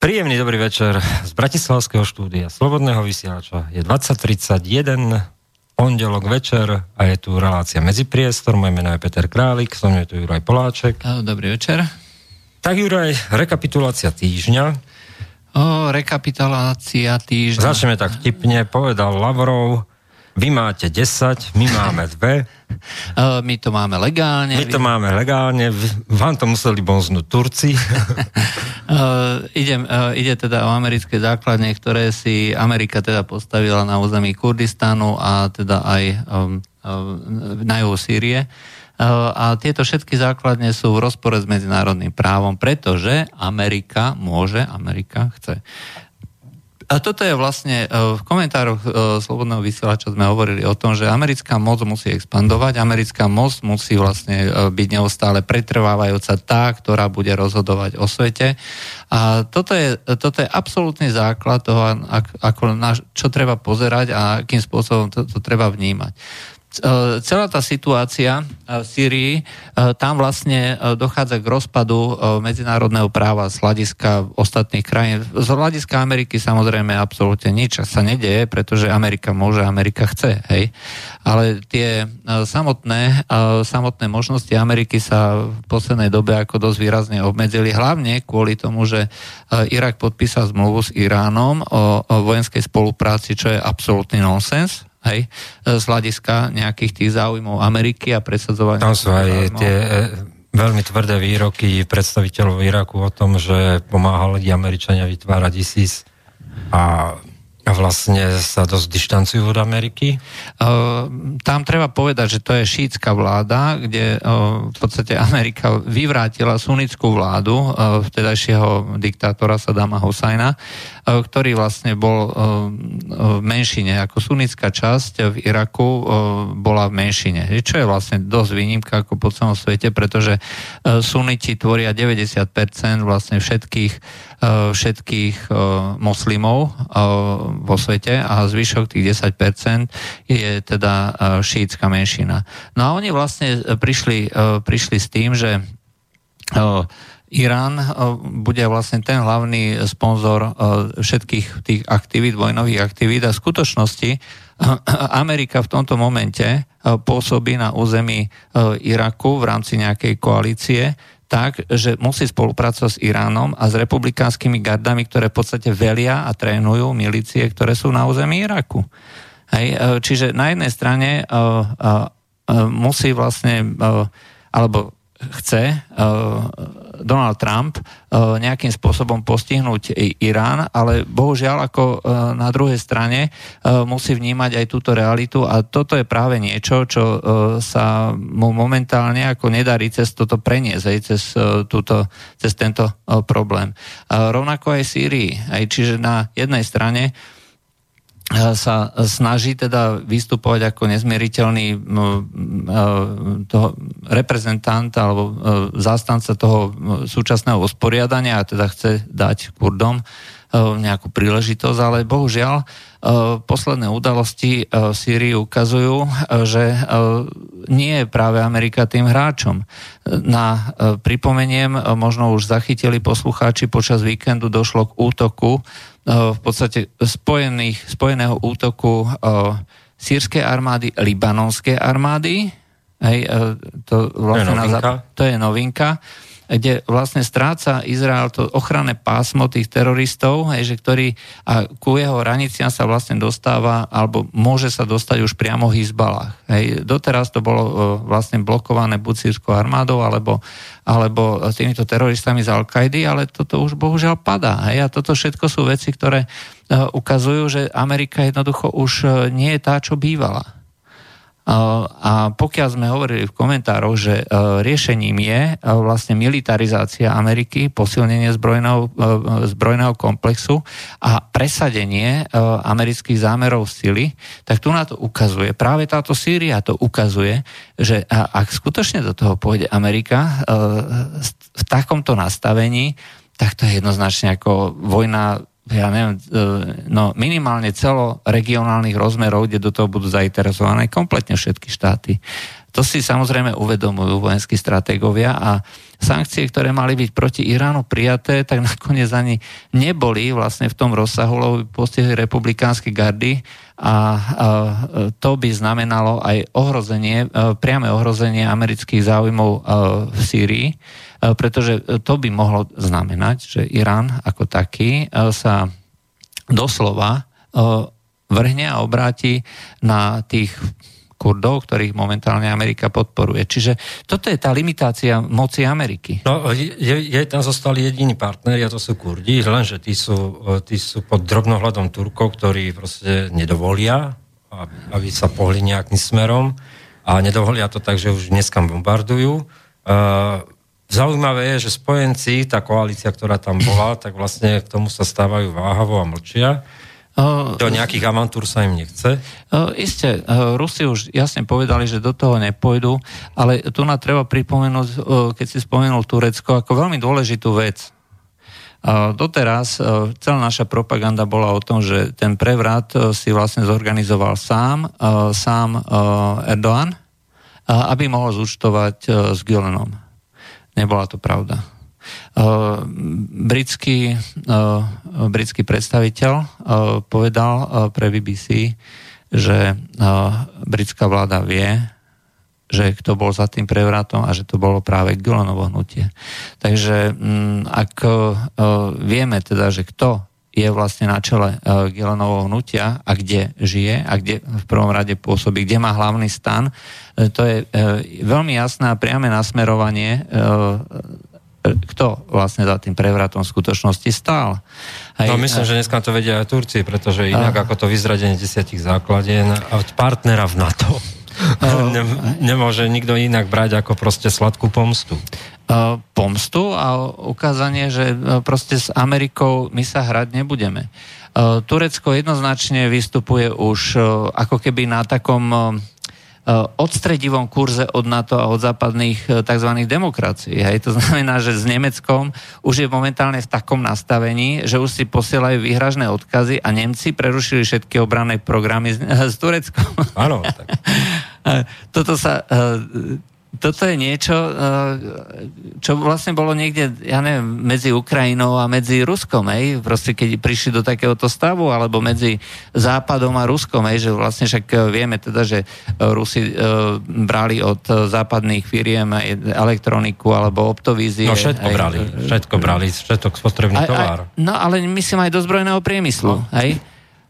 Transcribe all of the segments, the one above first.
Príjemný dobrý večer z Bratislavského štúdia Slobodného vysielača. Je 20.31, pondelok večer a je tu relácia Medzipriestor. Moje meno je Peter Králik, som je tu Juraj Poláček. Dobrý večer. Tak Juraj, rekapitulácia týždňa. O, rekapitulácia týždňa. Začneme tak vtipne, povedal Lavrov, vy máte 10, my máme 2. My to máme legálne. My to máme legálne, vám to museli bonznúť Turci. ide, ide teda o americké základne, ktoré si Amerika teda postavila na území Kurdistanu a teda aj um, um, na juhu Sýrie. A tieto všetky základne sú v rozpore s medzinárodným právom, pretože Amerika môže, Amerika chce a toto je vlastne, e, v komentároch e, Slobodného vysielača sme hovorili o tom, že americká moc musí expandovať, americká moc musí vlastne e, byť neustále pretrvávajúca tá, ktorá bude rozhodovať o svete. A toto je, toto je absolútny základ toho, ako na, čo treba pozerať a akým spôsobom to, to treba vnímať. E, celá tá situácia e, v Syrii, e, tam vlastne dochádza k rozpadu medzinárodného práva z hľadiska ostatných krajín. Z hľadiska Ameriky samozrejme absolútne nič sa nedeje, pretože Amerika môže, Amerika chce, hej. Ale tie samotné, samotné možnosti Ameriky sa v poslednej dobe ako dosť výrazne obmedzili, hlavne kvôli tomu, že Irak podpísal zmluvu s Iránom o, o vojenskej spolupráci, čo je absolútny nonsens, hej, z hľadiska nejakých tých záujmov Ameriky a presadzovania. Tam sú aj tie e, veľmi tvrdé výroky predstaviteľov Iraku o tom, že pomáhali Američania vytvárať ISIS a vlastne sa dosť dištancujú od Ameriky? Uh, tam treba povedať, že to je šítska vláda, kde uh, v podstate Amerika vyvrátila sunnickú vládu uh, vtedajšieho diktátora Sadama Husajna, ktorý vlastne bol v menšine. Ako sunnická časť v Iraku bola v menšine. Čo je vlastne dosť výnimka ako po celom svete, pretože suniti tvoria 90% vlastne všetkých všetkých eh, moslimov eh, vo svete a zvyšok tých 10% je teda šítska menšina. No a oni vlastne prišli, prišli s tým, že Irán bude vlastne ten hlavný sponzor všetkých tých aktivít, vojnových aktivít a v skutočnosti Amerika v tomto momente pôsobí na území Iraku v rámci nejakej koalície, tak, že musí spolupracovať s Iránom a s republikánskymi gardami, ktoré v podstate velia a trénujú milície, ktoré sú na území Iraku. Hej, e, čiže na jednej strane uh, uh, musí vlastne, uh, alebo chce uh, Donald Trump uh, nejakým spôsobom postihnúť Irán, ale bohužiaľ ako uh, na druhej strane uh, musí vnímať aj túto realitu a toto je práve niečo, čo sa mu momentálne ako nedarí cez toto preniesť, aj cez, túto, cez tento problém. Rovnako aj Sýrii, aj čiže na jednej strane sa snaží teda vystupovať ako nezmieriteľný toho reprezentant alebo zástanca toho súčasného usporiadania a teda chce dať Kurdom nejakú príležitosť, ale bohužiaľ posledné udalosti v Sýrii ukazujú, že nie je práve Amerika tým hráčom. Na pripomeniem, možno už zachytili poslucháči, počas víkendu došlo k útoku v podstate spojených, spojeného útoku sírskej armády, libanonskej armády. Hej, to, vlastne to je novinka. Na, to je novinka kde vlastne stráca Izrael to ochranné pásmo tých teroristov, hej, že ktorý a ku jeho hraniciam sa vlastne dostáva, alebo môže sa dostať už priamo v Hizbalách. Hej. Doteraz to bolo uh, vlastne blokované buď armádou, alebo, alebo týmito teroristami z Al-Kaidy, ale toto už bohužiaľ padá. Hej. A toto všetko sú veci, ktoré uh, ukazujú, že Amerika jednoducho už uh, nie je tá, čo bývala. A pokiaľ sme hovorili v komentároch, že e, riešením je e, vlastne militarizácia Ameriky, posilnenie zbrojného, e, zbrojného komplexu a presadenie amerických zámerov sily, tak tu na to ukazuje, práve táto Sýria to ukazuje, že ak skutočne do toho pôjde Amerika v takomto nastavení, tak to je jednoznačne ako vojna ja neviem, e, no minimálne celoregionálnych rozmerov, kde do toho budú zainteresované kompletne všetky štáty. To si samozrejme uvedomujú vojenskí stratégovia a sankcie, ktoré mali byť proti Iránu prijaté, tak nakoniec ani neboli vlastne v tom rozsahu, lebo postihli republikánske gardy a to by znamenalo aj ohrozenie, priame ohrozenie amerických záujmov v Sýrii, pretože to by mohlo znamenať, že Irán ako taký sa doslova vrhne a obráti na tých Kurdov, ktorých momentálne Amerika podporuje. Čiže toto je tá limitácia moci Ameriky. No, je, je tam zostali jediní partneri a to sú Kurdi, lenže tí sú, tí sú pod drobnohľadom Turkov, ktorí proste nedovolia, aby, aby sa pohli nejakým smerom a nedovolia to tak, že už dneska bombardujú. Uh, Zaujímavé je, že spojenci, tá koalícia, ktorá tam bola, tak vlastne k tomu sa stávajú váhavo a mlčia. Do nejakých avantúr sa im nechce? Isté, Rusi už jasne povedali, že do toho nepôjdu, ale tu na treba pripomenúť, keď si spomenul Turecko, ako veľmi dôležitú vec. Doteraz celá naša propaganda bola o tom, že ten prevrat si vlastne zorganizoval sám, sám Erdoğan, aby mohol zúčtovať s Gülenom. Nebola to pravda. Britský, britský predstaviteľ povedal pre BBC, že britská vláda vie, že kto bol za tým prevratom a že to bolo práve Gulanovo hnutie. Takže mm, ak vieme teda, že kto je vlastne na čele uh, Gilenovho hnutia a kde žije a kde v prvom rade pôsobí, kde má hlavný stan, to je veľmi jasné a priame nasmerovanie kto vlastne za tým prevratom v skutočnosti stál. Hej, no myslím, že dneska to vedia aj Turci, pretože inak a... ako to vyzradenie desiatich základien od partnera v NATO nemôže nikto inak brať ako proste sladkú pomstu. Pomstu a ukázanie, že e, proste s Amerikou my sa hrať nebudeme. E, Turecko jednoznačne vystupuje už e, ako keby na takom odstredivom kurze od NATO a od západných tzv. demokracií. Hej. To znamená, že s Nemeckom už je momentálne v takom nastavení, že už si posielajú výhražné odkazy a Nemci prerušili všetky obranné programy s, s Tureckom. Áno. Toto sa toto je niečo, eh, čo vlastne bolo niekde, ja neviem, medzi Ukrajinou a medzi Ruskom, hej, proste keď prišli do takéhoto stavu, alebo medzi Západom a Ruskom, hej, že vlastne však eh, vieme teda, že eh, Rusi brali od západných firiem elektroniku alebo optovízie. No všetko hej, brali, všetko brali, všetko spotrebný tovar. no ale myslím aj do zbrojného priemyslu, no. hej.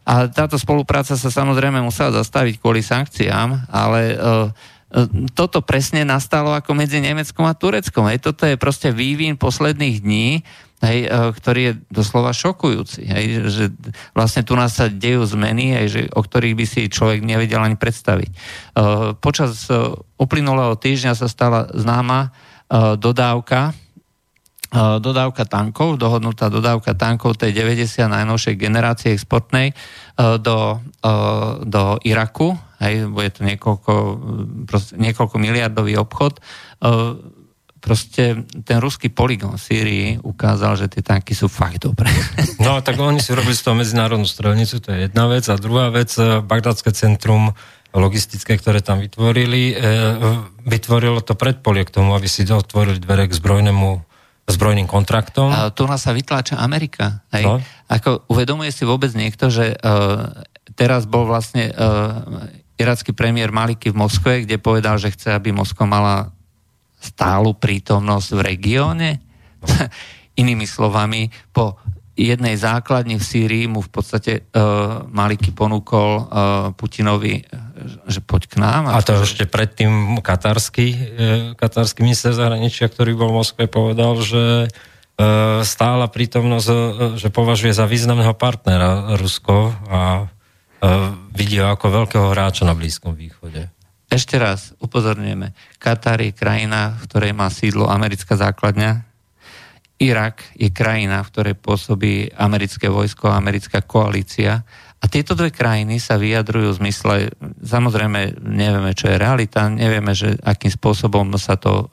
A táto spolupráca sa samozrejme musela zastaviť kvôli sankciám, ale uh, toto presne nastalo ako medzi Nemeckom a Tureckom. Hej. Toto je proste vývin posledných dní, hej, e, ktorý je doslova šokujúci. Hej, že vlastne tu nás sa dejú zmeny, hej, že, o ktorých by si človek nevedel ani predstaviť. E, počas e, uplynulého týždňa sa stala známa dodávka dodávka tankov, dohodnutá dodávka tankov tej 90 najnovšej generácie exportnej do, do Iraku hej, bude to niekoľko, proste, niekoľko miliardový obchod. E, proste ten ruský poligon v Sýrii ukázal, že tie tanky sú fakt dobré. No tak oni si robili z toho medzinárodnú strelnicu, to je jedna vec. A druhá vec, e, Bagdadské centrum logistické, ktoré tam vytvorili, e, vytvorilo to predpolie k tomu, aby si otvorili dvere k zbrojnému zbrojným kontraktom. A tu nás sa vytláča Amerika. Hej? No. Ako uvedomuje si vôbec niekto, že uh, teraz bol vlastne uh, iracký premiér Maliky v Moskve, kde povedal, že chce, aby Moskva mala stálu prítomnosť v regióne. Inými slovami, po jednej základni v Sýrii mu v podstate uh, Maliky ponúkol uh, Putinovi, že poď k nám. A, a to ešte predtým katarský, uh, katarský minister zahraničia, ktorý bol v Moskve, povedal, že uh, stála prítomnosť, uh, že považuje za významného partnera Rusko a vidí ako veľkého hráča na Blízkom východe. Ešte raz upozorňujeme. Katar je krajina, v ktorej má sídlo americká základňa. Irak je krajina, v ktorej pôsobí americké vojsko a americká koalícia. A tieto dve krajiny sa vyjadrujú v zmysle, samozrejme nevieme, čo je realita, nevieme, že akým spôsobom sa to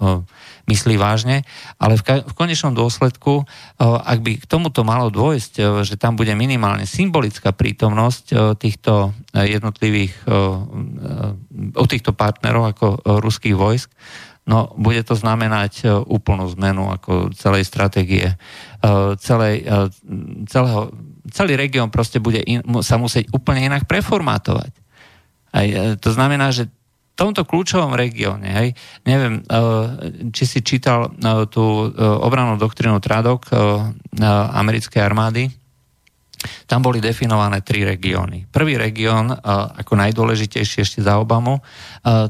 myslí vážne, ale v, ka- v konečnom dôsledku, ak by k tomuto malo dôjsť, že tam bude minimálne symbolická prítomnosť týchto jednotlivých, o týchto partnerov ako ruských vojsk, no bude to znamenať úplnú zmenu ako celej stratégie, celej, celého, celý región proste bude in, sa musieť úplne inak preformátovať. Aj, to znamená, že tomto kľúčovom regióne, hej, neviem, eh, či si čítal eh, tú eh, obranú doktrínu Tradok americkej armády, tam boli definované tri regióny. Prvý región, ako najdôležitejší ešte za Obamu,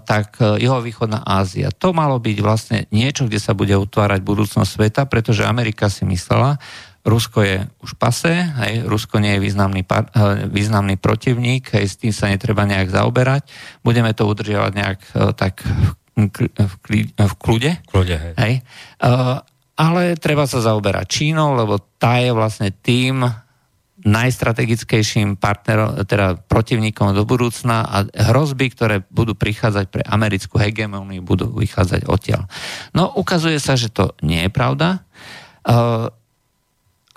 tak východná Ázia. To malo byť vlastne niečo, kde sa bude utvárať budúcnosť sveta, pretože Amerika si myslela, Rusko je už pase, hej, Rusko nie je významný, par, eh, významný protivník, hej, s tým sa netreba nejak zaoberať. Budeme to udržiavať nejak eh, tak v, v kľude. kľude hej. Hej. Ale treba sa zaoberať Čínou, lebo tá je vlastne tým najstrategickejším partnerom, teda protivníkom do budúcna a hrozby, ktoré budú prichádzať pre americkú hegemóniu, budú vychádzať odtiaľ. No, ukazuje sa, že to nie je pravda.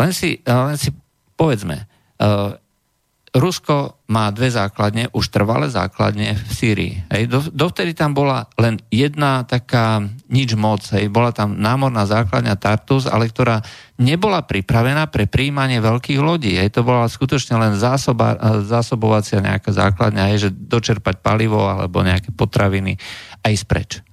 Len si, len si povedzme, uh, Rusko má dve základne, už trvalé základne v Sýrii. Hej. Do, dovtedy tam bola len jedna taká nič moc. Hej. Bola tam námorná základňa Tartus, ale ktorá nebola pripravená pre príjmanie veľkých lodí. Hej. To bola skutočne len zásoba, eh, zásobovacia nejaká základňa, hej, že dočerpať palivo alebo nejaké potraviny a ísť preč.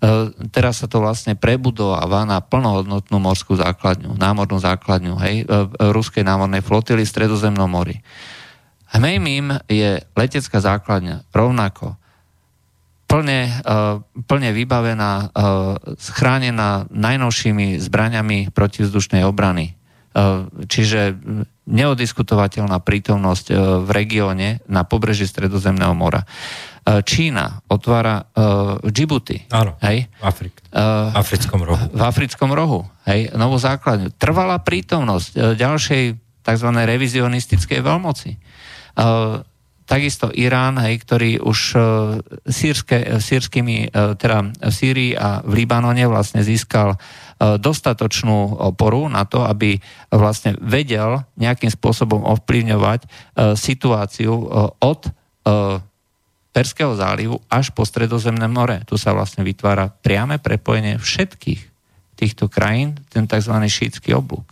E, teraz sa to vlastne prebudováva na plnohodnotnú morskú základňu, námornú základňu, hej, e, e, ruskej námornej flotily v Stredozemnom mori. Hmejmím je letecká základňa rovnako plne, plne vybavená, schránená najnovšími zbraňami protivzdušnej obrany. Čiže neodiskutovateľná prítomnosť v regióne na pobreží Stredozemného mora. E, Čína otvára uh, Djibouti. Áno, hej? v Afrik, uh, africkom rohu. V africkom rohu, hej, novú základňu. Trvalá prítomnosť uh, ďalšej tzv. revizionistickej veľmoci. Uh, takisto Irán, hej, ktorý už sírske, sírskymi, teda v Sýrii a v Libanone vlastne získal dostatočnú oporu na to, aby vlastne vedel nejakým spôsobom ovplyvňovať situáciu od Perského zálivu až po Stredozemné more. Tu sa vlastne vytvára priame prepojenie všetkých týchto krajín, ten tzv. šítsky oblúk.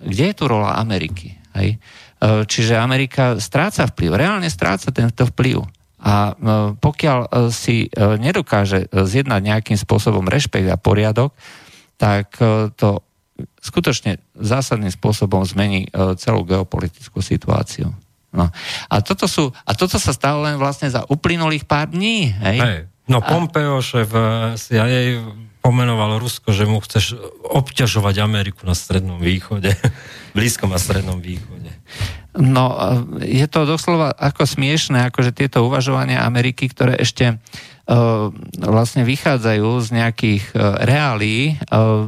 Kde je tu rola Ameriky? Hej? Čiže Amerika stráca vplyv, reálne stráca tento vplyv. A pokiaľ si nedokáže zjednať nejakým spôsobom rešpekt a poriadok, tak to skutočne zásadným spôsobom zmení celú geopolitickú situáciu. No. A, toto sú, a toto sa stalo len vlastne za uplynulých pár dní. Hej? Hej. No Pompeo, šéf CIA, pomenoval Rusko, že mu chceš obťažovať Ameriku na Strednom východe, blízkom a Strednom východe. No, je to doslova ako smiešné, akože tieto uvažovania Ameriky, ktoré ešte E, vlastne vychádzajú z nejakých e, reálí, e,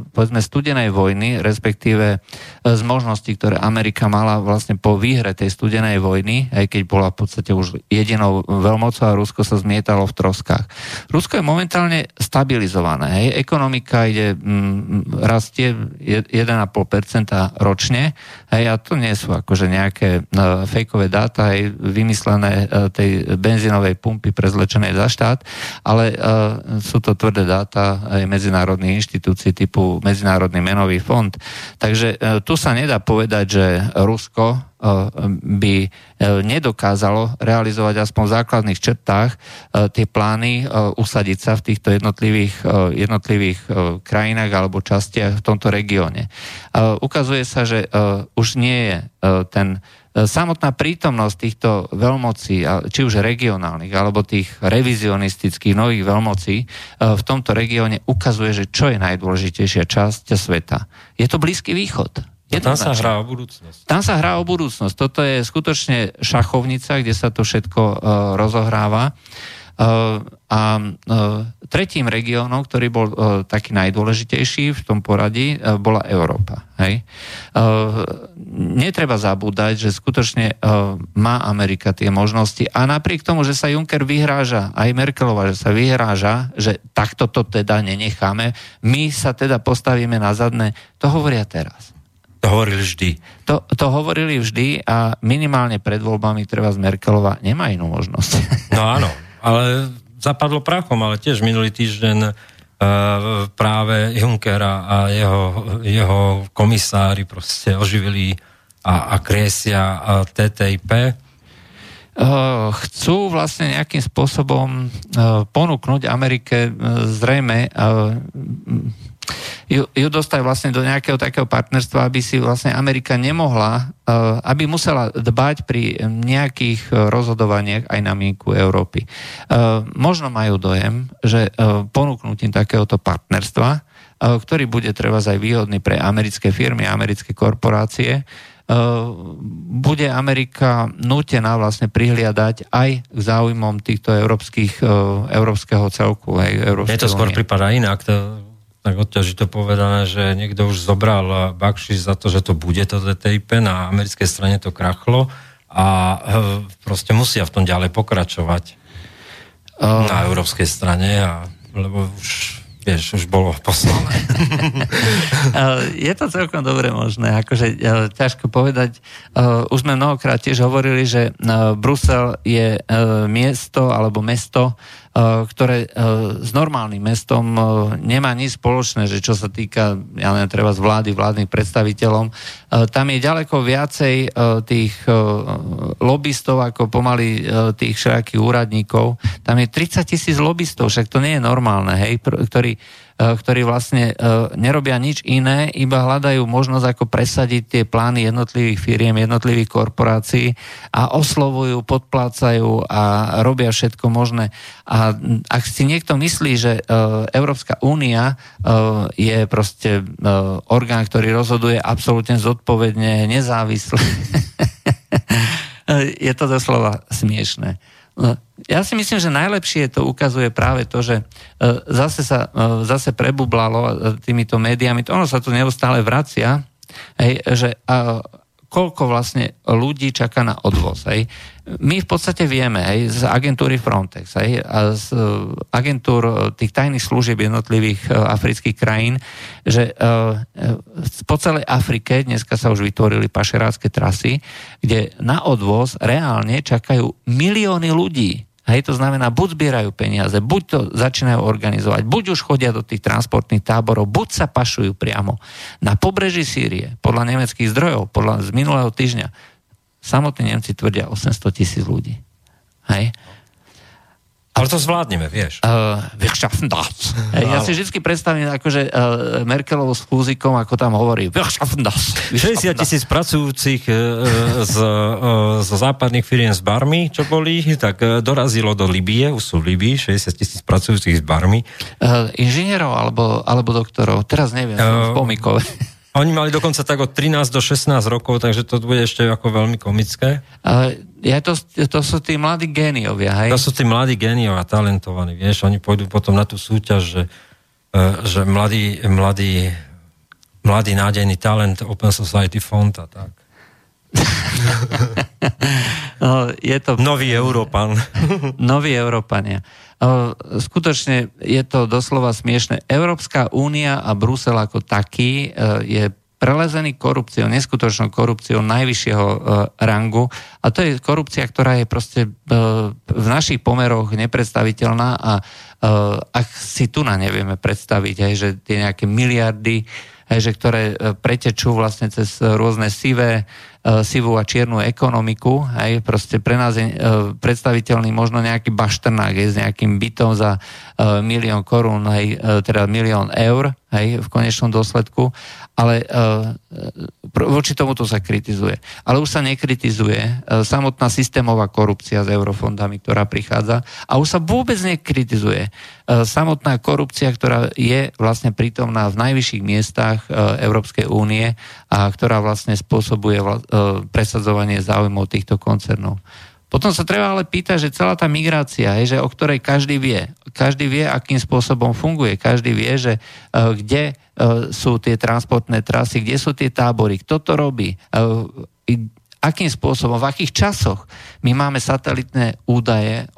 povedzme studenej vojny, respektíve z možností, ktoré Amerika mala vlastne po výhre tej studenej vojny, aj keď bola v podstate už jedinou veľmocou a Rusko sa zmietalo v troskách. Rusko je momentálne stabilizované. Hej. Ekonomika ide, mm, rastie 1,5% ročne hej, a to nie sú akože nejaké fejkové dáta hej, vymyslené tej benzínovej pumpy prezlečenej za štát, ale uh, sú to tvrdé dáta aj medzinárodných inštitúcií typu Medzinárodný menový fond. Takže uh, tu sa nedá povedať, že Rusko uh, by nedokázalo realizovať aspoň v základných črtách tie plány usadiť sa v týchto jednotlivých, jednotlivých krajinách alebo častiach v tomto regióne. Ukazuje sa, že už nie je ten samotná prítomnosť týchto veľmocí, či už regionálnych, alebo tých revizionistických nových veľmocí e, v tomto regióne ukazuje, že čo je najdôležitejšia časť sveta. Je to Blízky východ. A tam sa hrá o budúcnosť. Tam sa hrá o budúcnosť. Toto je skutočne šachovnica, kde sa to všetko uh, rozohráva. A tretím regiónom, ktorý bol taký najdôležitejší v tom poradí, bola Európa. Hej. Netreba zabúdať, že skutočne má Amerika tie možnosti a napriek tomu, že sa Juncker vyhráža, aj Merkelova, že sa vyhráža, že takto to teda nenecháme, my sa teda postavíme na zadné, to hovoria teraz. To hovorili vždy. To, to hovorili vždy a minimálne pred voľbami treba z Merkelova nemá inú možnosť. No áno, ale zapadlo prachom, ale tiež minulý týždeň uh, práve Junckera a jeho, jeho komisári proste oživili a, a kresia a TTIP. Uh, chcú vlastne nejakým spôsobom uh, ponúknuť Amerike zrejme ju, ju dostať vlastne do nejakého takého partnerstva, aby si vlastne Amerika nemohla, eh, aby musela dbať pri nejakých eh, rozhodovaniach aj na mienku Európy. Eh, možno majú dojem, že ponúknutím takéhoto partnerstva, ktorý bude treba aj výhodný pre americké firmy, americké korporácie, bude Amerika nútená vlastne prihliadať aj k záujmom týchto európskych, európskeho celku. Aj Je to skôr prípada inak. To tak odťažito povedané, že niekto už zobral bakši za to, že to bude to TTIP, na americkej strane to krachlo a e, proste musia v tom ďalej pokračovať uh... na európskej strane, a, lebo už vieš, už bolo poslané. je to celkom dobre možné, akože e, ťažko povedať. Už sme mnohokrát tiež hovorili, že Brusel je miesto alebo mesto, E, ktoré e, s normálnym mestom e, nemá nič spoločné, že čo sa týka, ja neviem, treba z vlády, vládnych predstaviteľom. Tam je ďaleko viacej tých lobbystov ako pomaly tých všakých úradníkov. Tam je 30 tisíc lobbystov, však to nie je normálne, hej, ktorí ktorí vlastne eh, nerobia nič iné, iba hľadajú možnosť, ako presadiť tie plány jednotlivých firiem, jednotlivých korporácií a oslovujú, podplácajú a robia všetko možné. A ak si niekto myslí, že eh, Európska únia je proste orgán, ktorý rozhoduje absolútne zodpovedne, nezávisle, je to doslova smiešné. No, ja si myslím, že najlepšie to ukazuje práve to, že e, zase sa e, zase prebublalo e, týmito médiami, to ono sa tu neustále vracia, hej, že koľko vlastne ľudí čaká na odvoz. Hej. My v podstate vieme hej, z agentúry Frontex hej, a z agentúr tých tajných služieb jednotlivých afrických krajín, že po celej Afrike dneska sa už vytvorili pašerácké trasy, kde na odvoz reálne čakajú milióny ľudí. Hej, to znamená, buď zbierajú peniaze, buď to začínajú organizovať, buď už chodia do tých transportných táborov, buď sa pašujú priamo na pobreží Sýrie, podľa nemeckých zdrojov, podľa z minulého týždňa. Samotní Nemci tvrdia 800 tisíc ľudí. Hej. Ale to zvládneme, vieš. Uh, wir schaffen das. Ja si vždy predstavím akože uh, Merkelovu s Fúzikom, ako tam hovorí, wir schaffen das. 60 tisíc pracujúcich uh, z, uh, z západných firiem z Barmy, čo boli, tak uh, dorazilo do Libie, už sú v Libii, 60 tisíc pracujúcich z Barmy. Uh, inžinierov alebo, alebo doktorov, teraz neviem, uh, Oni mali dokonca tak od 13 do 16 rokov, takže to bude ešte ako veľmi komické. Uh, ja to, to sú tí mladí géniovia, hej? To sú tí mladí géniovia, talentovaní, vieš, oni pôjdu potom na tú súťaž, že, uh, že mladý, mladý, mladý nádejný talent Open Society Fond a tak. no, je to... Nový Európan. Nový Európania. Skutočne je to doslova smiešne. Európska únia a Brusel ako taký e, je prelezený korupciou, neskutočnou korupciou najvyššieho e, rangu a to je korupcia, ktorá je proste e, v našich pomeroch nepredstaviteľná a ak si tu na nevieme predstaviť, aj, že tie nejaké miliardy, aj, že ktoré pretečú vlastne cez rôzne sivé sivú a čiernu ekonomiku. Hej, proste pre nás je e, predstaviteľný možno nejaký bašternák je, s nejakým bytom za e, milión korún, hej, teda milión eur hej, v konečnom dôsledku, ale voči tomu to sa kritizuje. Ale už sa nekritizuje samotná systémová korupcia s eurofondami, ktorá prichádza a už sa vôbec nekritizuje samotná korupcia, ktorá je vlastne prítomná v najvyšších miestach Európskej únie a ktorá vlastne spôsobuje presadzovanie záujmov týchto koncernov. Potom sa treba ale pýtať, že celá tá migrácia, je, že o ktorej každý vie, každý vie, akým spôsobom funguje, každý vie, že uh, kde uh, sú tie transportné trasy, kde sú tie tábory, kto to robí, uh, akým spôsobom, v akých časoch. My máme satelitné údaje,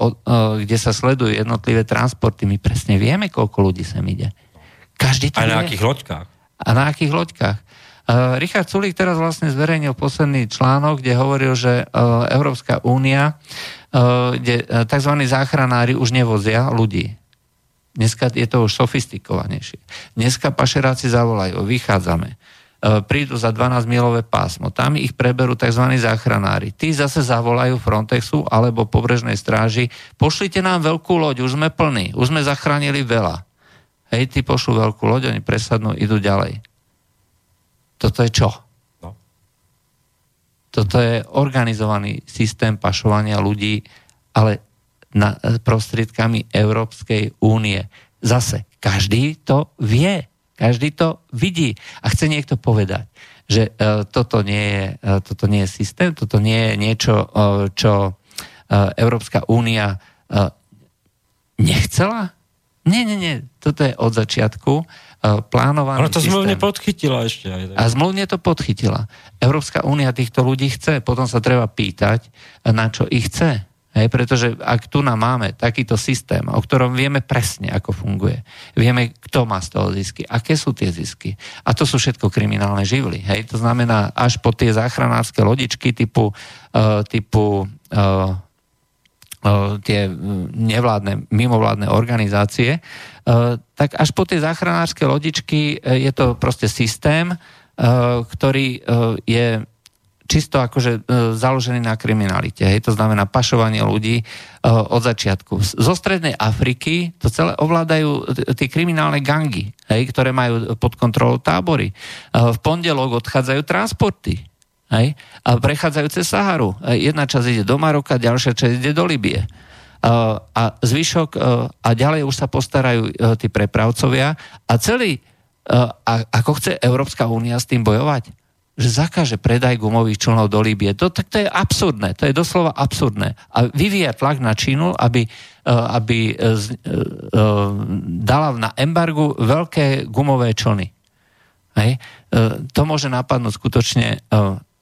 kde sa sledujú jednotlivé transporty, my presne vieme, koľko ľudí sem ide. Každý to A na akých loďkách? A na akých loďkách. Uh, Richard Sulík teraz vlastne zverejnil posledný článok, kde hovoril, že uh, Európska únia, uh, kde tzv. záchranári už nevozia ľudí. Dneska je to už sofistikovanejšie. Dneska pašeráci zavolajú, vychádzame. Prídu za 12 milové pásmo, tam ich preberú tzv. záchranári. Tí zase zavolajú Frontexu alebo pobrežnej stráži, pošlite nám veľkú loď, už sme plní, už sme zachránili veľa. Hej, tí pošlú veľkú loď, oni presadnú, idú ďalej. Toto je čo? No. Toto je organizovaný systém pašovania ľudí, ale na, prostriedkami Európskej únie. Zase, každý to vie, každý to vidí. A chce niekto povedať, že uh, toto, nie je, uh, toto nie je systém, toto nie je niečo, uh, čo uh, Európska únia uh, nechcela? Nie, nie, nie. Toto je od začiatku E, plánovaný Ona to systém. zmluvne podchytila ešte aj. A zmluvne to podchytila. Európska únia týchto ľudí chce, potom sa treba pýtať, na čo ich chce. Hej, pretože ak tu nám máme takýto systém, o ktorom vieme presne, ako funguje, vieme, kto má z toho zisky, aké sú tie zisky. A to sú všetko kriminálne živly. Hej, to znamená až po tie záchranárske lodičky typu, uh, typu uh, tie nevládne, mimovládne organizácie, tak až po tie záchranárske lodičky e, je to proste systém, ktorý e, je čisto akože e, založený na kriminalite. Hej? To znamená pašovanie ľudí od začiatku. Zo strednej Afriky to celé ovládajú tie kriminálne gangy, hej? ktoré majú pod kontrolou tábory. V pondelok odchádzajú transporty. Hej? A prechádzajú cez Saharu. Jedna časť ide do Maroka, ďalšia časť ide do Libie. A zvyšok, a ďalej už sa postarajú e, tí prepravcovia a celý, e, a ako chce Európska únia s tým bojovať? Že zakáže predaj gumových člnov do Líbie. To, tak to je absurdné, to je doslova absurdné. A vyvíja tlak na Čínu, aby, e, aby dala na embargu veľké gumové člny. Hej? To môže napadnúť skutočne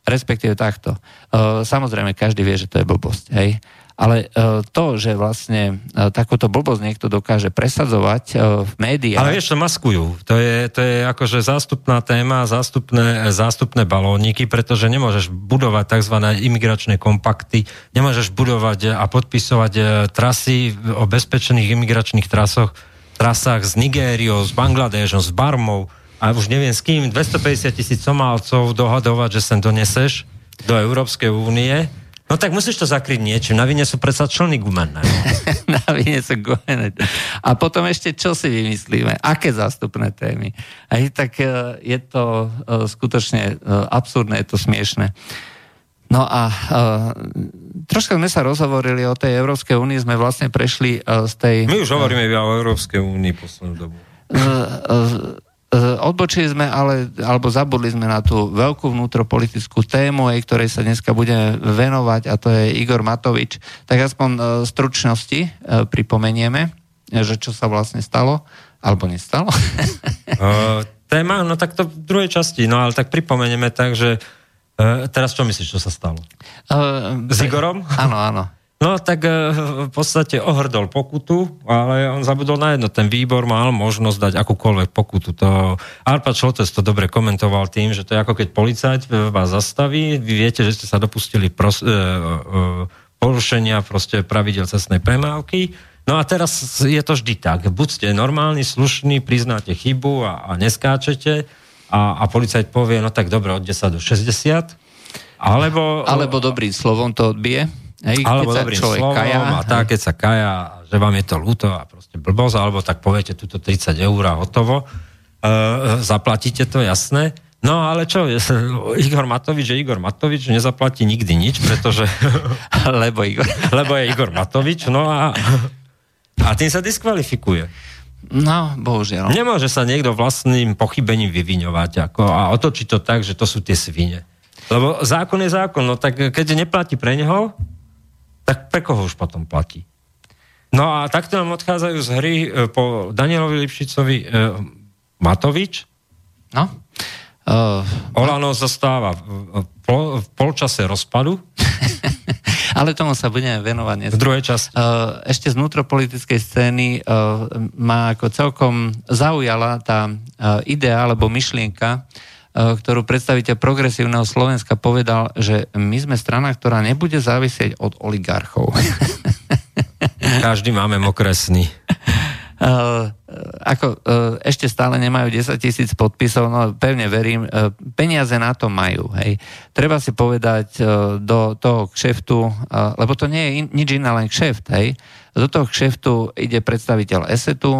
respektíve takto. E, samozrejme, každý vie, že to je blbosť, hej. Ale e, to, že vlastne e, takúto blbosť niekto dokáže presadzovať v médiách... Ale vieš, to maskujú. To je, to je akože zástupná téma, zástupné, zástupné balóniky, pretože nemôžeš budovať tzv. imigračné kompakty, nemôžeš budovať a podpisovať trasy o bezpečných imigračných trasoch, trasách s Nigériou, s Bangladešom, s Barmou, a už neviem s kým, 250 tisíc Somálcov dohadovať, že sem doneseš do Európskej únie, no tak musíš to zakryť niečím. Na vine sú predsa člny gumené. Na vine sú gumené. A potom ešte čo si vymyslíme? Aké zástupné témy? Aj tak e, je to e, skutočne e, absurdné, je to smiešné. No a uh, troška sme sa rozhovorili o tej Európskej únii, sme vlastne prešli uh, z tej... My už hovoríme uh, o Európskej únii poslednú dobu. Uh, uh, odbočili sme, ale, alebo zabudli sme na tú veľkú vnútropolitickú tému, aj ktorej sa dneska budeme venovať, a to je Igor Matovič. Tak aspoň e, stručnosti e, pripomenieme, že čo sa vlastne stalo, alebo nestalo. uh, téma, no tak to v druhej časti, no ale tak pripomenieme tak, že uh, teraz čo myslíš, čo sa stalo? Uh, S Igorom? Áno, áno. No tak e, v podstate ohrdol pokutu, ale on zabudol na jedno. Ten výbor mal možnosť dať akúkoľvek pokutu. To Arpa Šoltes to dobre komentoval tým, že to je ako keď policajt vás zastaví, vy viete, že ste sa dopustili pros, e, e, porušenia proste pravidel cestnej premávky, No a teraz je to vždy tak. Buď ste normálni, slušní, priznáte chybu a, a neskáčete a, a policajt povie, no tak dobre, od 10 do 60, alebo... Alebo dobrým slovom to odbije. Hej, alebo keď dobrým slovom kaja, a tak, keď sa kaja, že vám je to ľúto a proste blbosť, alebo tak poviete túto 30 eur a hotovo, e, zaplatíte to, jasné. No ale čo, Igor Matovič je Igor Matovič, nezaplatí nikdy nič, pretože... lebo, Igor. lebo je Igor Matovič, no a, a tým sa diskvalifikuje. No, bohužiaľ. Nemôže sa niekto vlastným pochybením vyviňovať ako, a otočiť to tak, že to sú tie svine. Lebo zákon je zákon, no tak keď neplatí pre neho, tak pre koho už potom platí? No a takto nám odchádzajú z hry e, po Danielovi Lipšicovi e, Matovič. No. Uh, Olano zostáva v, pol, v polčase rozpadu. Ale tomu sa budeme venovať dnes. V druhej časti. Uh, ešte z vnútropolitickej scény uh, ma ako celkom zaujala tá uh, idea alebo myšlienka, ktorú predstaviteľ progresívneho Slovenska povedal, že my sme strana, ktorá nebude závisieť od oligarchov. Každý máme. Uh, ako uh, ešte stále nemajú 10 tisíc podpisov, no pevne verím, uh, peniaze na to majú. Hej. Treba si povedať do toho kšeftu, lebo to nie je in, nič iné, len kšeft, hej. Do toho kšeftu ide predstaviteľ ESETu,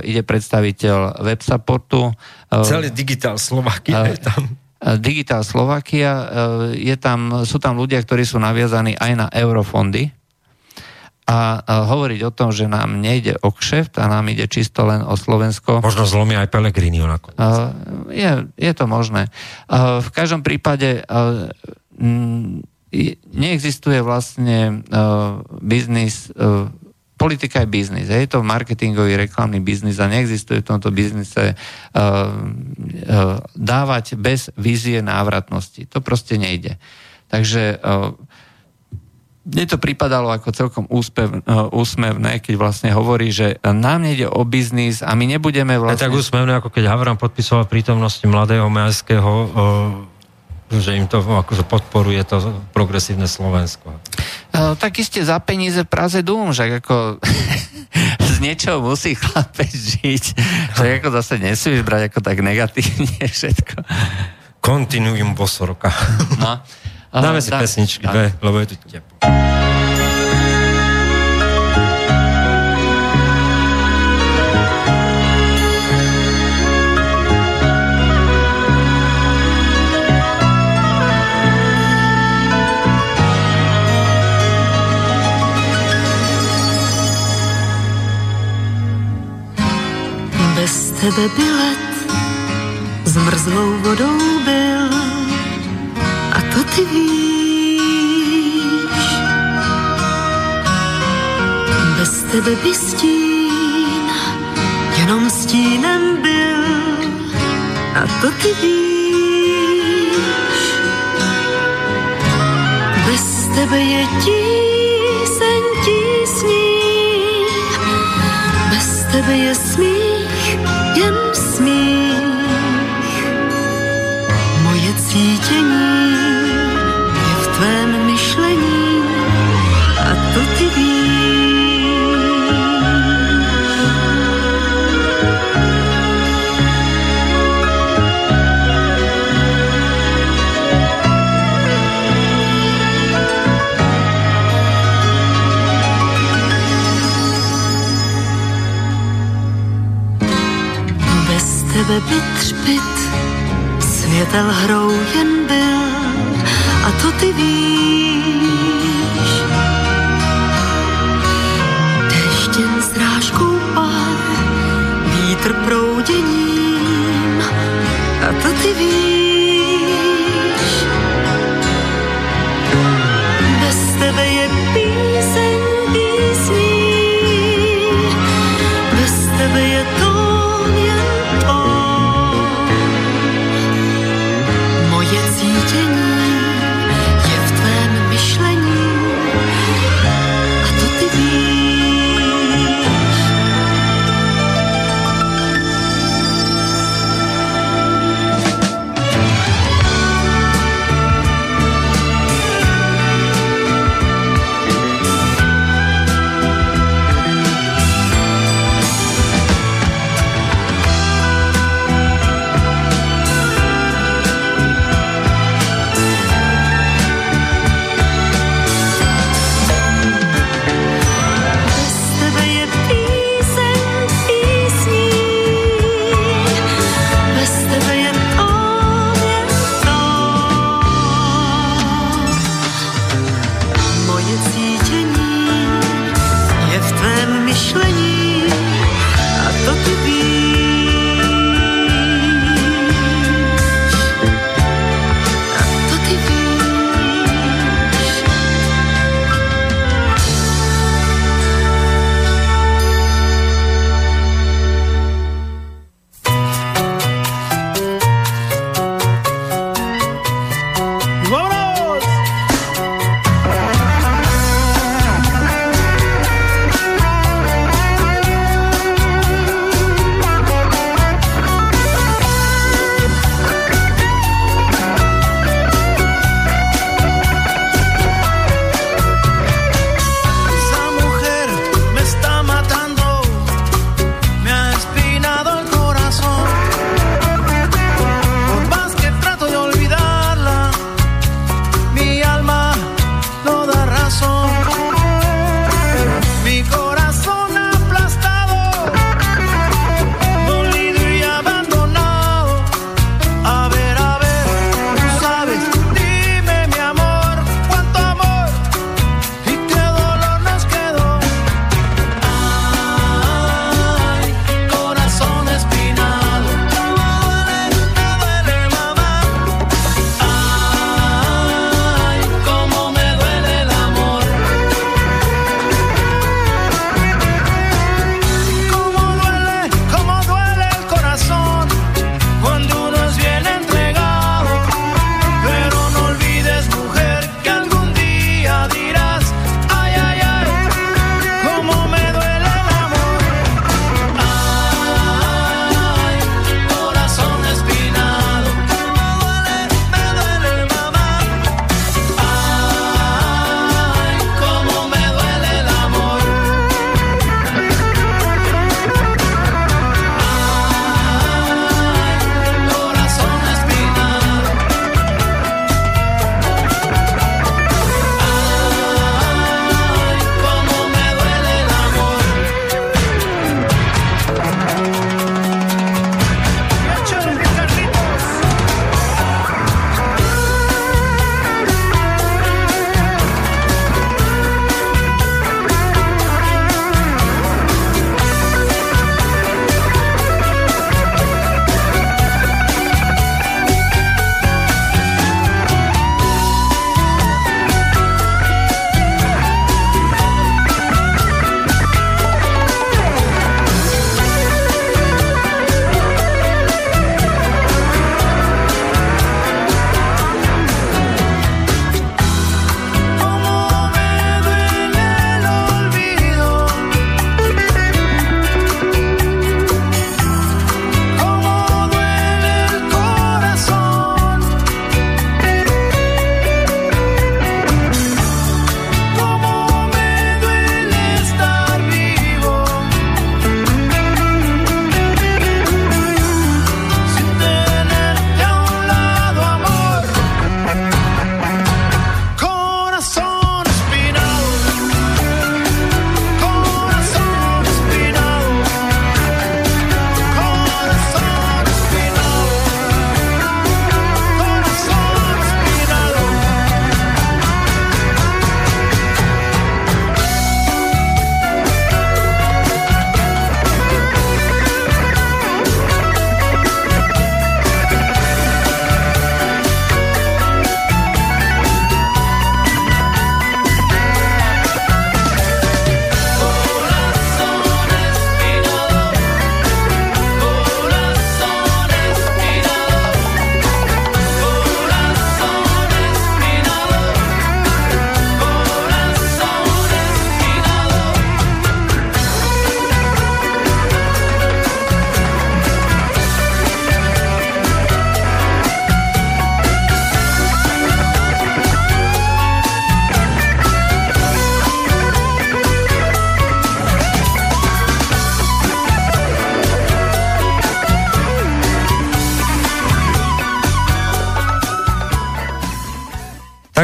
ide predstaviteľ websupportu. Celý digitál Slovakia uh, je tam. Digitál Slovakia, je tam, sú tam ľudia, ktorí sú naviazaní aj na eurofondy, a, a hovoriť o tom, že nám nejde o kšeft a nám ide čisto len o Slovensko. Možno zlomia aj Pelegrini. Je, je to možné. V každom prípade neexistuje vlastne biznis, politika je biznis, je to marketingový reklamný biznis a neexistuje v tomto biznise dávať bez vízie návratnosti. To proste nejde. Takže mne to pripadalo ako celkom úspev, uh, úsmevné, keď vlastne hovorí, že nám nejde o biznis a my nebudeme vlastne... Je tak úsmevné, ako keď Havran podpisoval prítomnosti mladého Majského, uh, že im to akože podporuje to progresívne Slovensko. Uh, tak iste za peníze v Praze dúm, že ako z niečoho musí chlapeť žiť. Že ako zase nesmieš brať ako tak negatívne všetko. Continuum Bosorka. No. Dáme si pesničky dve, lebo je tu teplo. Bez tebe bilet zmrzlou vodou to ty víš. Bez tebe by stín jenom stínem byl a to ty víš. Bez tebe je tíseň tísní, bez tebe je smích, jen smích. Moje cítění tebe by třpit světel hrou jen byl a to ty víš. Deštěn rážkou pár, vítr prouděním a to ty víš.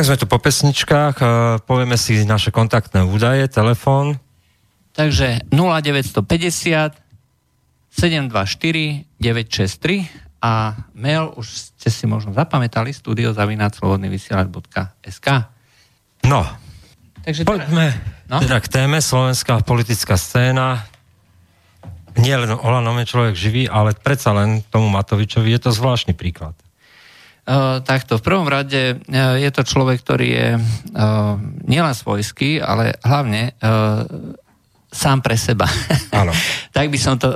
Sme tu po pesničkách, povieme si naše kontaktné údaje, telefón. Takže 0950 724 963 a mail už ste si možno zapamätali studiozavináclobodnyvysielač.sk No, Takže poďme no? teda k téme Slovenská politická scéna. Nie len Olanom je človek živý, ale predsa len tomu Matovičovi je to zvláštny príklad. Uh, takto, v prvom rade uh, je to človek, ktorý je uh, nielen svojský, ale hlavne sám pre seba. Áno. tak by som to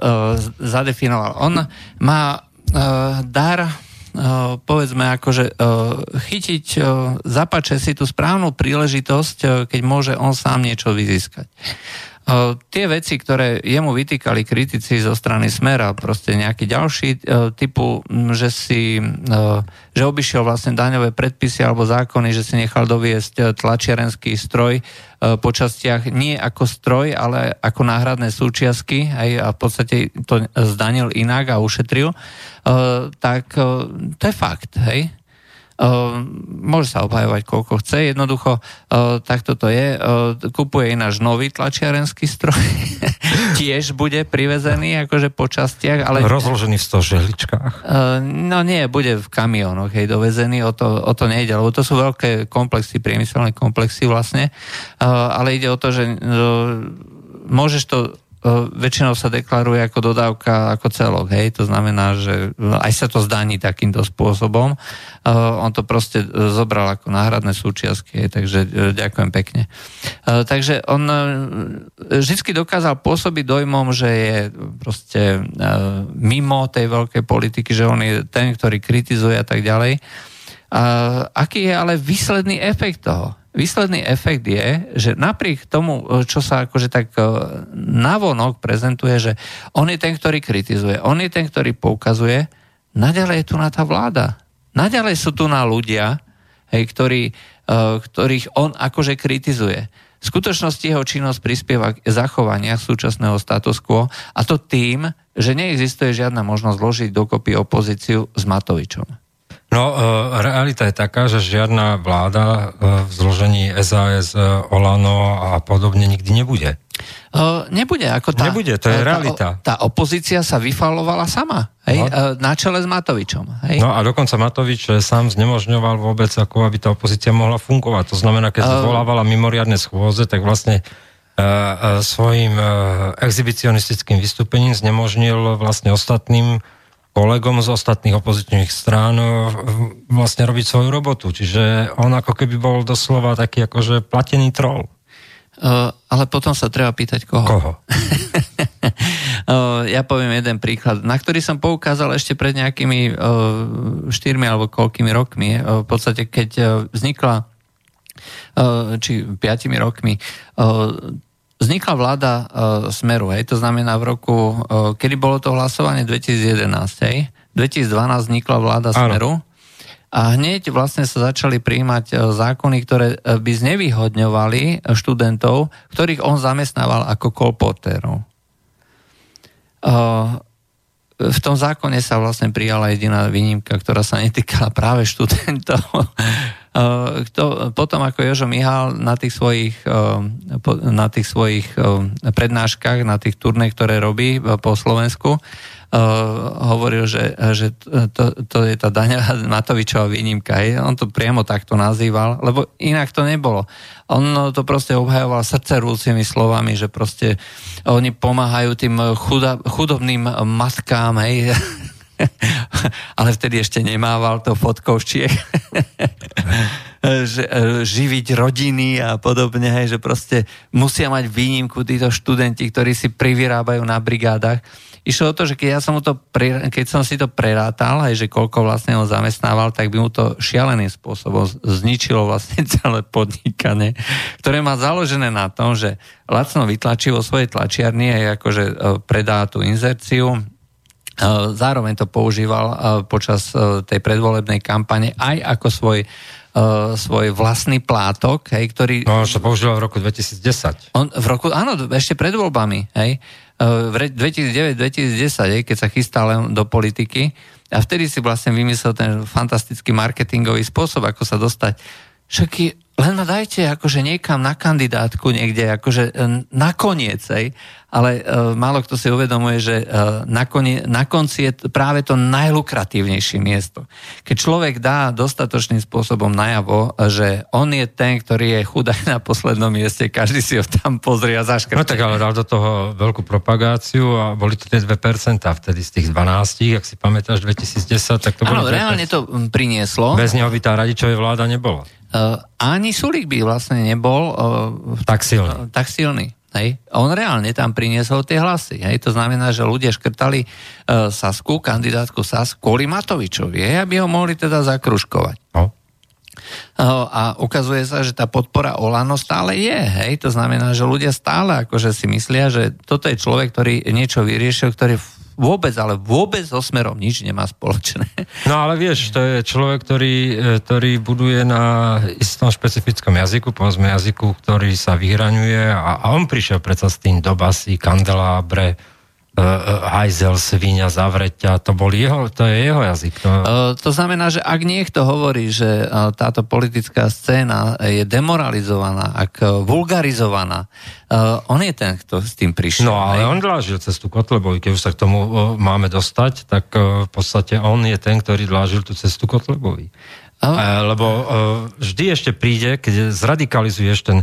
zadefinoval. On má dar povedzme akože chytiť, zapače si tú správnu príležitosť, keď môže on sám niečo vyzískať tie veci, ktoré jemu vytýkali kritici zo strany Smera, proste nejaký ďalší typu, že si, že obišiel vlastne daňové predpisy alebo zákony, že si nechal doviesť tlačiarenský stroj po častiach nie ako stroj, ale ako náhradné súčiastky aj, a v podstate to zdanil inak a ušetril, tak to je fakt, hej môže sa obhajovať koľko chce, jednoducho ehm, takto to je. Ehm, kupuje ináč nový tlačiarenský stroj, tiež bude privezený akože po častiach, ale... Rozložený v stožehličkách? No nie, bude v kamionoch, hej, dovezený, o to, o to nejde, lebo to sú veľké komplexy, priemyselné komplexy vlastne, ale ide o to, že môžeš to väčšinou sa deklaruje ako dodávka, ako celok, hej, to znamená, že aj sa to zdaní takýmto spôsobom. On to proste zobral ako náhradné súčiastky, hej, takže uh, ďakujem pekne. Takže on uh, vždy dokázal pôsobiť dojmom, že je proste mimo tej veľkej politiky, že on je ten, ktorý kritizuje a tak ďalej. Aký je ale výsledný efekt toho? Výsledný efekt je, že napriek tomu, čo sa akože tak e, navonok prezentuje, že on je ten, ktorý kritizuje, on je ten, ktorý poukazuje, naďalej je tu na tá vláda. Naďalej sú tu na ľudia, hej, ktorí, e, ktorých on akože kritizuje. V skutočnosti jeho činnosť prispieva k zachovania súčasného status quo a to tým, že neexistuje žiadna možnosť zložiť dokopy opozíciu s Matovičom. No, e, realita je taká, že žiadna vláda e, v zložení SAS, e, Olano a podobne nikdy nebude. Nebude, ako tá... Nebude, to je tá, realita. Tá, tá opozícia sa vyfalovala sama, hej, no. na čele s Matovičom. Hej. No a dokonca Matovič sám znemožňoval vôbec, ako aby tá opozícia mohla fungovať. To znamená, keď zvolávala mimoriadne schôze, tak vlastne svojim exhibicionistickým vystúpením znemožnil vlastne ostatným kolegom z ostatných opozičných strán e, vlastne robiť svoju robotu. Čiže on ako keby bol doslova taký akože platený troll. Uh, ale potom sa treba pýtať koho. Koho? uh, ja poviem jeden príklad, na ktorý som poukázal ešte pred nejakými uh, štyrmi alebo koľkými rokmi. Uh, v podstate, keď uh, vznikla uh, či piatimi rokmi uh, vznikla vláda uh, Smeru, hej, to znamená v roku, uh, kedy bolo to hlasovanie 2011, hej, 2012 vznikla vláda ano. Smeru a hneď vlastne sa začali prijímať uh, zákony, ktoré uh, by znevýhodňovali študentov, ktorých on zamestnával ako kolportérov. Uh, v tom zákone sa vlastne prijala jediná výnimka, ktorá sa netýkala práve študentov. Kto, potom ako Jožo Mihal na tých svojich, na tých svojich prednáškach, na tých turné, ktoré robí po Slovensku, hovoril, že, že to, to je tá Daňa Matovičová výnimka. Hej. On to priamo takto nazýval, lebo inak to nebolo. On to proste obhajoval srdcerúcimi slovami, že proste oni pomáhajú tým chudobným matkám, hej, ale vtedy ešte nemával to fotkou z Čiech. e, živiť rodiny a podobne, hej, že proste musia mať výnimku títo študenti, ktorí si privyrábajú na brigádach. Išlo o to, že keď, ja som, to keď som si to prerátal, aj že koľko vlastne ho zamestnával, tak by mu to šialeným spôsobom zničilo vlastne celé podnikanie, ktoré má založené na tom, že lacno vytlačí vo svojej tlačiarni aj akože e, predá tú inzerciu, Zároveň to používal počas tej predvolebnej kampane aj ako svoj svoj vlastný plátok, hej, ktorý... No, to používal v roku 2010. On v roku, áno, ešte pred voľbami, hej, v 2009-2010, keď sa chystal len do politiky a vtedy si vlastne vymyslel ten fantastický marketingový spôsob, ako sa dostať však len ma dajte akože niekam na kandidátku niekde, akože e, nakoniec, hej. ale uh, málo kto si uvedomuje, že uh, nakoniec, na konci je práve to najlukratívnejšie miesto. Keď človek dá dostatočným spôsobom najavo, že on je ten, ktorý je chudák na poslednom mieste, každý si ho tam pozrie a zaškrtí. No tak ale dal do toho veľkú propagáciu a boli to tie 2% vtedy z tých 12, ak si pamätáš 2010, tak to bolo... Áno, reálne to prinieslo. Bez neho by tá radičovej vláda nebola. Uh, ani Sulik by vlastne nebol uh, tak silný. Uh, tak silný. Hej. On reálne tam priniesol tie hlasy. Hej. To znamená, že ľudia škrtali uh, Sasku, kandidátku Sasku, kvôli Matovičovi, hej, aby ho mohli teda zakruškovať. No. Uh, a ukazuje sa, že tá podpora Olano stále je. Hej. To znamená, že ľudia stále akože si myslia, že toto je človek, ktorý niečo vyriešil, ktorý vôbec, ale vôbec so smerom nič nemá spoločné. No ale vieš, to je človek, ktorý, e, ktorý buduje na istom špecifickom jazyku, povedzme jazyku, ktorý sa vyhraňuje a, a on prišiel predsa s tým do basy, kandelábre, uh, hajzel, svíňa, zavreťa, to, bol jeho, to je jeho jazyk. To... Uh, to znamená, že ak niekto hovorí, že uh, táto politická scéna je demoralizovaná, ak vulgarizovaná, uh, on je ten, kto s tým prišiel. No ale on dlážil cestu Kotlebovi, keď už sa k tomu uh, máme dostať, tak uh, v podstate on je ten, ktorý dlážil tú cestu Kotlebovi. Uh, lebo uh, vždy ešte príde, keď zradikalizuješ ten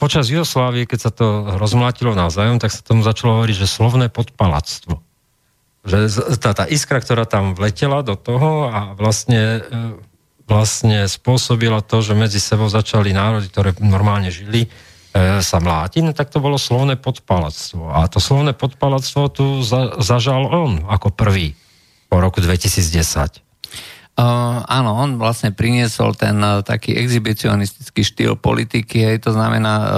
Počas Jugoslávie, keď sa to rozmlátilo navzájom, tak sa tomu začalo hovoriť, že slovné podpalactvo. Že tá, tá iskra, ktorá tam vletela do toho a vlastne, vlastne spôsobila to, že medzi sebou začali národy, ktoré normálne žili, sa mlátiť, no tak to bolo slovné podpalactvo. A to slovné podpalactvo tu za, zažal on ako prvý po roku 2010. Uh, áno, on vlastne priniesol ten uh, taký exhibicionistický štýl politiky, hej, to znamená uh,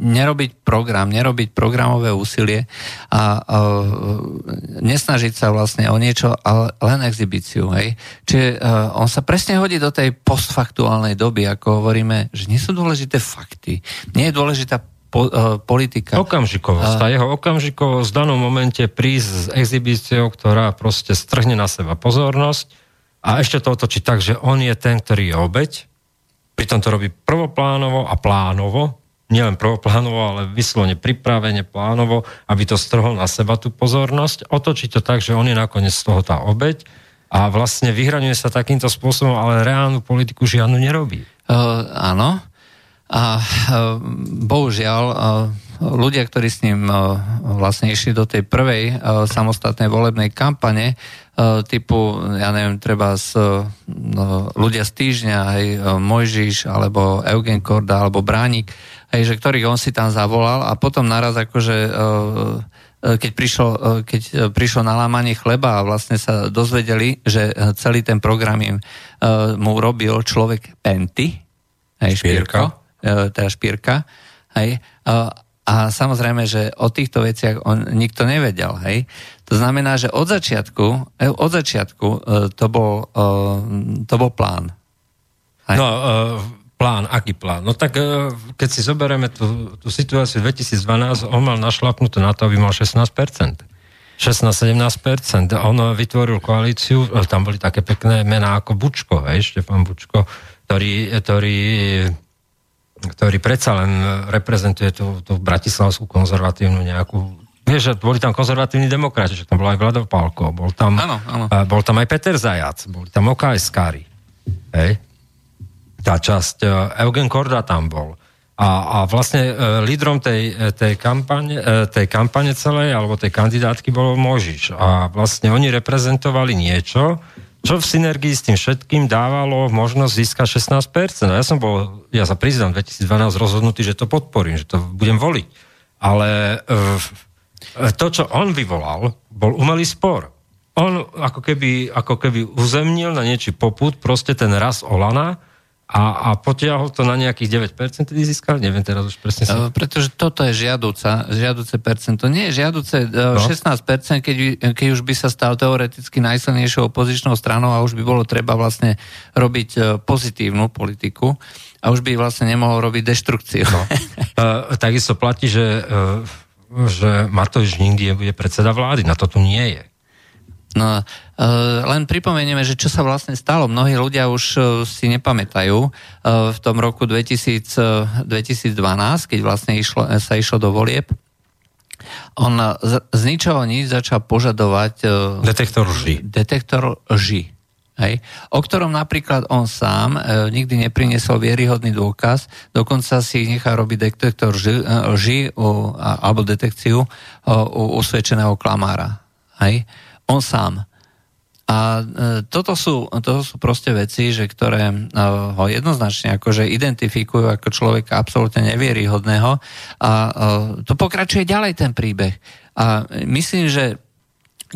nerobiť program, nerobiť programové úsilie a uh, nesnažiť sa vlastne o niečo, ale len exhibíciu. Hej. Čiže uh, on sa presne hodí do tej postfaktuálnej doby, ako hovoríme, že nie sú dôležité fakty, nie je dôležitá po, uh, politika. Okamžikovosť. Tá jeho okamžikovosť v danom momente prísť s exhibíciou, ktorá proste strhne na seba pozornosť a ešte to otočiť tak, že on je ten, ktorý je obeď, pritom to robí prvoplánovo a plánovo, nielen prvoplánovo, ale vyslovene pripravene, plánovo, aby to strhol na seba tú pozornosť, otočiť to tak, že on je nakoniec z toho tá obeď a vlastne vyhraňuje sa takýmto spôsobom, ale reálnu politiku žiadnu nerobí. Uh, áno. A uh, bohužiaľ uh, ľudia, ktorí s ním uh, vlastne išli do tej prvej uh, samostatnej volebnej kampane, E, typu, ja neviem, treba z, no, ľudia z týždňa, hej, e, Mojžiš, alebo Eugen Korda, alebo Bránik, hej, že ktorých on si tam zavolal a potom naraz akože keď prišlo, keď prišlo na lámanie chleba a vlastne sa dozvedeli, že celý ten program im mu robil človek Penty, hej, Špírko, teda Špírka, hej, a samozrejme, že o týchto veciach on nikto nevedel. Hej? To znamená, že od začiatku, e, od začiatku e, to bol, e, to bol plán. Hej? No, plán, aký plán? No tak keď si zoberieme tú, tú situáciu 2012, on mal našlapnuté na to, aby mal 16%. 16-17%. On vytvoril koalíciu, tam boli také pekné mená ako Bučko, hej, Štefan Bučko, ktorý, ktorý ktorý predsa len reprezentuje tú, tú bratislavskú konzervatívnu nejakú Vieš, že boli tam konzervatívni demokrati, že tam bol aj Vlado Pálko, bol tam, ano, ano. bol tam aj Peter Zajac, boli tam OKS-kári. Hej? Tá časť, e, Eugen Korda tam bol. A, a vlastne e, lídrom tej, e, tej, kampane, tej kampane celej, alebo tej kandidátky bol Možiš. A vlastne oni reprezentovali niečo, čo v synergii s tým všetkým dávalo možnosť získať 16%. A ja som bol, ja sa priznám, 2012 rozhodnutý, že to podporím, že to budem voliť. Ale e, to, čo on vyvolal, bol umelý spor. On ako keby, ako keby uzemnil na niečí poput proste ten raz Olana, a, a potiahol to na nejakých 9%, tedy získal? Neviem teraz už presne. Sa... Uh, pretože toto je žiaduca, žiaduce percento. Nie je žiaduce uh, no. 16%, keď, keď už by sa stal teoreticky najsilnejšou opozičnou stranou a už by bolo treba vlastne robiť uh, pozitívnu politiku a už by vlastne nemohol robiť deštrukciu. No. uh, takisto platí, že, uh, že Matovič nikdy nebude predseda vlády. Na to tu nie je. No, len pripomenieme, že čo sa vlastne stalo. Mnohí ľudia už si nepamätajú v tom roku 2000, 2012, keď vlastne išlo, sa išlo do volieb. On z, z ničoho nič začal požadovať... Detektor lži. Detektor lži. Hej, o ktorom napríklad on sám e, nikdy nepriniesol vieryhodný dôkaz, dokonca si nechá robiť detektor lži, lži u, a, alebo detekciu u, u usvedčeného klamára. Hej on sám. A e, toto sú, toto sú proste veci, že ktoré e, ho jednoznačne akože identifikujú ako človeka absolútne nevieryhodného a e, to pokračuje ďalej ten príbeh. A myslím, že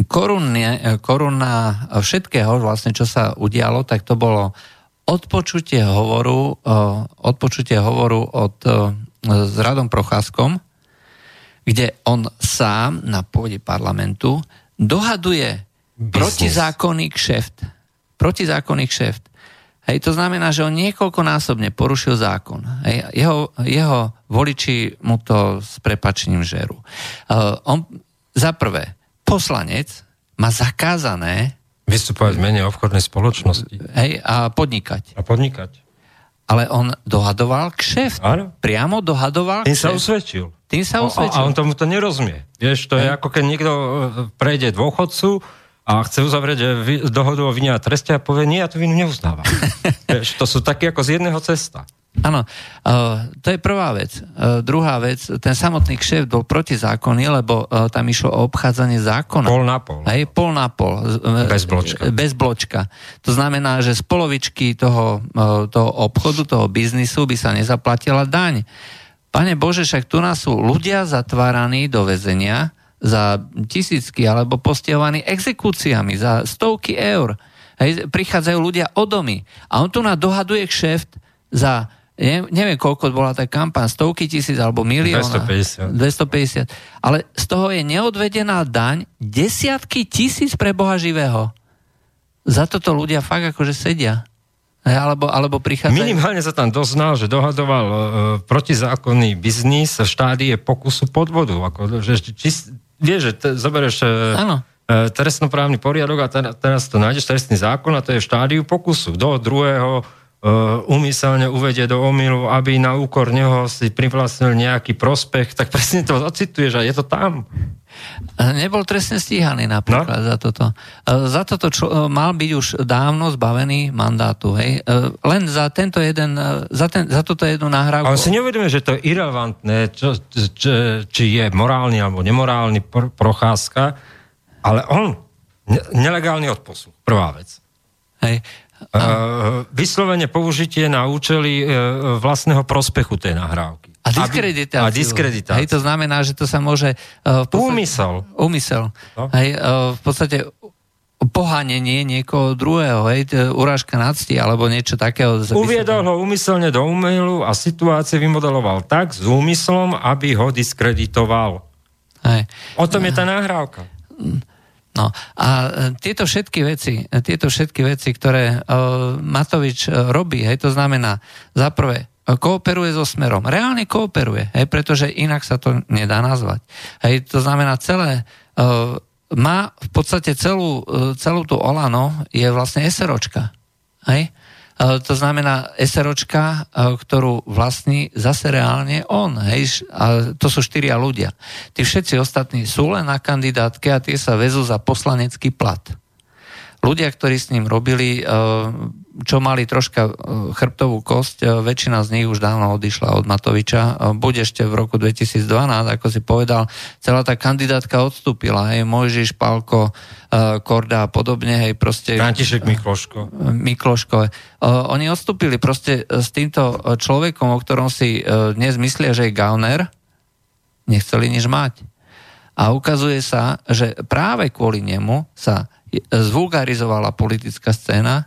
korunne, koruna všetkého vlastne, čo sa udialo, tak to bolo odpočutie hovoru, odpočutie hovoru od, s Radom Procházkom, kde on sám na pôde parlamentu dohaduje Business. protizákonný kšeft. Protizákonný kšeft. Hej, to znamená, že on niekoľkonásobne porušil zákon. Hej, jeho, jeho voliči mu to s prepačením žerú. Uh, on, za prvé, poslanec má zakázané vystupovať v mene obchodnej spoločnosti. Hej, a podnikať. A podnikať. Ale on dohadoval kšeft. Áno. Priamo dohadoval Tým kšeft. sa usvedčil. Tým sa usvedčil. A on tomu to nerozumie. Vieš, to je ako keď niekto e, prejde dôchodcu a chce uzavrieť e, dohodu o vine a treste a povie, nie, ja tú vinu neuznávam. Vieš, to sú také ako z jedného cesta. Áno, uh, to je prvá vec. Uh, druhá vec, ten samotný kšeft bol protizákonný, lebo uh, tam išlo o obchádzanie zákona. Pol na pol. Hej, pol na pol. Bez bločka. Bez bločka. To znamená, že z polovičky toho, toho obchodu, toho biznisu by sa nezaplatila daň. Pane Bože, však tu nás sú ľudia zatváraní do väzenia za tisícky alebo postihovaní exekúciami za stovky eur. Hej, prichádzajú ľudia o domy a on tu nás dohaduje kšeft za ne, neviem koľko bola tá kampaň, stovky tisíc alebo milióna. 250. 250. Ale z toho je neodvedená daň desiatky tisíc pre Boha živého. Za toto ľudia fakt akože sedia. Alebo, alebo prichádza... Minimálne sa tam doznal, že dohadoval uh, protizákonný biznis v štádie pokusu podvodu. Ako, že, či, vieš, že te, zoberieš uh, trestnoprávny poriadok a teraz, teraz to nájdeš trestný zákon a to je v štádiu pokusu. Do druhého umyselne uvedie do omilu, aby na úkor neho si privlastnil nejaký prospech, tak presne to ocituješ a je to tam. Nebol trestne stíhaný napríklad no? za toto. Za toto čo, mal byť už dávno zbavený mandátu. Hej? Len za tento jeden, za, ten, za toto jednu nahrávku. Ale si neuvedomuje, že to je irrelevantné, čo, čo, či je morálny alebo nemorálny procházka, ale on, nelegálny odposluch, prvá vec. Hej. Uh, vyslovene použitie na účely uh, vlastného prospechu tej nahrávky. A diskreditáciu. A diskreditáciu. Hej, to znamená, že to sa môže... Uh, podstate, úmysel. Úmysel. No? Hej, uh, v podstate pohanenie niekoho druhého, hej, urážka nadsti alebo niečo takého. Uviedol ho úmyselne do umelu a situácie vymodeloval tak s úmyslom, aby ho diskreditoval. Hej. O tom je tá nahrávka. No a e, tieto všetky veci, e, tieto všetky veci, ktoré uh, Matovič robí, hej, to znamená, za prvé, kooperuje so Smerom. Reálne kooperuje, hej, pretože inak sa to nedá nazvať. Hej, to znamená, celé, má v podstate celú, celú tú Olano je vlastne SROčka. Hej? E, to znamená SROčka, e, ktorú vlastní zase reálne on. Hej, a to sú štyria ľudia. Tí všetci ostatní sú len na kandidátke a tie sa vezú za poslanecký plat. Ľudia, ktorí s ním robili, e, čo mali troška chrbtovú kosť, väčšina z nich už dávno odišla od Matoviča. Buď ešte v roku 2012, ako si povedal, celá tá kandidátka odstúpila. Hej, Mojžiš, Pálko, Korda a podobne, hej, proste... František Mikloško. Mikloško. Oni odstúpili proste s týmto človekom, o ktorom si dnes myslia, že je gauner, nechceli nič mať. A ukazuje sa, že práve kvôli nemu sa zvulgarizovala politická scéna,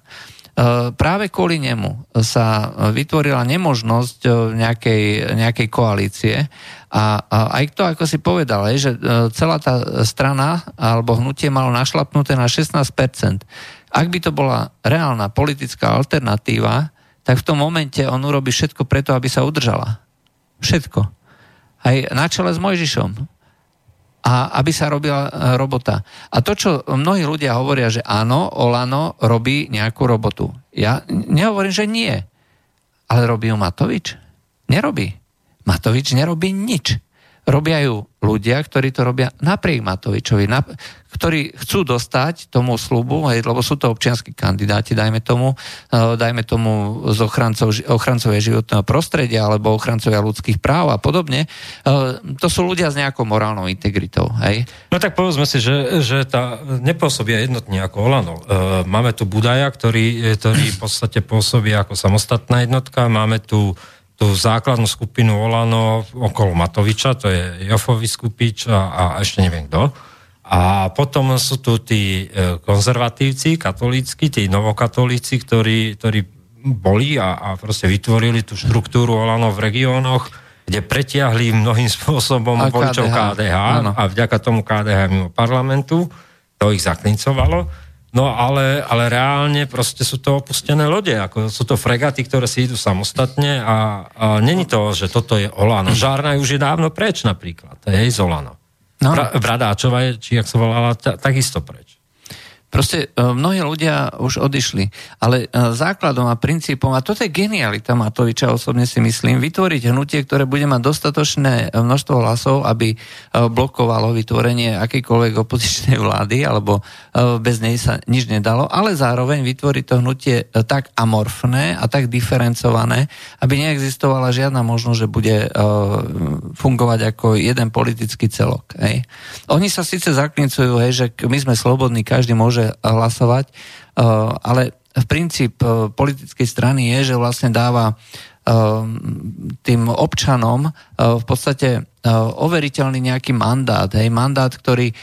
práve kvôli nemu sa vytvorila nemožnosť nejakej, nejakej koalície a, a aj to, ako si povedal, je, že e, celá tá strana alebo hnutie malo našlapnuté na 16%. Ak by to bola reálna politická alternatíva, tak v tom momente on urobí všetko preto, aby sa udržala. Všetko. Aj na čele s Mojžišom. A aby sa robila e, robota. A to, čo mnohí ľudia hovoria, že áno, Olano robí nejakú robotu. Ja nehovorím, že nie. Ale robí ju Matovič? Nerobí. Matovič nerobí nič robia ju ľudia, ktorí to robia napriek Matovičovi, na, ktorí chcú dostať tomu slubu, hej, lebo sú to občianskí kandidáti, dajme tomu, uh, dajme tomu z ochrancov, ochrancovia životného prostredia alebo ochrancovia ľudských práv a podobne. Uh, to sú ľudia s nejakou morálnou integritou. Hej. No tak povedzme si, že, že tá nepôsobia jednotne ako Olano. Uh, máme tu Budaja, ktorý, ktorý v podstate pôsobí ako samostatná jednotka, máme tu tú základnú skupinu Olano okolo Matoviča, to je Jofovi Skupič a, a ešte neviem kto. A potom sú tu tí e, konzervatívci, katolícky, tí novokatolíci, ktorí, ktorí boli a, a proste vytvorili tú štruktúru Olano v regiónoch, kde pretiahli mnohým spôsobom voličov KDH, KDH a vďaka tomu KDH mimo parlamentu, to ich zaklincovalo. No ale, ale reálne proste sú to opustené lode, ako sú to fregaty, ktoré si idú samostatne a, a není to, že toto je Olano. Žárna už je dávno preč napríklad, je z Olano. No. Bradáčova je, či jak sa volala, takisto preč. Proste e, mnohí ľudia už odišli, ale e, základom a princípom, a toto je genialita Matoviča, osobne si myslím, vytvoriť hnutie, ktoré bude mať dostatočné množstvo hlasov, aby e, blokovalo vytvorenie akýkoľvek opozičnej vlády, alebo bez nej sa nič nedalo, ale zároveň vytvoriť to hnutie tak amorfné a tak diferencované, aby neexistovala žiadna možnosť, že bude fungovať ako jeden politický celok. Hej. Oni sa síce zaklincujú, hej, že my sme slobodní, každý môže môže hlasovať, eh, ale princíp eh, politickej strany je, že vlastne dáva eh, tým občanom v podstate overiteľný nejaký mandát, hej, mandát, ktorý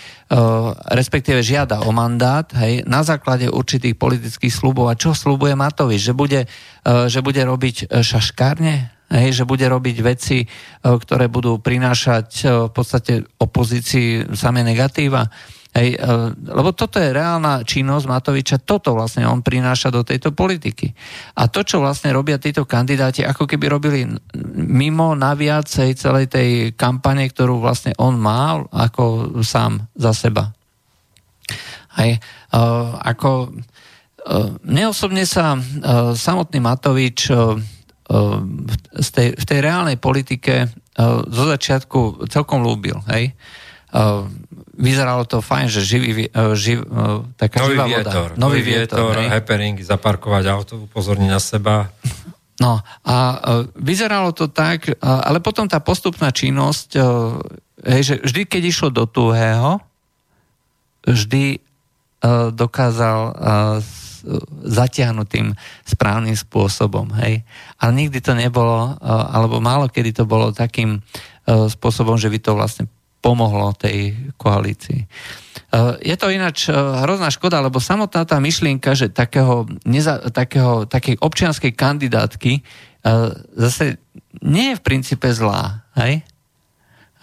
respektíve žiada o mandát, hej, na základe určitých politických slubov. A čo slubuje Matovič? Že bude, že bude robiť šaškárne? Hej, že bude robiť veci, ktoré budú prinášať v podstate opozícii samé negatíva. Hej, e, lebo toto je reálna činnosť Matoviča, toto vlastne on prináša do tejto politiky. A to, čo vlastne robia títo kandidáti, ako keby robili mimo naviac celej tej kampane, ktorú vlastne on má ako sám za seba. Hej, uh, ako uh, mne osobne sa samotný Matovič v, tej, v tej reálnej politike zo začiatku celkom lúbil. Hej? Vyzeralo to fajn, že živý, e, živ, e, taká nový živá vietor, voda. Nový, vietor, vietor happening, zaparkovať auto, upozorniť na seba. No a uh, vyzeralo to tak, ale potom tá postupná činnosť, hej, že vždy, keď išlo do tuhého, vždy dokázal zatiahnuť tým správnym spôsobom. Hej. Ale nikdy to nebolo, alebo málo kedy to bolo takým spôsobom, že by to vlastne pomohlo tej koalícii. E, je to ináč e, hrozná škoda, lebo samotná tá myšlienka, že takého, neza, takého, takej občianskej kandidátky e, zase nie je v princípe zlá. Hej?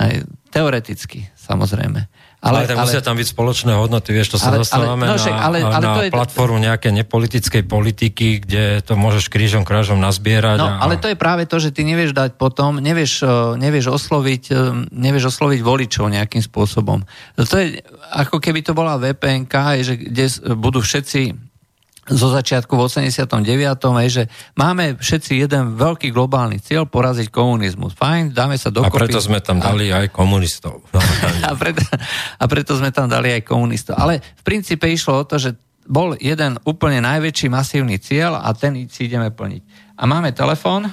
Aj, teoreticky, samozrejme. Ale, ale, ale musia tam byť spoločné hodnoty, vieš, to sa ale, dostávame ale, no, však, ale, ale na, to je... platformu nejaké nepolitickej politiky, kde to môžeš krížom krážom nazbierať. No, a... ale to je práve to, že ty nevieš dať potom, nevieš, nevieš, osloviť, nevieš osloviť voličov nejakým spôsobom. To je ako keby to bola VPNK, že kde budú všetci zo začiatku v 89. Je, že máme všetci jeden veľký globálny cieľ poraziť komunizmus. Fajn, dáme sa dokopy. A preto sme tam dali a... aj komunistov. a, preto, a preto sme tam dali aj komunistov. Ale v princípe išlo o to, že bol jeden úplne najväčší masívny cieľ a ten si ideme plniť. A máme telefón.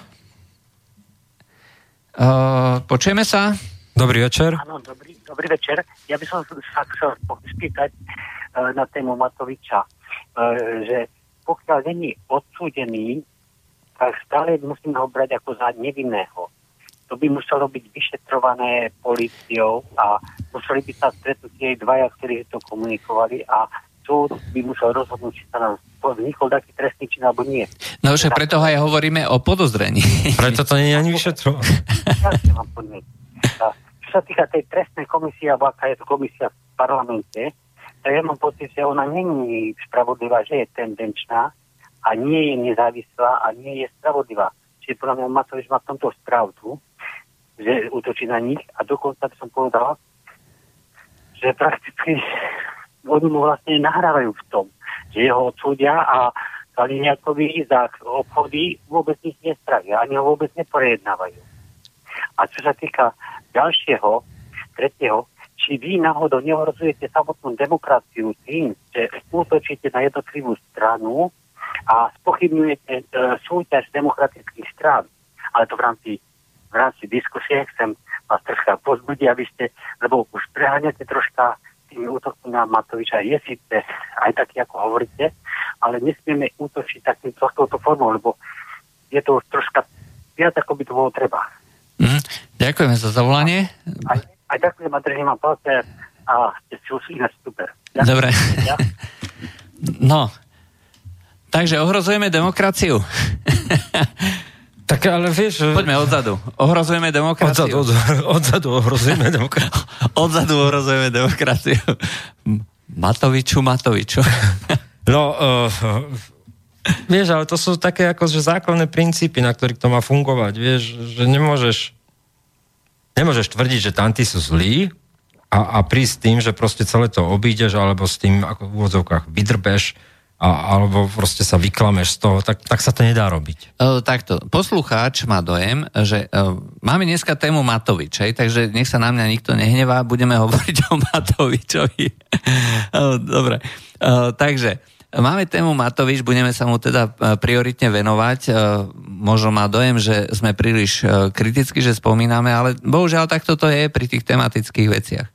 Uh, počujeme sa? Dobrý večer. Áno, dobrý, dobrý večer. Ja by som sa chcel spýtať uh, na tému Matoviča E, že pokiaľ není odsúdený, tak stále musíme ho brať ako za nevinného. To by muselo byť vyšetrované policiou a museli by sa stretnúť tie dvaja, ktorí to komunikovali a súd by musel rozhodnúť, či sa nám vznikol taký trestný čin alebo nie. No že preto aj hovoríme o podozrení. Preto to nie je ani vyšetrované. Čo sa týka tej trestnej komisie, alebo aká je to komisia v parlamente, tak ja mám pocit, že ona není spravodlivá, že je tendenčná a nie je nezávislá a nie je spravodlivá. Čiže podľa mňa Matovič má v tomto správdu, že útočí na nich a dokonca by som povedal, že prakticky oni mu vlastne nahrávajú v tom, že jeho odsúdia a Kaliňakovi za obchody vôbec nič nestravia, ani ho vôbec nepojednávajú. A čo sa týka ďalšieho, tretieho, či vy náhodou neohrozujete samotnú demokraciu tým, že útočíte na jednotlivú stranu a spochybňujete e, súťaž demokratických strán. Ale to v rámci, v rámci diskusie chcem vás troška pozbudiť, aby ste, lebo už preháňate troška tými útokmi na Matoviča. Je síce aj taký, ako hovoríte, ale nesmieme útočiť takým touto formou, lebo je to už troška viac, ako by to bolo treba. Mm, ďakujeme za zavolanie. Aj, aj ďakujem a držím vám palce a ste si už ináč super. Ďakujem. Dobre. Ja? No, takže ohrozujeme demokraciu. Tak ale vieš... Poďme odzadu. Ohrozujeme demokraciu. Odzadu, od, odzadu ohrozujeme demokraciu. odzadu ohrozujeme demokraciu. Matoviču, Matoviču. no, uh, vieš, ale to sú také ako, že základné princípy, na ktorých to má fungovať. Vieš, že nemôžeš nemôžeš tvrdiť, že tanti sú zlí a, a prísť tým, že proste celé to obídeš alebo s tým ako v úvodzovkách vydrbeš a, alebo proste sa vyklameš z toho, tak, tak sa to nedá robiť. Uh, takto, poslucháč má dojem, že uh, máme dneska tému Matovič, hej, takže nech sa na mňa nikto nehnevá, budeme hovoriť o Matovičovi. uh, dobre, uh, takže Máme tému Matovič, budeme sa mu teda e, prioritne venovať. E, možno má dojem, že sme príliš e, kriticky, že spomíname, ale bohužiaľ takto to je pri tých tematických veciach.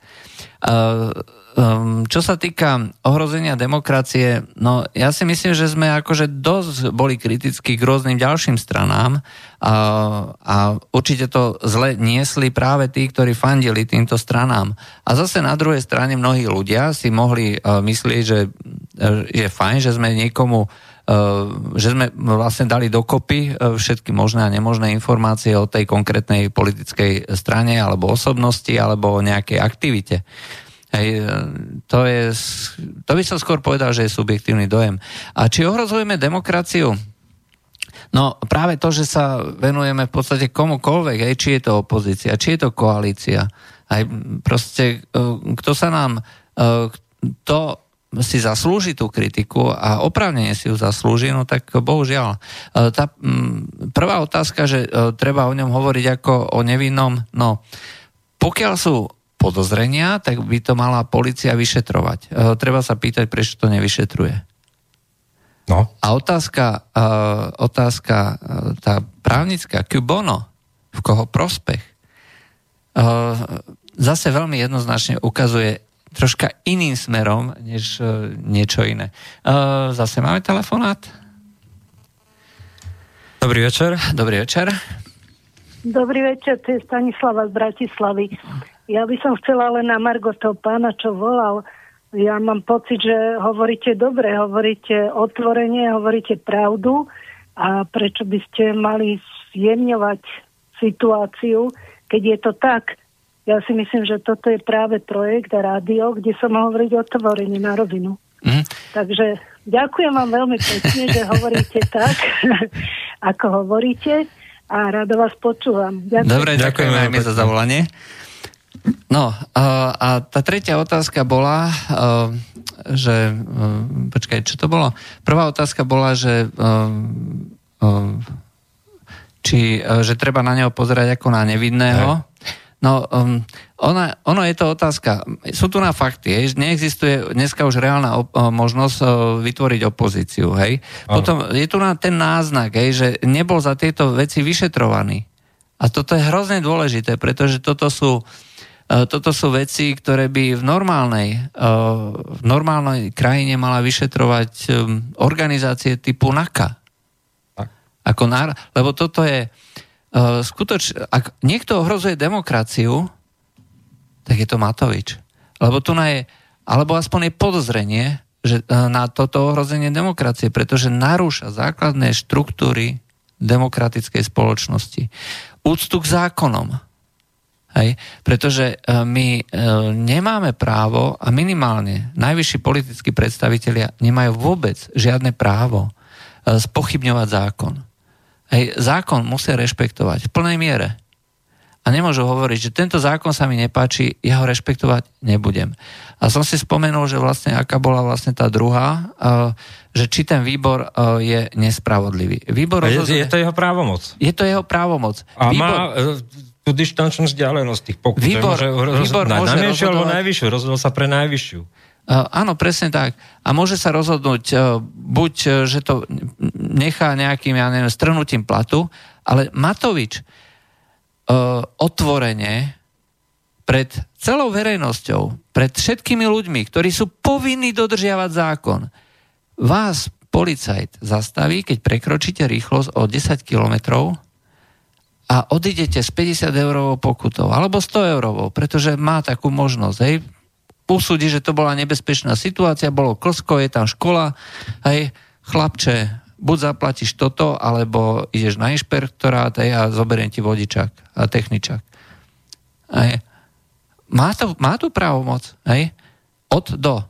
Um, čo sa týka ohrozenia demokracie, no ja si myslím, že sme akože dosť boli kritickí k rôznym ďalším stranám a, a určite to zle niesli práve tí, ktorí fandili týmto stranám. A zase na druhej strane mnohí ľudia si mohli uh, myslieť, že je fajn, že sme niekomu že sme vlastne dali dokopy všetky možné a nemožné informácie o tej konkrétnej politickej strane alebo osobnosti alebo o nejakej aktivite. Hej, e, to, je, to by som skôr povedal, že je subjektívny dojem. A či ohrozujeme demokraciu? No práve to, že sa venujeme v podstate komukoľvek, hej, či je to opozícia, či je to koalícia. Aj proste, kto sa nám, to si zaslúži tú kritiku a oprávnene si ju zaslúži, no tak bohužiaľ. Tá prvá otázka, že treba o ňom hovoriť ako o nevinnom, no pokiaľ sú podozrenia, tak by to mala policia vyšetrovať. E, treba sa pýtať, prečo to nevyšetruje. No. A otázka, e, otázka e, tá právnická, kubono, v koho prospech, zase veľmi jednoznačne ukazuje troška iným smerom, než niečo iné. Zase máme telefonát? Dobrý večer. Dobrý večer. Dobrý večer, to je Stanislava z Bratislavy. Ja by som chcela len na Margo toho pána, čo volal. Ja mám pocit, že hovoríte dobre, hovoríte otvorene, hovoríte pravdu a prečo by ste mali zjemňovať situáciu, keď je to tak. Ja si myslím, že toto je práve projekt a rádio, kde som mohol hovoriť otvorene na rovinu. Mm. Takže ďakujem vám veľmi pekne, že hovoríte tak, ako hovoríte a rado vás počúvam. Ďakujem. Dobre, ďakujeme aj my za zavolanie. No a, tá tretia otázka bola, že, počkaj, čo to bolo? Prvá otázka bola, že či, že treba na neho pozerať ako na nevidného. No, um, ona, ono je to otázka. Sú tu na fakty, hej, neexistuje dneska už reálna op- možnosť uh, vytvoriť opozíciu, hej. Potom je tu na ten náznak, hej, že nebol za tieto veci vyšetrovaný. A toto je hrozne dôležité, pretože toto sú uh, toto sú veci, ktoré by v normálnej, e, v normálnej krajine mala vyšetrovať e, organizácie typu NAKA. Ako nar- lebo toto je skutoč, ak niekto ohrozuje demokraciu, tak je to Matovič. Lebo tu na je, alebo aspoň je podozrenie, že na toto ohrozenie demokracie, pretože narúša základné štruktúry demokratickej spoločnosti. Úctu k zákonom, Hej? Pretože e, my nemáme právo a minimálne najvyšší politickí predstavitelia nemajú vôbec žiadne právo spochybňovať zákon. Hej, zákon musia rešpektovať v plnej miere. a nemôžu hovoriť, že tento zákon sa mi nepáči, ja ho rešpektovať nebudem. A som si spomenul, že vlastne aká bola vlastne tá druhá, že či ten výbor je nespravodlivý. Výbor rozhoduje, je to jeho právomoc. Je to jeho právomoc. A výbor, má e, tú dištančnú vzdialenosť tých pokut. Výbor, môže, výbor na môže najmenšiu alebo najvyššiu, rozhodol sa pre najvyššiu. Uh, áno, presne tak. A môže sa rozhodnúť uh, buď, uh, že to nechá nejakým, ja neviem, strnutím platu, ale Matovič otvorene pred celou verejnosťou, pred všetkými ľuďmi, ktorí sú povinní dodržiavať zákon, vás policajt zastaví, keď prekročíte rýchlosť o 10 kilometrov a odidete s 50 eurovou pokutou alebo 100 eurovou, pretože má takú možnosť. Hej usúdi, že to bola nebezpečná situácia, bolo klsko, je tam škola, hej, chlapče, buď zaplatíš toto, alebo ideš na inšpektorát hej, a zoberiem ti vodičák a techničák. Hej. Má, to, má tu právomoc, hej? Od do.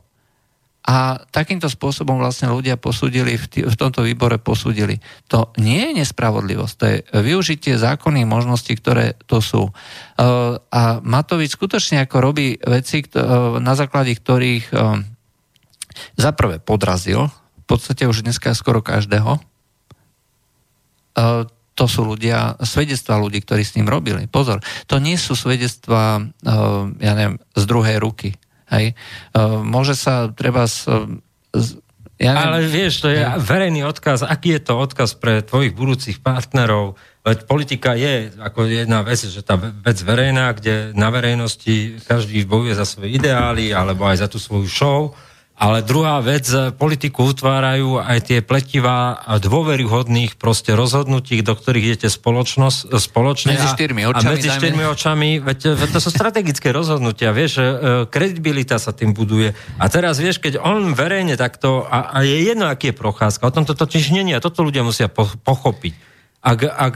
A takýmto spôsobom vlastne ľudia posúdili, v, tomto výbore posúdili. To nie je nespravodlivosť, to je využitie zákonných možností, ktoré to sú. Uh, a Matovič skutočne ako robí veci, uh, na základe ktorých zaprvé podrazil, v podstate už dneska skoro každého. To sú ľudia, svedectvá ľudí, ktorí s ním robili. Pozor, to nie sú svedectvá, ja neviem, z druhej ruky Hej. Uh, môže sa treba z, z, ja neviem, Ale vieš, to je ja. verejný odkaz. Aký je to odkaz pre tvojich budúcich partnerov? Veď politika je ako jedna vec, že tá vec verejná, kde na verejnosti každý bojuje za svoje ideály alebo aj za tú svoju show ale druhá vec, politiku utvárajú aj tie pletivá dôveryhodných proste rozhodnutí, do ktorých idete spoločnosť, spoločne. Medzi štyrmi očami. A medzi štyrmi očami, veď, veď to sú strategické rozhodnutia, vieš, kredibilita sa tým buduje. A teraz vieš, keď on verejne takto, a, a je jedno, aký je procházka, o tom to totiž není a toto ľudia musia po, pochopiť. Ak, ak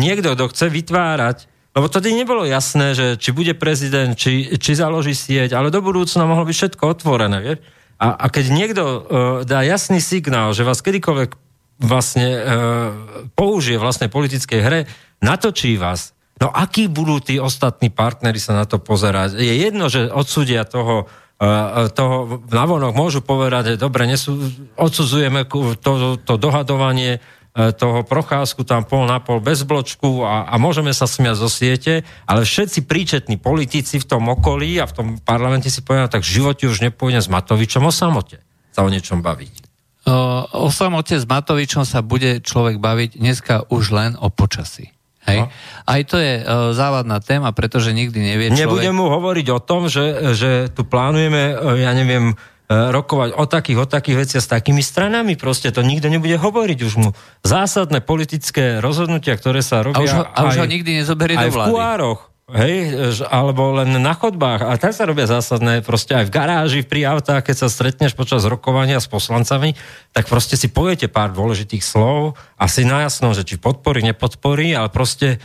niekto, kto chce vytvárať lebo tedy nebolo jasné, že či bude prezident, či, či založí sieť, ale do budúcna mohlo byť všetko otvorené, vieš? A, a keď niekto uh, dá jasný signál, že vás kedykoľvek vlastne uh, použije vlastnej politickej hre, natočí vás, no akí budú tí ostatní partnery sa na to pozerať? Je jedno, že odsúdia toho uh, toho navonok môžu povedať, že dobre, nesú, odsudzujeme to, to dohadovanie E, toho procházku tam pol na pol bez bločku a, a môžeme sa smiať zo siete, ale všetci príčetní politici v tom okolí a v tom parlamente si povedali, tak v živote už nepôjde s Matovičom o samote sa o niečom baviť. O, o samote s Matovičom sa bude človek baviť dneska už len o počasí. Hej? No. Aj to je uh, závadná téma, pretože nikdy nevie človek... Nebudem mu hovoriť o tom, že, že tu plánujeme, ja neviem, E, rokovať o takých, o takých veciach s takými stranami. Proste to nikto nebude hovoriť už mu. Zásadné politické rozhodnutia, ktoré sa robia... A už ho, a už aj, ho nikdy nezoberie do vlády. v kuároch. Hej, alebo len na chodbách. A tam sa robia zásadné, proste aj v garáži, pri autách, keď sa stretneš počas rokovania s poslancami, tak proste si poviete pár dôležitých slov a si najasno, že či podporí, nepodporí, ale proste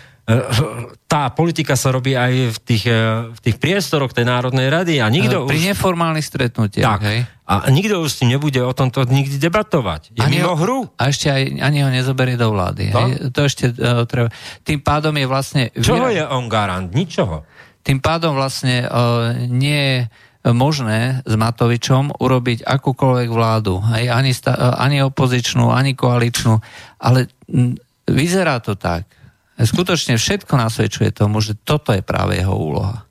tá politika sa robí aj v tých, eh, v tých priestoroch tej Národnej rady a nikto Pri už... neformálnych stretnutiach, tak, hej? A nikto už s tým nebude o tomto nikdy debatovať. Je ani mimo ho, hru. A ešte aj, ani ho nezoberie do vlády. To, hej? to ešte uh, treba. Tým pádom je vlastne... Čoho je on garant? Ničoho. Tým pádom vlastne uh, nie je možné s Matovičom urobiť akúkoľvek vládu. Hej? Ani, sta- ani opozičnú, ani koaličnú. Ale vyzerá to tak, Skutočne všetko nasvedčuje tomu, že toto je práve jeho úloha.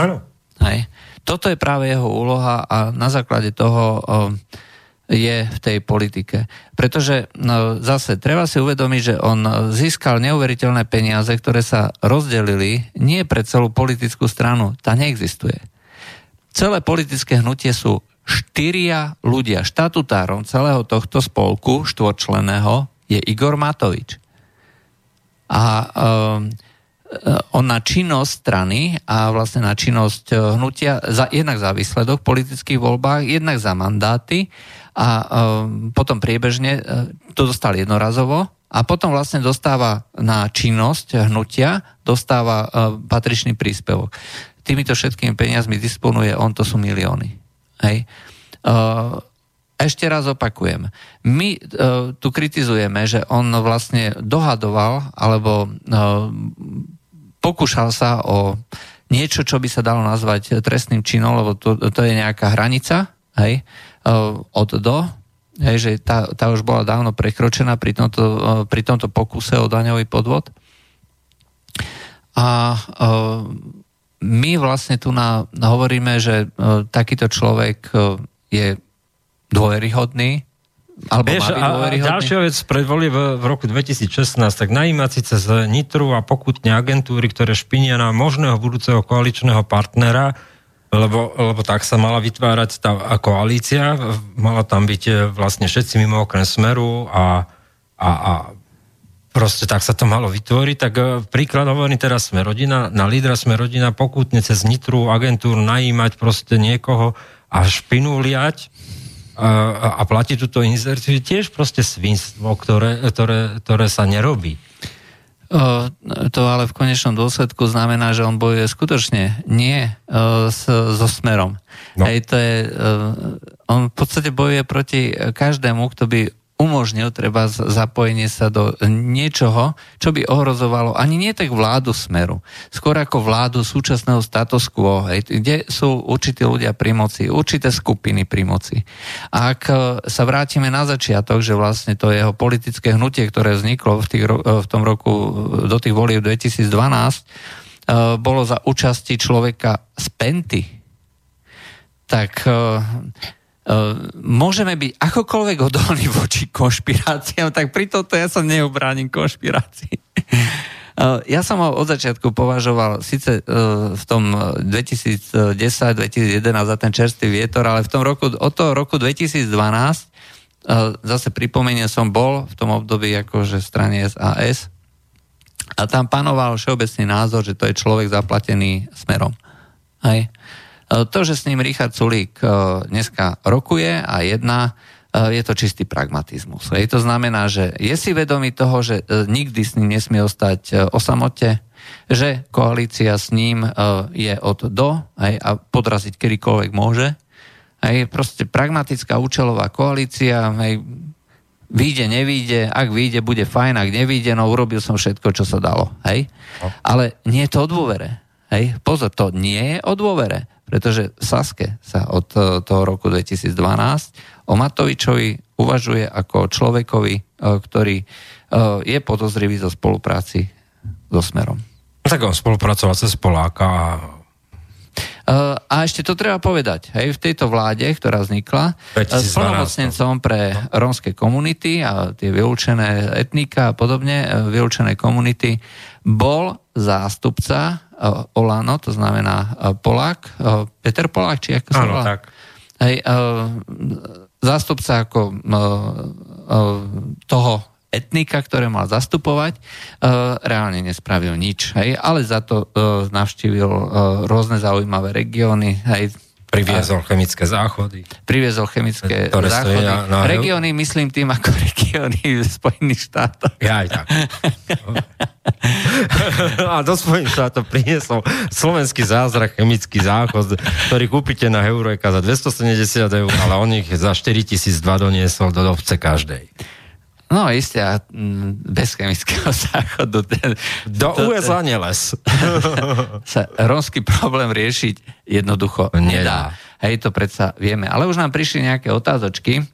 Áno. Hej. Toto je práve jeho úloha a na základe toho je v tej politike. Pretože no, zase treba si uvedomiť, že on získal neuveriteľné peniaze, ktoré sa rozdelili nie pre celú politickú stranu. Tá neexistuje. Celé politické hnutie sú štyria ľudia. Štatutárom celého tohto spolku štvorčleného je Igor Matovič a um, on na činnosť strany a vlastne na činnosť uh, hnutia, za, jednak za výsledok v politických voľbách, jednak za mandáty a um, potom priebežne to dostal jednorazovo a potom vlastne dostáva na činnosť hnutia, dostáva uh, patričný príspevok. Týmito všetkými peniazmi disponuje on, to sú milióny. Hej. Uh, ešte raz opakujem. My uh, tu kritizujeme, že on vlastne dohadoval alebo uh, pokúšal sa o niečo, čo by sa dalo nazvať trestným činom, lebo to, to je nejaká hranica, hej, od do, hej, že tá, tá už bola dávno prekročená pri tomto, pri tomto pokuse o daňový podvod. A my vlastne tu na, hovoríme, že takýto človek je dôveryhodný, alebo Vieš, a, a ďalšia vec predvoli v, v roku 2016, tak najímať si cez Nitru a pokutne agentúry, ktoré špinia na možného budúceho koaličného partnera, lebo, lebo tak sa mala vytvárať tá koalícia, mala tam byť e, vlastne všetci mimo okrem Smeru a, a, a proste tak sa to malo vytvoriť, tak e, príklad hovorím teraz sme rodina, na lídra sme rodina pokutne cez Nitru agentúr najímať proste niekoho a špinu liať, a, a platí túto inzerciu tiež proste svinstvo, ktoré, ktoré, ktoré sa nerobí. To ale v konečnom dôsledku znamená, že on bojuje skutočne nie s, so smerom. No. Hej, to je, on v podstate bojuje proti každému, kto by umožnil treba zapojenie sa do niečoho, čo by ohrozovalo ani nie tak vládu smeru, skôr ako vládu súčasného status quo, hej, kde sú určití ľudia pri moci, určité skupiny pri moci. A ak e, sa vrátime na začiatok, že vlastne to jeho politické hnutie, ktoré vzniklo v, tých, v tom roku do tých volieb 2012, e, bolo za účasti človeka z Penty, tak e, môžeme byť akokoľvek odolní voči konšpiráciám, tak pri tomto ja sa neobránim konšpirácii. Uh, ja som ho od začiatku považoval síce uh, v tom 2010-2011 za ten čerstvý vietor, ale v tom roku, od toho roku 2012 zase pripomeniem som bol v tom období akože strany SAS a tam panoval všeobecný názor, že to je človek zaplatený smerom. Hej. To, že s ním Richard Sulík e, dneska rokuje a jedná, e, je to čistý pragmatizmus. Je to znamená, že je si vedomý toho, že nikdy s ním nesmie ostať o samote, že koalícia s ním je od do aj, a podraziť kedykoľvek môže. Aj, proste pragmatická účelová koalícia, aj, vyjde, nevíde, ak vyjde, bude fajn, ak nevíde, no urobil som všetko, čo sa dalo. Hej? No. Ale nie je to o dôvere. Hej? Pozor, to nie je o dôvere. Pretože v Saske sa od e, toho roku 2012 o Matovičovi uvažuje ako človekovi, e, ktorý e, je podozrivý zo spolupráci so Smerom. Tak on spolupracoval cez Poláka a a ešte to treba povedať, hej, v tejto vláde, ktorá vznikla, s plnomocnencom pre rómske komunity a tie vylúčené etnika a podobne, vylúčené komunity, bol zástupca Olano, to znamená Polák, Peter Polák, či ako sa volá? tak. Hej, zástupca ako toho etnika, ktoré mal zastupovať, reálne nespravil nič. Hej, ale za to navštívil rôzne zaujímavé regióny, hej, Priviezol chemické záchody. Priviezol chemické ktoré záchody. Na, na... Regióny myslím tým ako regióny v Spojených štátoch. Ja aj tak. A do Spojených štátov priniesol slovenský zázrak, chemický záchod, ktorý kúpite na Eureka za 270 eur, ale on ich za 4002 doniesol do dobce každej. No isté, a mm, bez chemického záchodu. Ten, Do to, USA neles. sa rómsky problém riešiť jednoducho nedá. Hej, to predsa vieme. Ale už nám prišli nejaké otázočky.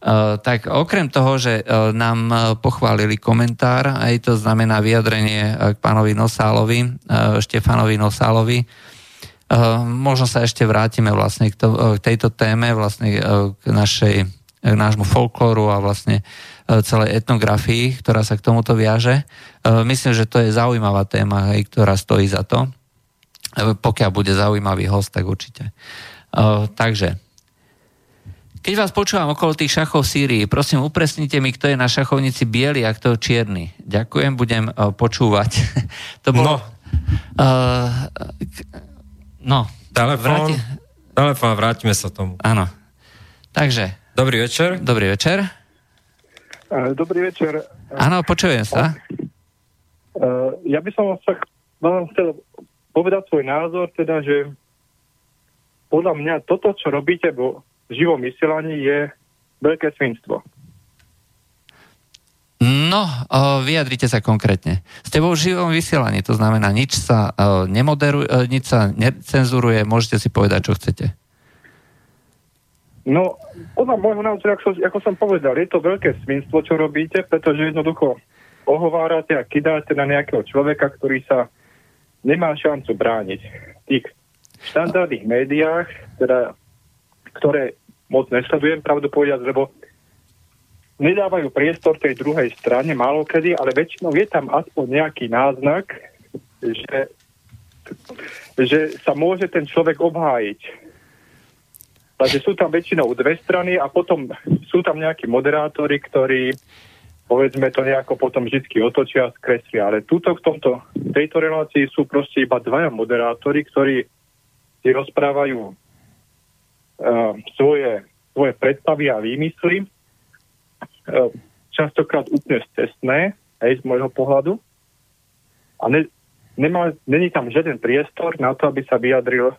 Uh, tak okrem toho, že uh, nám uh, pochválili komentár, aj to znamená vyjadrenie k pánovi Nosálovi, Štefanovi Nosálovi, možno sa ešte vrátime vlastne k, to, k tejto téme, vlastne k našej k nášmu folklóru a vlastne E, celej etnografii, ktorá sa k tomuto viaže. E, myslím, že to je zaujímavá téma, hej, ktorá stojí za to. E, pokiaľ bude zaujímavý host, tak určite. Takže, keď vás počúvam okolo tých šachov v Sýrii, prosím, upresnite mi, kto je na šachovnici biely a kto čierny. Ďakujem, budem počúvať. to bolo... No. Uh, no. Telefón, vráti... telefón, vrátime sa tomu. Áno. Takže. Dobrý večer. Dobrý večer. Eh, dobrý večer. Áno, počujem sa. Eh, ja by som sa vám chcel povedať svoj názor, teda, že podľa mňa toto, čo robíte vo živom vysielaní, je veľké svinstvo. No, vyjadrite sa konkrétne. Ste vo živom vysielaní, to znamená, nič sa nemoderuje, uh, nič sa necenzuruje, môžete si povedať, čo chcete. No, podľa môjho názoru, ako ako som povedal, je to veľké svinstvo, čo robíte, pretože jednoducho ohovárate a kidáte na nejakého človeka, ktorý sa nemá šancu brániť. V tých štandardných médiách, teda, ktoré moc nesledujem, pravdu povedať, lebo nedávajú priestor tej druhej strane málo kedy, ale väčšinou je tam aspoň nejaký náznak, že, že sa môže ten človek obhájiť. Takže sú tam väčšinou dve strany a potom sú tam nejakí moderátori, ktorí povedzme to nejako potom vždy otočia a skreslia. Ale túto v tomto, tejto relácii sú proste iba dvaja moderátori, ktorí si rozprávajú uh, svoje, svoje predstavy a výmysly E, častokrát úplne cestné, aj z môjho pohľadu. A ne, nemá, není tam žiaden priestor na to, aby sa vyjadril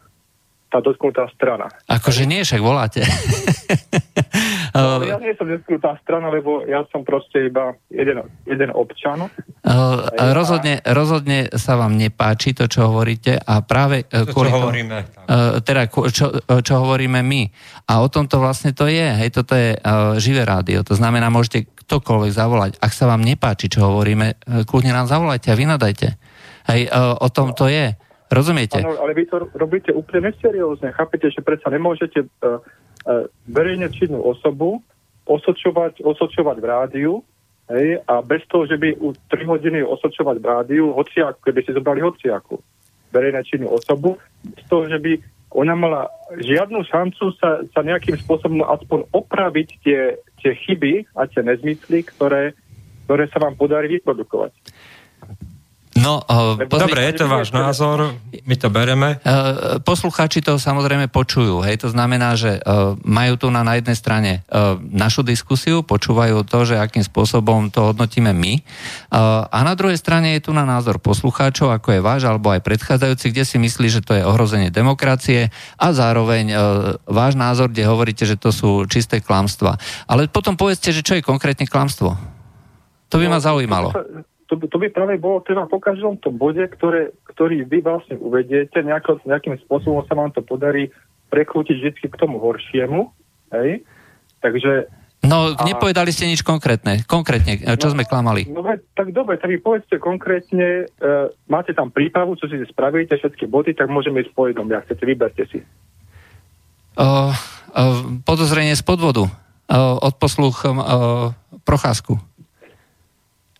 tá dotknutá strana. Akože nie, však voláte. no, ja nie som dotknutá strana, lebo ja som proste iba jeden, jeden občan. Uh, rozhodne, rozhodne sa vám nepáči to, čo hovoríte a práve to, čo hovoríme. Uh, teda, čo, čo hovoríme my. A o tom to vlastne to je. Hej, toto je uh, živé rádio. To znamená, môžete ktokoľvek zavolať. Ak sa vám nepáči, čo hovoríme, kľudne nám zavolajte a vynadajte. Hej, uh, o tom to je. Rozumiete? Áno, ale vy to robíte úplne neseriózne. Chápete, že predsa nemôžete uh, uh, verejne činnú osobu osočovať, osočovať v rádiu hej, a bez toho, že by u 3 hodiny osočovať v rádiu hociaku, keby si zobrali hociaku verejne činnú osobu, bez toho, že by ona mala žiadnu šancu sa, sa nejakým spôsobom aspoň opraviť tie, tie chyby a tie nezmysly, ktoré, ktoré sa vám podarí vyprodukovať. No, uh, pozri, Dobre, je to váš názor, my to bereme. Uh, poslucháči to samozrejme počujú, hej, to znamená, že uh, majú tu na, na jednej strane uh, našu diskusiu, počúvajú to, že akým spôsobom to hodnotíme my uh, a na druhej strane je tu na názor poslucháčov, ako je váš alebo aj predchádzajúci, kde si myslí, že to je ohrozenie demokracie a zároveň uh, váš názor, kde hovoríte, že to sú čisté klamstva. Ale potom povedzte, že čo je konkrétne klamstvo. To by ma no, zaujímalo to, to by práve bolo teda po každom tom bode, ktoré, ktorý vy vlastne uvediete, nejako, nejakým spôsobom sa vám to podarí prekrútiť vždy k tomu horšiemu. Hej? Takže No, a... nepovedali ste nič konkrétne. Konkrétne, čo no, sme klamali? No, tak dobre, tak vy povedzte konkrétne, uh, máte tam prípravu, čo si spravíte, všetky body, tak môžeme ísť po jednom, ja chcete, vyberte si. Uh, uh, podozrenie z podvodu. Uh, odposluch uh, procházku.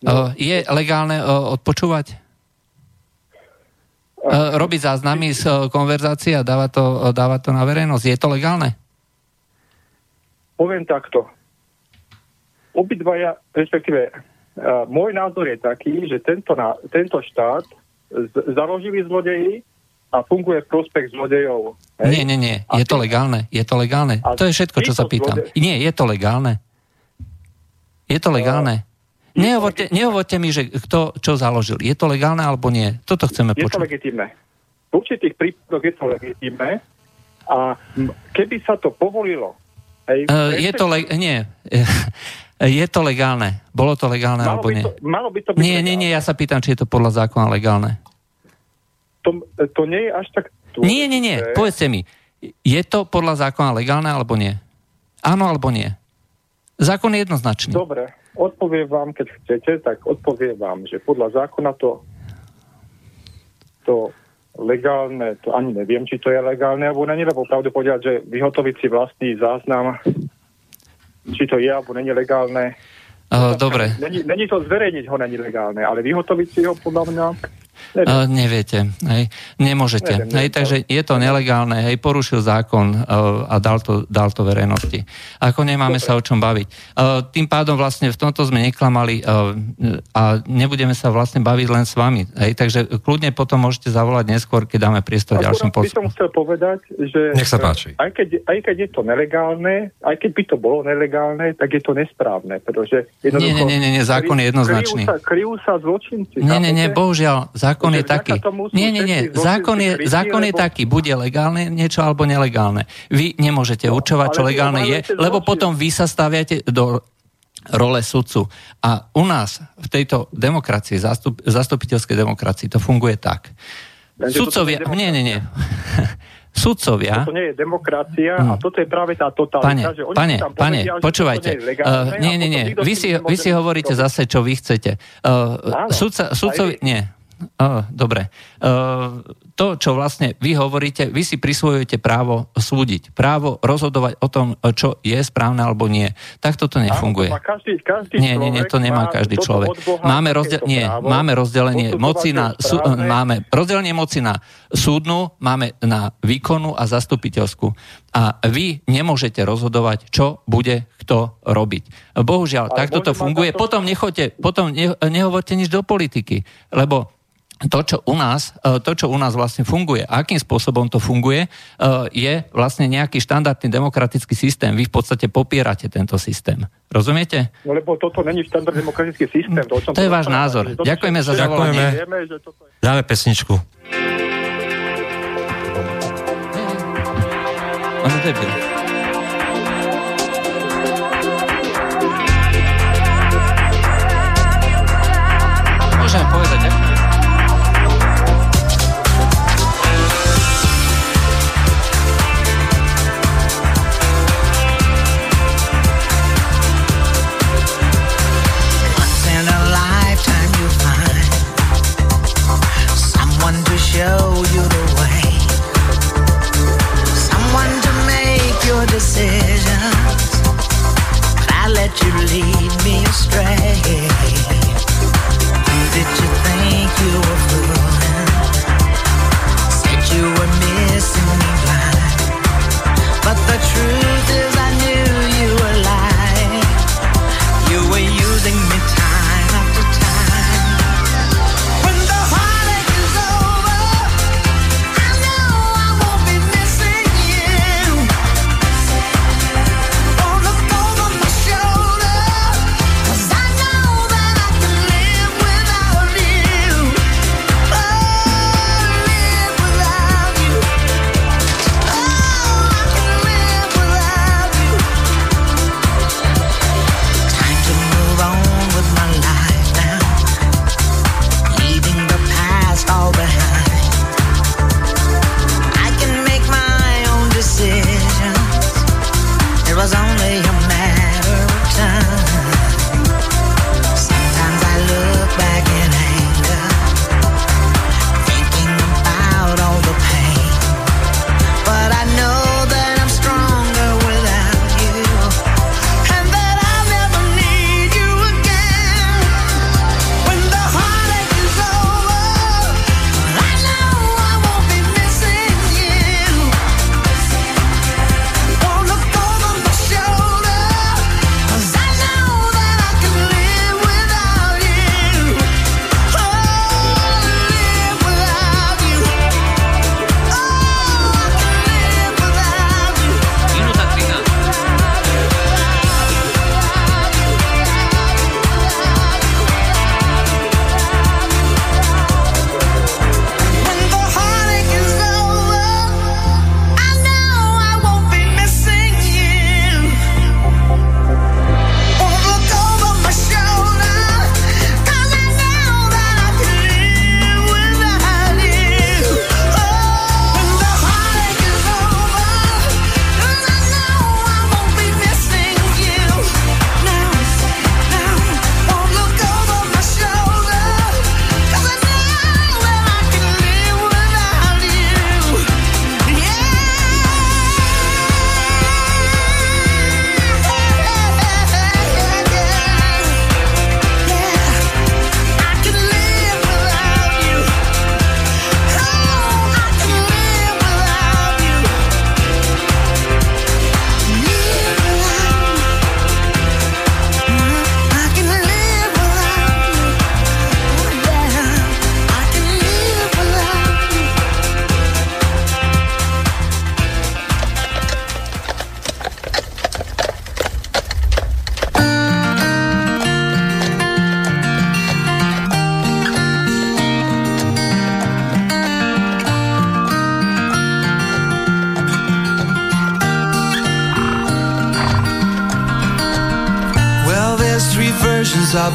No. Je legálne odpočúvať? Robiť záznamy z konverzácie a dáva to, dáva to na verejnosť. Je to legálne? Poviem takto. Obidvaja, respektíve môj názor je taký, že tento, tento štát založili zlodeji a funguje prospech zlodejov. Hej? Nie, nie, nie. Je to legálne. Je to legálne. To je všetko, čo sa pýtam. Zlodej... Nie, je to legálne. Je to legálne. Nehovorte, nehovorte mi, že kto čo založil. Je to legálne alebo nie? Toto chceme je počuť. Je to legitimné. V určitých prípadoch je to legitimné a keby sa to povolilo... Hej, uh, je to le- nie. je to legálne. Bolo to legálne malo alebo nie? To, malo by to byť nie, legálne. nie, nie, ja sa pýtam, či je to podľa zákona legálne. To, to nie je až tak... Dôležité. Nie, nie, nie, povedzte mi. Je to podľa zákona legálne alebo nie? Áno alebo nie? Zákon je jednoznačný. Dobre, odpoviem vám, keď chcete, tak odpoviem vám, že podľa zákona to, to legálne, to ani neviem, či to je legálne alebo není, lebo pravdu povedať, že vyhotoviť si vlastný záznam, či to je alebo není legálne. Uh, dobre. Není, není to zverejniť ho není legálne, ale vyhotoviť si ho podľa mňa Uh, neviete, hej. Nemôžete. Neviem, hej, takže je to nelegálne, hej, porušil zákon uh, a dal to, dal to verejnosti. Ako nemáme Dobre. sa o čom baviť. Uh, tým pádom vlastne v tomto sme neklamali uh, a nebudeme sa vlastne baviť len s vami. Hej, takže kľudne potom môžete zavolať neskôr, keď dáme priestor ďalším postupom. som chcel povedať, že Nech sa páči. Aj, keď, aj keď je to nelegálne, aj keď by to bolo nelegálne, tak je to nesprávne, pretože nie, nie, nie, nie, zákon je jednoznačný. Kryjú sa, kryjú sa zločinci. Nie, nie, nie, bohužiaľ, zákon je taký. Nie, nie, nie. Zákon je, zákon je taký. Bude legálne niečo alebo nelegálne. Vy nemôžete no, určovať, čo legálne je, lebo potom vy sa staviate do role sudcu. A u nás v tejto demokracii, zastup, zastupiteľskej demokracii, to funguje tak. Sudcovia, nie, nie, nie. Sudcovia... Toto nie je demokracia a toto je práve tá totalita, pane, že oni pane, tam pane, povedia, počúvajte. To legálne, uh, nie, nie, nie. Vy si, vy si hovoríte zase, čo vy chcete. Uh, sudca, sudcovi... Nie. Uh, dobre. Uh, to, čo vlastne vy hovoríte, vy si prisvojujete právo súdiť, právo rozhodovať o tom, čo je správne alebo nie. Tak toto nefunguje. Áno, to každý, každý nie, nie, nie, to nemá každý človek. Máme, rozde- nie, máme rozdelenie moci na, sú, máme rozdelenie moci na súdnu, máme na výkonu a zastupiteľskú. A vy nemôžete rozhodovať, čo bude kto robiť. Bohužiaľ, Ale takto to funguje. To... Potom, nechoďte, potom ne, nehovorte nič do politiky, lebo to, čo u nás, e, to, čo u nás vlastne funguje, akým spôsobom to funguje, e, je vlastne nejaký štandardný demokratický systém. Vy v podstate popierate tento systém. Rozumiete? No lebo toto není štandardný demokratický systém. To, to je váš názor. To, Ďakujeme za zavolanie. Dáme pesničku. On je I let you lead me astray. Did you think you were?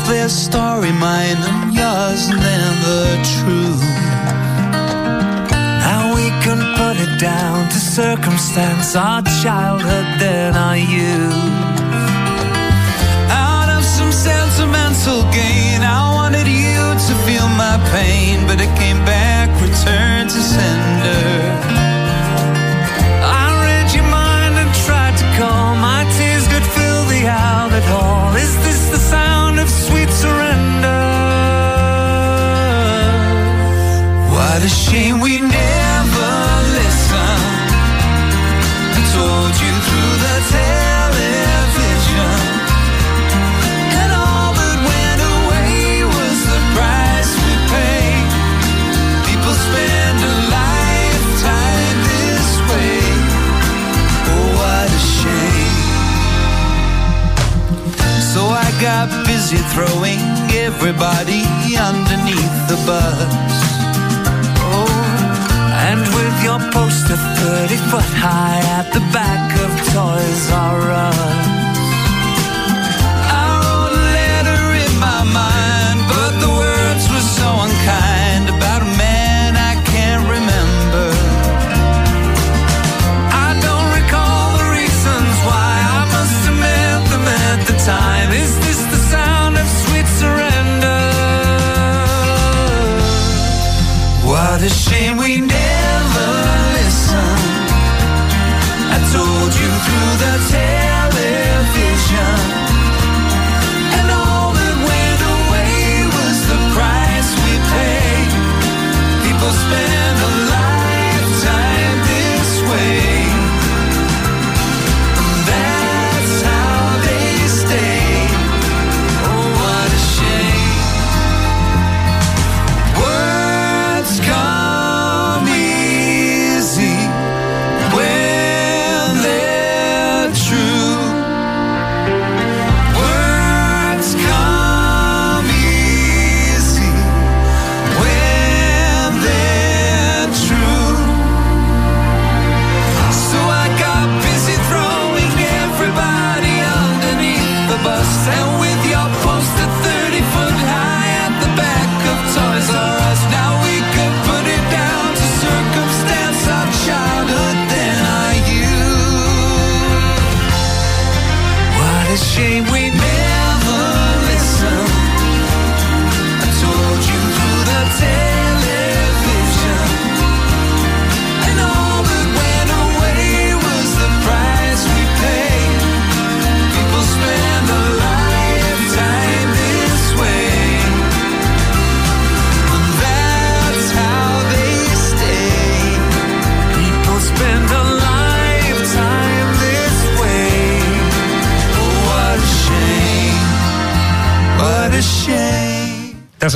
Their story, mine and yours, never true. And we can put it down to circumstance, our childhood,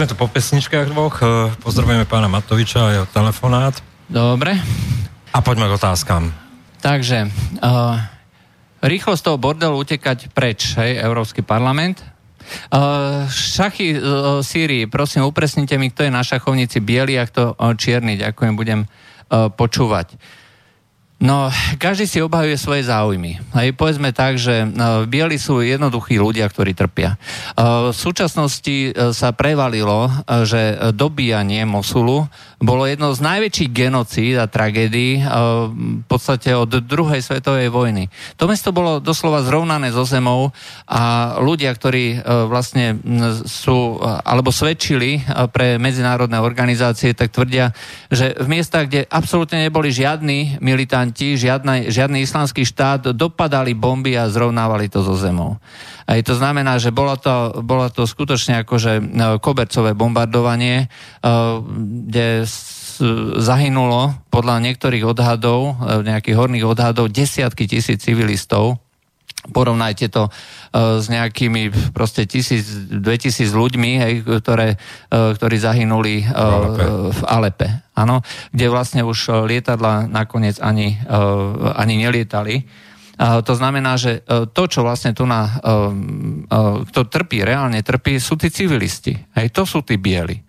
sme tu po pesničkách dvoch. Eh, Pozdravujeme pána Matoviča a jeho telefonát. Dobre. A poďme k otázkam. Takže uh, rýchlo z toho bordelu utekať preč, hej, Európsky parlament. Uh, šachy uh, Sýrii, prosím, upresnite mi, kto je na šachovnici biely a kto uh, čierny. Ďakujem, budem uh, počúvať. No, každý si obhajuje svoje záujmy. Hej, povedzme tak, že uh, bieli sú jednoduchí ľudia, ktorí trpia. Uh, v súčasnosti uh, sa prevalilo, že dobíjanie Mosulu bolo jedno z najväčších genocíd a tragédií v podstate od druhej svetovej vojny. To mesto bolo doslova zrovnané so zemou a ľudia, ktorí vlastne sú, alebo svedčili pre medzinárodné organizácie, tak tvrdia, že v miestach, kde absolútne neboli žiadni militanti, žiadny, žiadny islamský štát, dopadali bomby a zrovnávali to so zemou. Aj to znamená, že bolo to, bolo to skutočne akože e, kobercové bombardovanie, e, kde zahynulo podľa niektorých odhadov, e, nejakých horných odhadov, desiatky tisíc civilistov. Porovnajte to uh, s nejakými proste tisíc, dve tisíc ľuďmi, hej, ktoré, uh, ktorí zahynuli Alepe. v Alepe. Áno, kde vlastne už lietadla nakoniec ani, ani nelietali. To znamená, že to, čo vlastne tu na, kto trpí, reálne trpí, sú tí civilisti. Hej, to sú tí bieli.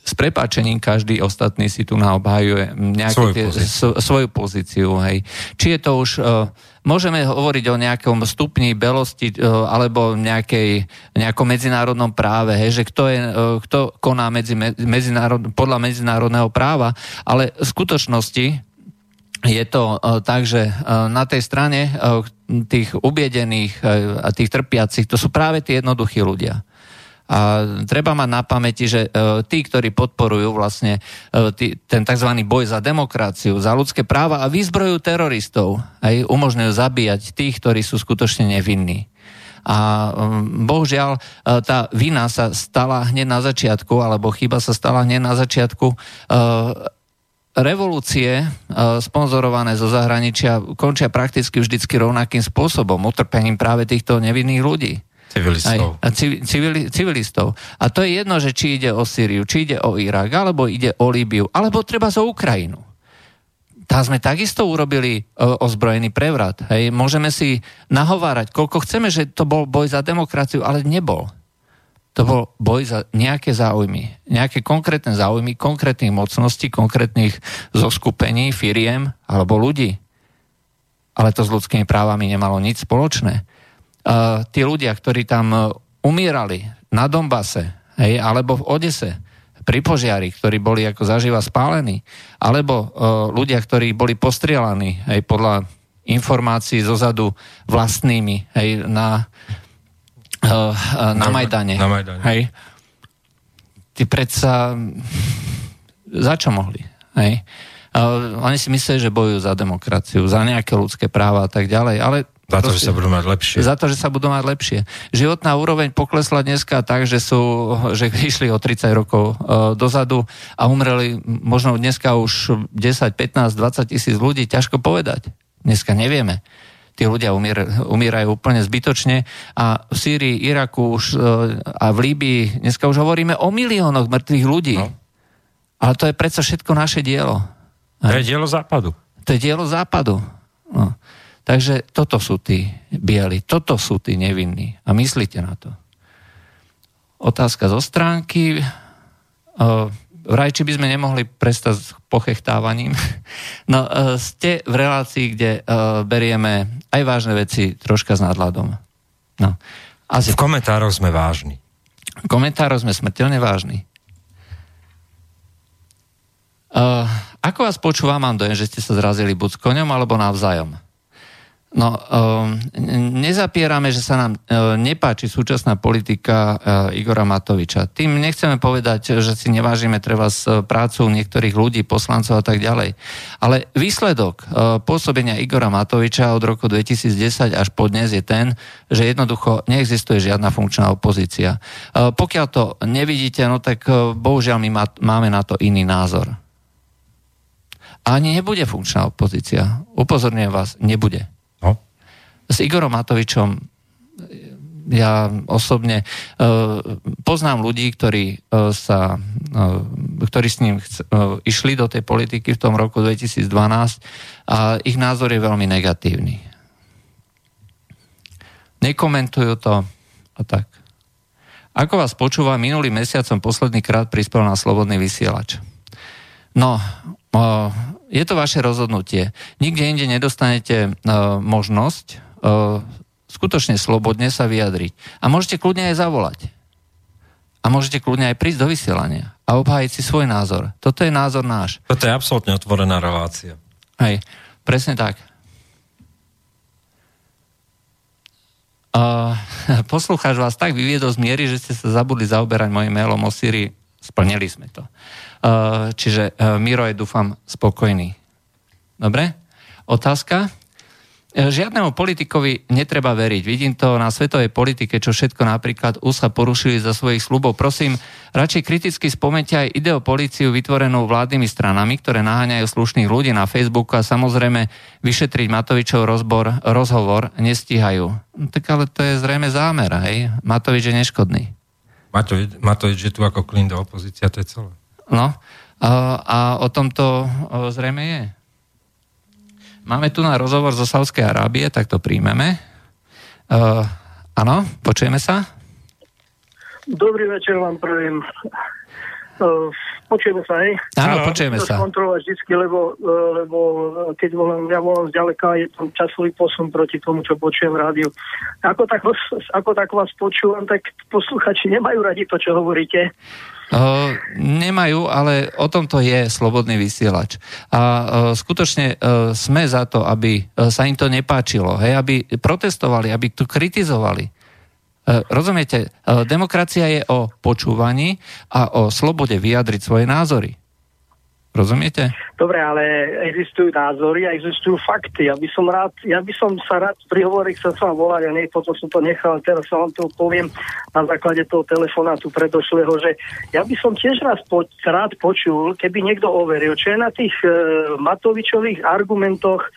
Z prepáčením každý ostatný si tu naobhajuje nejaké Svoju tie, pozíciu. s- svoju pozíciu. Hej. Či je to už, uh, môžeme hovoriť o nejakom stupni belosti uh, alebo nejakej, nejakom medzinárodnom práve, hej, že kto, je, uh, kto koná medzi, me- medzinárod, podľa medzinárodného práva, ale v skutočnosti je to uh, tak, že na tej strane tých ubiedených a tých trpiacich, to sú práve tí jednoduchí ľudia. A treba mať na pamäti, že uh, tí, ktorí podporujú vlastne uh, tí, ten tzv. boj za demokraciu, za ľudské práva a vyzbrojujú teroristov, aj umožňujú zabíjať tých, ktorí sú skutočne nevinní. A bohužiaľ uh, tá vina sa stala hneď na začiatku, alebo chyba sa stala hneď na začiatku revolúcie e, sponzorované zo zahraničia končia prakticky vždycky rovnakým spôsobom, utrpením práve týchto nevinných ľudí. Civilistov. Aj, a civi- civili, civilistov. A to je jedno, že či ide o Sýriu, či ide o Irak, alebo ide o Líbiu, alebo treba o Ukrajinu. Tam sme takisto urobili e, ozbrojený prevrat. Hej. Môžeme si nahovárať, koľko chceme, že to bol boj za demokraciu, ale nebol. To bol boj za nejaké záujmy. Nejaké konkrétne záujmy, konkrétnych mocností, konkrétnych zoskupení, firiem alebo ľudí. Ale to s ľudskými právami nemalo nič spoločné. Tí ľudia, ktorí tam uh, umierali na Dombase, hej, alebo v Odese, pri požiari, ktorí boli ako zaživa spálení, alebo uh, ľudia, ktorí boli postrielaní, hej, podľa informácií zozadu vlastnými, hej, na, uh, na Na- Majdane. na Majdane. Hej. Ty predsa za čo mohli? Hej. Uh, oni si mysleli, že bojujú za demokraciu, za nejaké ľudské práva a tak ďalej, ale Za to, že sa budú mať lepšie. za to, že sa budú mať lepšie. Životná úroveň poklesla dneska tak, že sú, že išli o 30 rokov uh, dozadu a umreli možno dneska už 10, 15, 20 tisíc ľudí, ťažko povedať. Dneska nevieme. Tí ľudia umier, umierajú úplne zbytočne a v Sýrii, Iraku už, uh, a v Líbii dneska už hovoríme o miliónoch mŕtvych ľudí. No. Ale to je predsa všetko naše dielo. To je dielo západu. To je dielo západu. No. Takže toto sú tí bieli, toto sú tí nevinní. A myslíte na to. Otázka zo stránky. Vraj, či by sme nemohli prestať s pochechtávaním. No, uh, ste v relácii, kde uh, berieme aj vážne veci troška s nadhľadom. No. Asi V komentároch sme vážni. v komentároch sme smrteľne vážni. Uh, ako vás počúvam, mám dojem, že ste sa zrazili buď s koňom, alebo navzájom. No, um, nezapierame, že sa nám uh, nepáči súčasná politika uh, Igora Matoviča. Tým nechceme povedať, že si nevážime treba s prácu niektorých ľudí, poslancov a tak ďalej. Ale výsledok uh, pôsobenia Igora Matoviča od roku 2010 až po dnes je ten, že jednoducho neexistuje žiadna funkčná opozícia. Pokiaľ to nevidíte, no tak bohužiaľ my má, máme na to iný názor. Ani nebude funkčná opozícia. Upozorňujem vás, nebude. S Igorom Matovičom ja osobne uh, poznám ľudí, ktorí uh, sa, uh, ktorí s ním išli do tej politiky v tom roku 2012 a ich názor je veľmi negatívny. Nekomentujú to a tak. Ako vás počúva, minulý mesiac som posledný krát prispel na Slobodný vysielač. No, je to vaše rozhodnutie. Nikde inde nedostanete možnosť skutočne slobodne sa vyjadriť. A môžete kľudne aj zavolať. A môžete kľudne aj prísť do vysielania a obhájiť si svoj názor. Toto je názor náš. Toto je absolútne otvorená relácia. Hej, presne tak. Uh, poslucháč vás tak vyviedol z miery, že ste sa zabudli zaoberať mojim mailom o Syrii. Splnili sme to. Uh, čiže uh, Miro je, dúfam, spokojný. Dobre? Otázka? E, Žiadnemu politikovi netreba veriť. Vidím to na svetovej politike, čo všetko napríklad USA porušili za svojich slubov. Prosím, radšej kriticky spomente aj ideopolíciu vytvorenú vládnymi stranami, ktoré naháňajú slušných ľudí na Facebooku a samozrejme vyšetriť Matovičov rozbor, rozhovor nestíhajú. No, tak ale to je zrejme zámer, hej? Matovič je neškodný. Matovič, Matovič je tu ako klin do opozícia, to je celé. No, a, a o tomto o, zrejme je. Máme tu na rozhovor zo Saudskej Arábie, tak to príjmeme. Uh, áno, počujeme sa? Dobrý večer vám prajem. Uh, počujeme sa, hej? Áno, počujeme sa. skontrolovať vždy, lebo, uh, lebo uh, keď volám, ja volám zďaleka, je tam časový posun proti tomu, čo počujem v rádiu. Ako tak, ako tak vás počúvam, tak posluchači nemajú radi to, čo hovoríte. Uh, nemajú, ale o tomto je slobodný vysielač. A uh, skutočne uh, sme za to, aby uh, sa im to nepáčilo, hej, aby protestovali, aby to kritizovali. Rozumiete, demokracia je o počúvaní a o slobode vyjadriť svoje názory. Rozumiete? Dobre, ale existujú názory a existujú fakty. Ja by som rád, ja by som sa rád pri hovore chcel vám volať a nie, potom som to nechal, teraz sa vám to poviem na základe toho telefonátu predošlého, že ja by som tiež raz po, rád počul, keby niekto overil, čo je na tých e, Matovičových argumentoch e,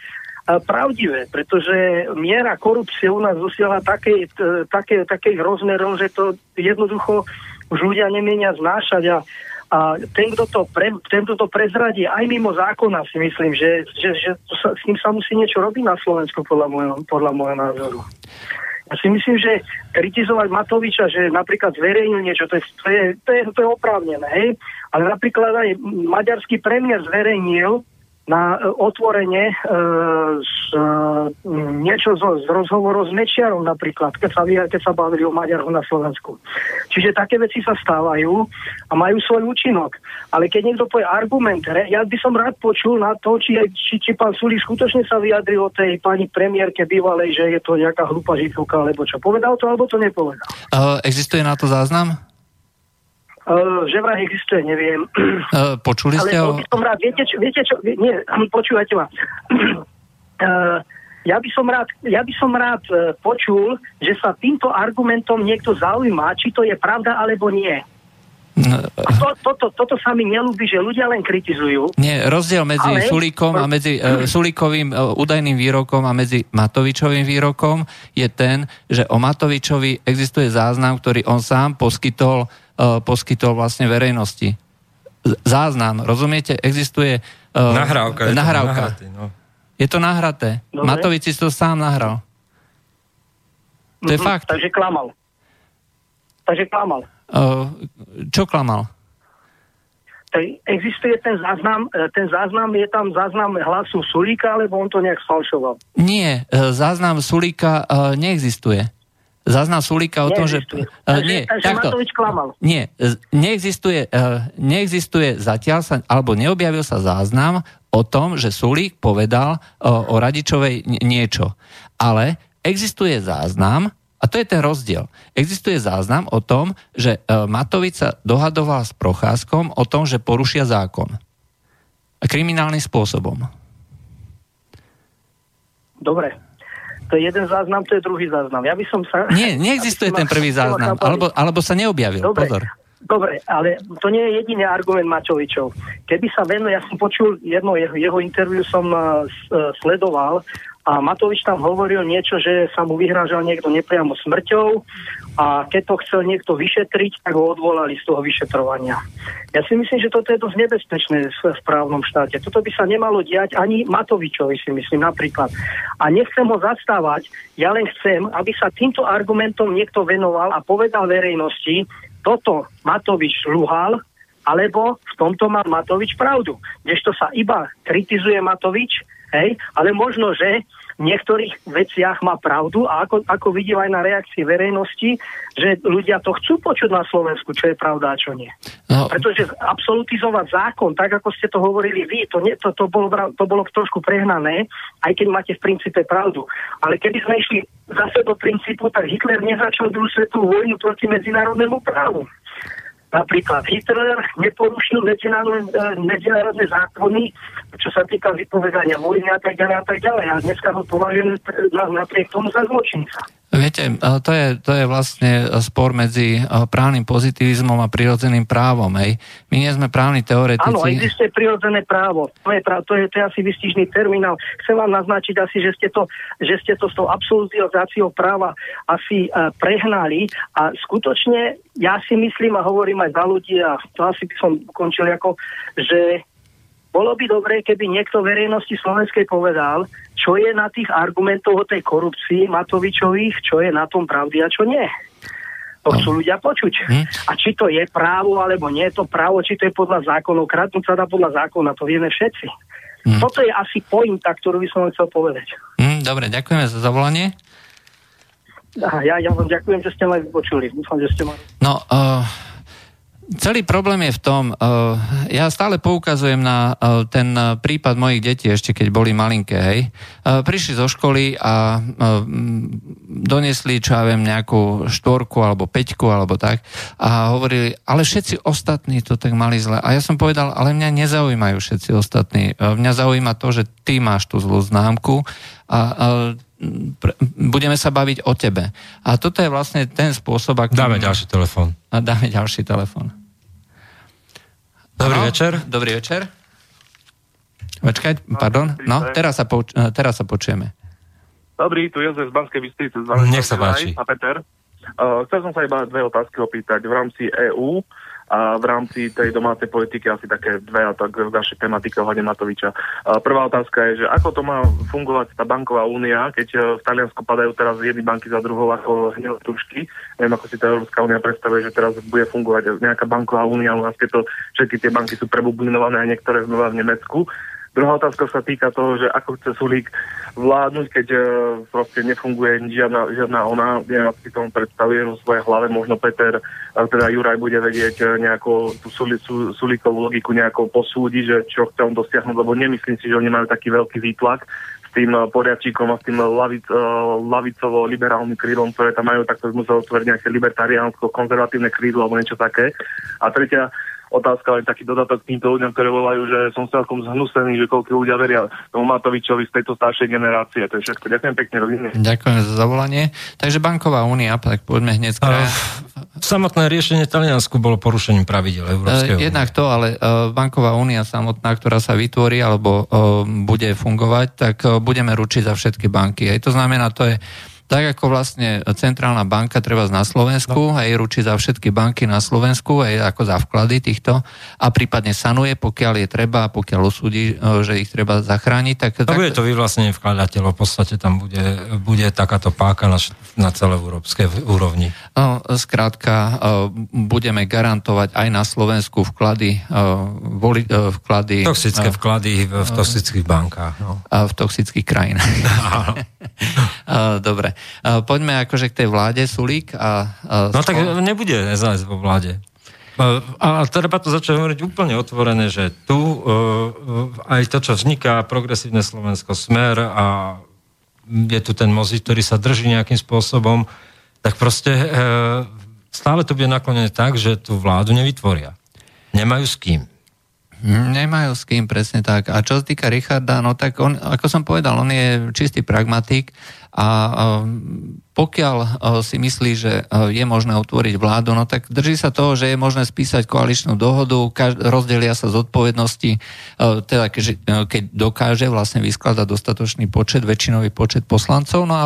pravdivé, pretože miera korupcie u nás dosiahla také, t- také, takých rozmerov, že to jednoducho už ľudia nemienia znášať a, a ten, kto to, pre, ten, kto to prezradí aj mimo zákona, si myslím, že, že, že sa, s ním sa musí niečo robiť na Slovensku podľa môjho, podľa môjho názoru. Ja si myslím, že kritizovať Matoviča, že napríklad zverejnil niečo, to je, to je, to je, to je oprávnené, hej? Ale napríklad aj maďarský premiér zverejnil na e, otvorenie e, z, e, niečo z, z rozhovoru s Mečiarom napríklad, keď sa, keď sa bavili o Maďaroch na Slovensku. Čiže také veci sa stávajú a majú svoj účinok. Ale keď niekto povie argument, ja by som rád počul na to, či, či, či pán Sulík skutočne sa vyjadril o tej pani premiérke bývalej, že je to nejaká hlúpa žitovka, alebo čo. Povedal to, alebo to nepovedal. Uh, existuje na to záznam? Uh, že vraj existuje, neviem. Uh, počuli Ale ste bol o... by som rád, viete čo, viete čo, nie, počúvajte ma. Uh, ja by som rád, ja by som rád uh, počul, že sa týmto argumentom niekto zaujíma, či to je pravda alebo nie. A to, toto, toto sa mi nelúbi, že ľudia len kritizujú. Nie, rozdiel medzi Ale- Sulíkom a medzi uh, Sulíkovým uh, údajným výrokom a medzi Matovičovým výrokom je ten, že o Matovičovi existuje záznam, ktorý on sám poskytol, poskytol vlastne verejnosti. Záznam, rozumiete? Existuje uh, Nahrávka. je to nahrávka. nahratý, no. Je to nahraté. Dobre. Matovič si to sám nahral. To je Mhm, fakt. Takže klamal. Takže klamal. Uh, čo klamal? Existuje ten záznam, e, ten záznam, je tam záznam hlasu Sulíka, alebo on to nejak sfalšoval. Nie, e, záznam Sulíka e, neexistuje. Záznam Sulíka o tom, že... Takže- nie, takže takto. Matovič klamal. Nie, neexistuje, e, neexistuje zatiaľ sa, alebo neobjavil sa záznam o tom, že Sulík povedal o, o Radičovej niečo. Ale existuje záznam, a to je ten rozdiel. Existuje záznam o tom, že e, Matovič sa dohadoval s Procházkom o tom, že porušia zákon. Kriminálnym spôsobom. Dobre. To je jeden záznam, to je druhý záznam. Ja by som sa... Nie, neexistuje ten prvý záznam, alebo, alebo sa neobjavil. Dobre, Pozor. Dobre, ale to nie je jediný argument Mačovičov. Keby sa venuje, ja som počul jedno jeho, jeho interviu, som uh, sledoval a Matovič tam hovoril niečo, že sa mu vyhrážal niekto nepriamo smrťou a keď to chcel niekto vyšetriť, tak ho odvolali z toho vyšetrovania. Ja si myslím, že toto je dosť nebezpečné v právnom štáte. Toto by sa nemalo diať ani Matovičovi, si myslím napríklad. A nechcem ho zastávať, ja len chcem, aby sa týmto argumentom niekto venoval a povedal verejnosti, toto Matovič luhal, alebo v tomto má Matovič pravdu. Kdežto sa iba kritizuje Matovič, hej, ale možno, že niektorých veciach má pravdu a ako, ako vidím aj na reakcii verejnosti, že ľudia to chcú počuť na Slovensku, čo je pravda a čo nie. No, Pretože absolutizovať zákon, tak ako ste to hovorili vy, to, nie, to, to, bolo, to bolo trošku prehnané, aj keď máte v princípe pravdu. Ale keby sme išli zase do princípu, tak Hitler nezačal druhú svetovú vojnu proti medzinárodnému právu. Napríklad Hitler neporušil e, medzinárodné zákony, čo sa týka vypovedania vojny a tak ďalej a tak ďalej. A dneska ho považujeme napriek tomu za zločinca. Viete, e, to je, to je vlastne spor medzi e, právnym pozitivizmom a prirodzeným právom. Hej. My nie sme právni teoretici. Áno, existuje prirodzené právo. To je, to je, to je asi vystižný terminál. Chcem vám naznačiť asi, že ste to, že ste to s tou absolutizáciou práva asi uh, prehnali a skutočne ja si myslím a hovorím aj za ľudí a to asi by som ukončil ako, že bolo by dobré, keby niekto verejnosti slovenskej povedal, čo je na tých argumentoch o tej korupcii Matovičových, čo je na tom pravdy a čo nie. To chcú ľudia počuť. Hm. A či to je právo, alebo nie je to právo, či to je podľa zákonov. Kradnúť sa dá podľa zákona, to vieme všetci. Hm. Toto je asi pointa, ktorú by som chcel povedať. Hm, dobre, ďakujeme za zavolanie. Ja, ja vám ďakujem, že ste ma vypočuli. Dúfam, že ste ma... No, uh, celý problém je v tom, uh, ja stále poukazujem na uh, ten uh, prípad mojich detí, ešte keď boli malinké, hej. Prišli zo školy a donesli, čo ja viem, nejakú štvorku alebo peťku alebo tak a hovorili, ale všetci ostatní to tak mali zle. A ja som povedal, ale mňa nezaujímajú všetci ostatní. Mňa zaujíma to, že ty máš tú zlú známku a pre, budeme sa baviť o tebe. A toto je vlastne ten spôsob, aký... Dáme ďalší telefón. A dáme ďalší telefón. Dobrý Áno? večer. Dobrý večer. Počkaj, pardon. No, teraz sa, pouč- eh, teraz sa počujeme. Dobrý, tu Jozef z Banskej Bystrice. Nech sa páči. A Peter. Uh, chcel som sa iba dve otázky opýtať. V rámci EÚ a v rámci tej domácej politiky asi také dve a tak v našej tematike ohľadne Matoviča. Prvá otázka je, že ako to má fungovať tá banková únia, keď uh, v Taliansku padajú teraz jedny banky za druhou ako hnelotušky. Neviem, ako si tá Európska únia predstavuje, že teraz bude fungovať nejaká banková únia. U nás keď to všetky tie banky sú prebublinované a niektoré znova v Nemecku. Druhá otázka sa týka toho, že ako chce Sulík vládnuť, keď e, proste nefunguje žiadna, žiadna ona, ako si tomu predstavuje vo svojej hlave, možno Peter, teda Juraj bude vedieť e, nejako tú Suli, Su, Sulíkovú logiku nejako posúdiť, že čo chce on dosiahnuť, lebo nemyslím si, že oni majú taký veľký výtlak s tým e, poriadčíkom a s tým lavic, lavicovo-liberálnym krídlom, ktoré tam majú, tak to muselo otvoriť nejaké libertariánsko-konzervatívne krídlo alebo niečo také. A tretia otázka, len taký dodatok k týmto ľuďom, ktoré volajú, že som celkom zhnusený, že koľko ľudia veria tomu Matovičovi z tejto staršej generácie. To je všetko. Ďakujem pekne, rodine. Ďakujem za zavolanie. Takže Banková únia, tak poďme hneď kraja. Samotné riešenie Taliansku bolo porušením pravidel Európskej únie. Jednak to, ale eh, Banková únia samotná, ktorá sa vytvorí alebo eh, bude fungovať, tak budeme ručiť za všetky banky. Aj to znamená, to je tak ako vlastne centrálna banka treba na Slovensku, aj ručí za všetky banky na Slovensku, aj ako za vklady týchto a prípadne sanuje, pokiaľ je treba, pokiaľ usúdi, e, že ich treba zachrániť. Tak, tak, bude to vyvlastnenie vkladateľov, v podstate tam bude, bude takáto páka na, na celé európskej úrovni. No, skrátka, e, budeme garantovať aj na Slovensku vklady, e, voli, vklady Toxické vklady v, toxických bankách. No. a v toxických krajinách. Dobre. Poďme akože k tej vláde Sulík. A, a no tak nebude SAS vo vláde. A treba to začať hovoriť úplne otvorené, že tu aj to, čo vzniká, progresívne Slovensko, smer a je tu ten mozit, ktorý sa drží nejakým spôsobom, tak proste stále to bude naklonené tak, že tú vládu nevytvoria. Nemajú s kým. Nemajú s kým, presne tak. A čo sa týka Richarda, no tak on, ako som povedal, on je čistý pragmatik a um, pokiaľ uh, si myslí, že uh, je možné otvoriť vládu, no tak drží sa toho, že je možné spísať koaličnú dohodu, rozdelia sa zodpovednosti, uh, teda keď, dokáže vlastne vyskladať dostatočný počet, väčšinový počet poslancov, no a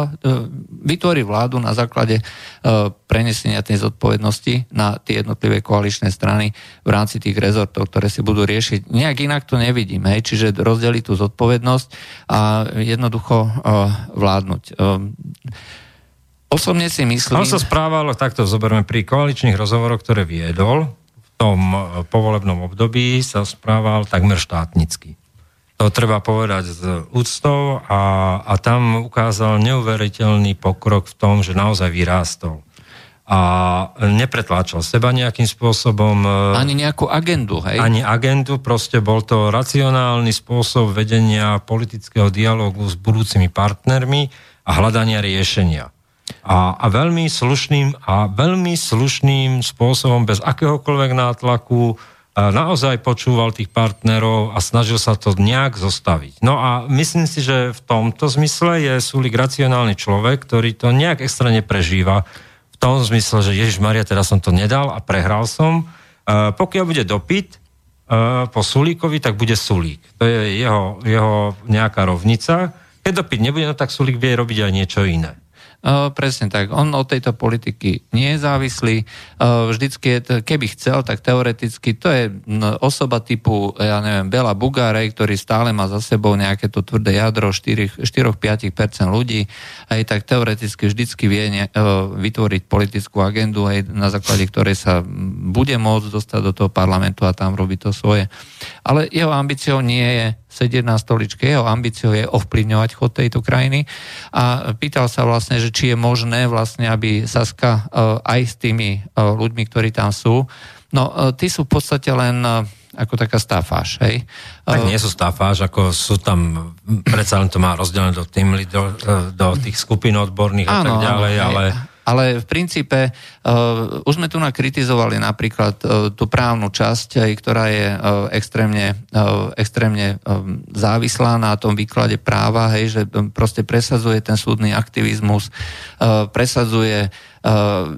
vytvorí vládu na základe prenesenia tej zodpovednosti na tie jednotlivé koaličné strany v rámci tých rezortov, ktoré si budú riešiť. Nejak inak to nevidím, hej, čiže rozdeliť tú zodpovednosť a jednoducho vládnuť. Osobne si myslím... On sa správal, takto zoberme pri koaličných rozhovoroch, ktoré viedol, v tom e, povolebnom období sa správal takmer štátnicky. To treba povedať s úctou a, a tam ukázal neuveriteľný pokrok v tom, že naozaj vyrástol. A nepretláčal seba nejakým spôsobom. e, Ani nejakú agendu, hej? Ani agendu, proste bol to racionálny spôsob vedenia politického dialogu s budúcimi partnermi a hľadania riešenia. A, a veľmi slušným a veľmi slušným spôsobom, bez akéhokoľvek nátlaku, a naozaj počúval tých partnerov a snažil sa to nejak zostaviť. No a myslím si, že v tomto zmysle je Sulik racionálny človek, ktorý to nejak extra neprežíva v tom zmysle, že Ježiš Maria, teraz som to nedal a prehral som. Uh, pokiaľ bude dopyt uh, po Sulíkovi, tak bude Sulík. To je jeho, jeho nejaká rovnica. Keď dopyt nebude, no tak Sulík vie robiť aj niečo iné. Presne tak. On od tejto politiky nie je závislý. Vždycky, keby chcel, tak teoreticky to je osoba typu, ja neviem, Bela Bugárej, ktorý stále má za sebou nejaké to tvrdé jadro 4-5% ľudí, aj tak teoreticky vždycky vie ne, vytvoriť politickú agendu, aj na základe ktorej sa bude môcť dostať do toho parlamentu a tam robiť to svoje. Ale jeho ambíciou nie je sedieť na stoličke. Jeho ambíciou je ovplyvňovať chod tejto krajiny a pýtal sa vlastne, že či je možné vlastne, aby Saska e, aj s tými e, ľuďmi, ktorí tam sú, no e, tí sú v podstate len ako taká stafáž, hej? Tak nie sú stafáž, ako sú tam, predsa len to má rozdelené do tým, do, do tých skupín odborných a tak ďalej, áno, ale... Ale v princípe uh, už sme tu nakritizovali napríklad uh, tú právnu časť, aj, ktorá je uh, extrémne, uh, extrémne um, závislá na tom výklade práva, hej, že um, proste presadzuje ten súdny aktivizmus, uh, presadzuje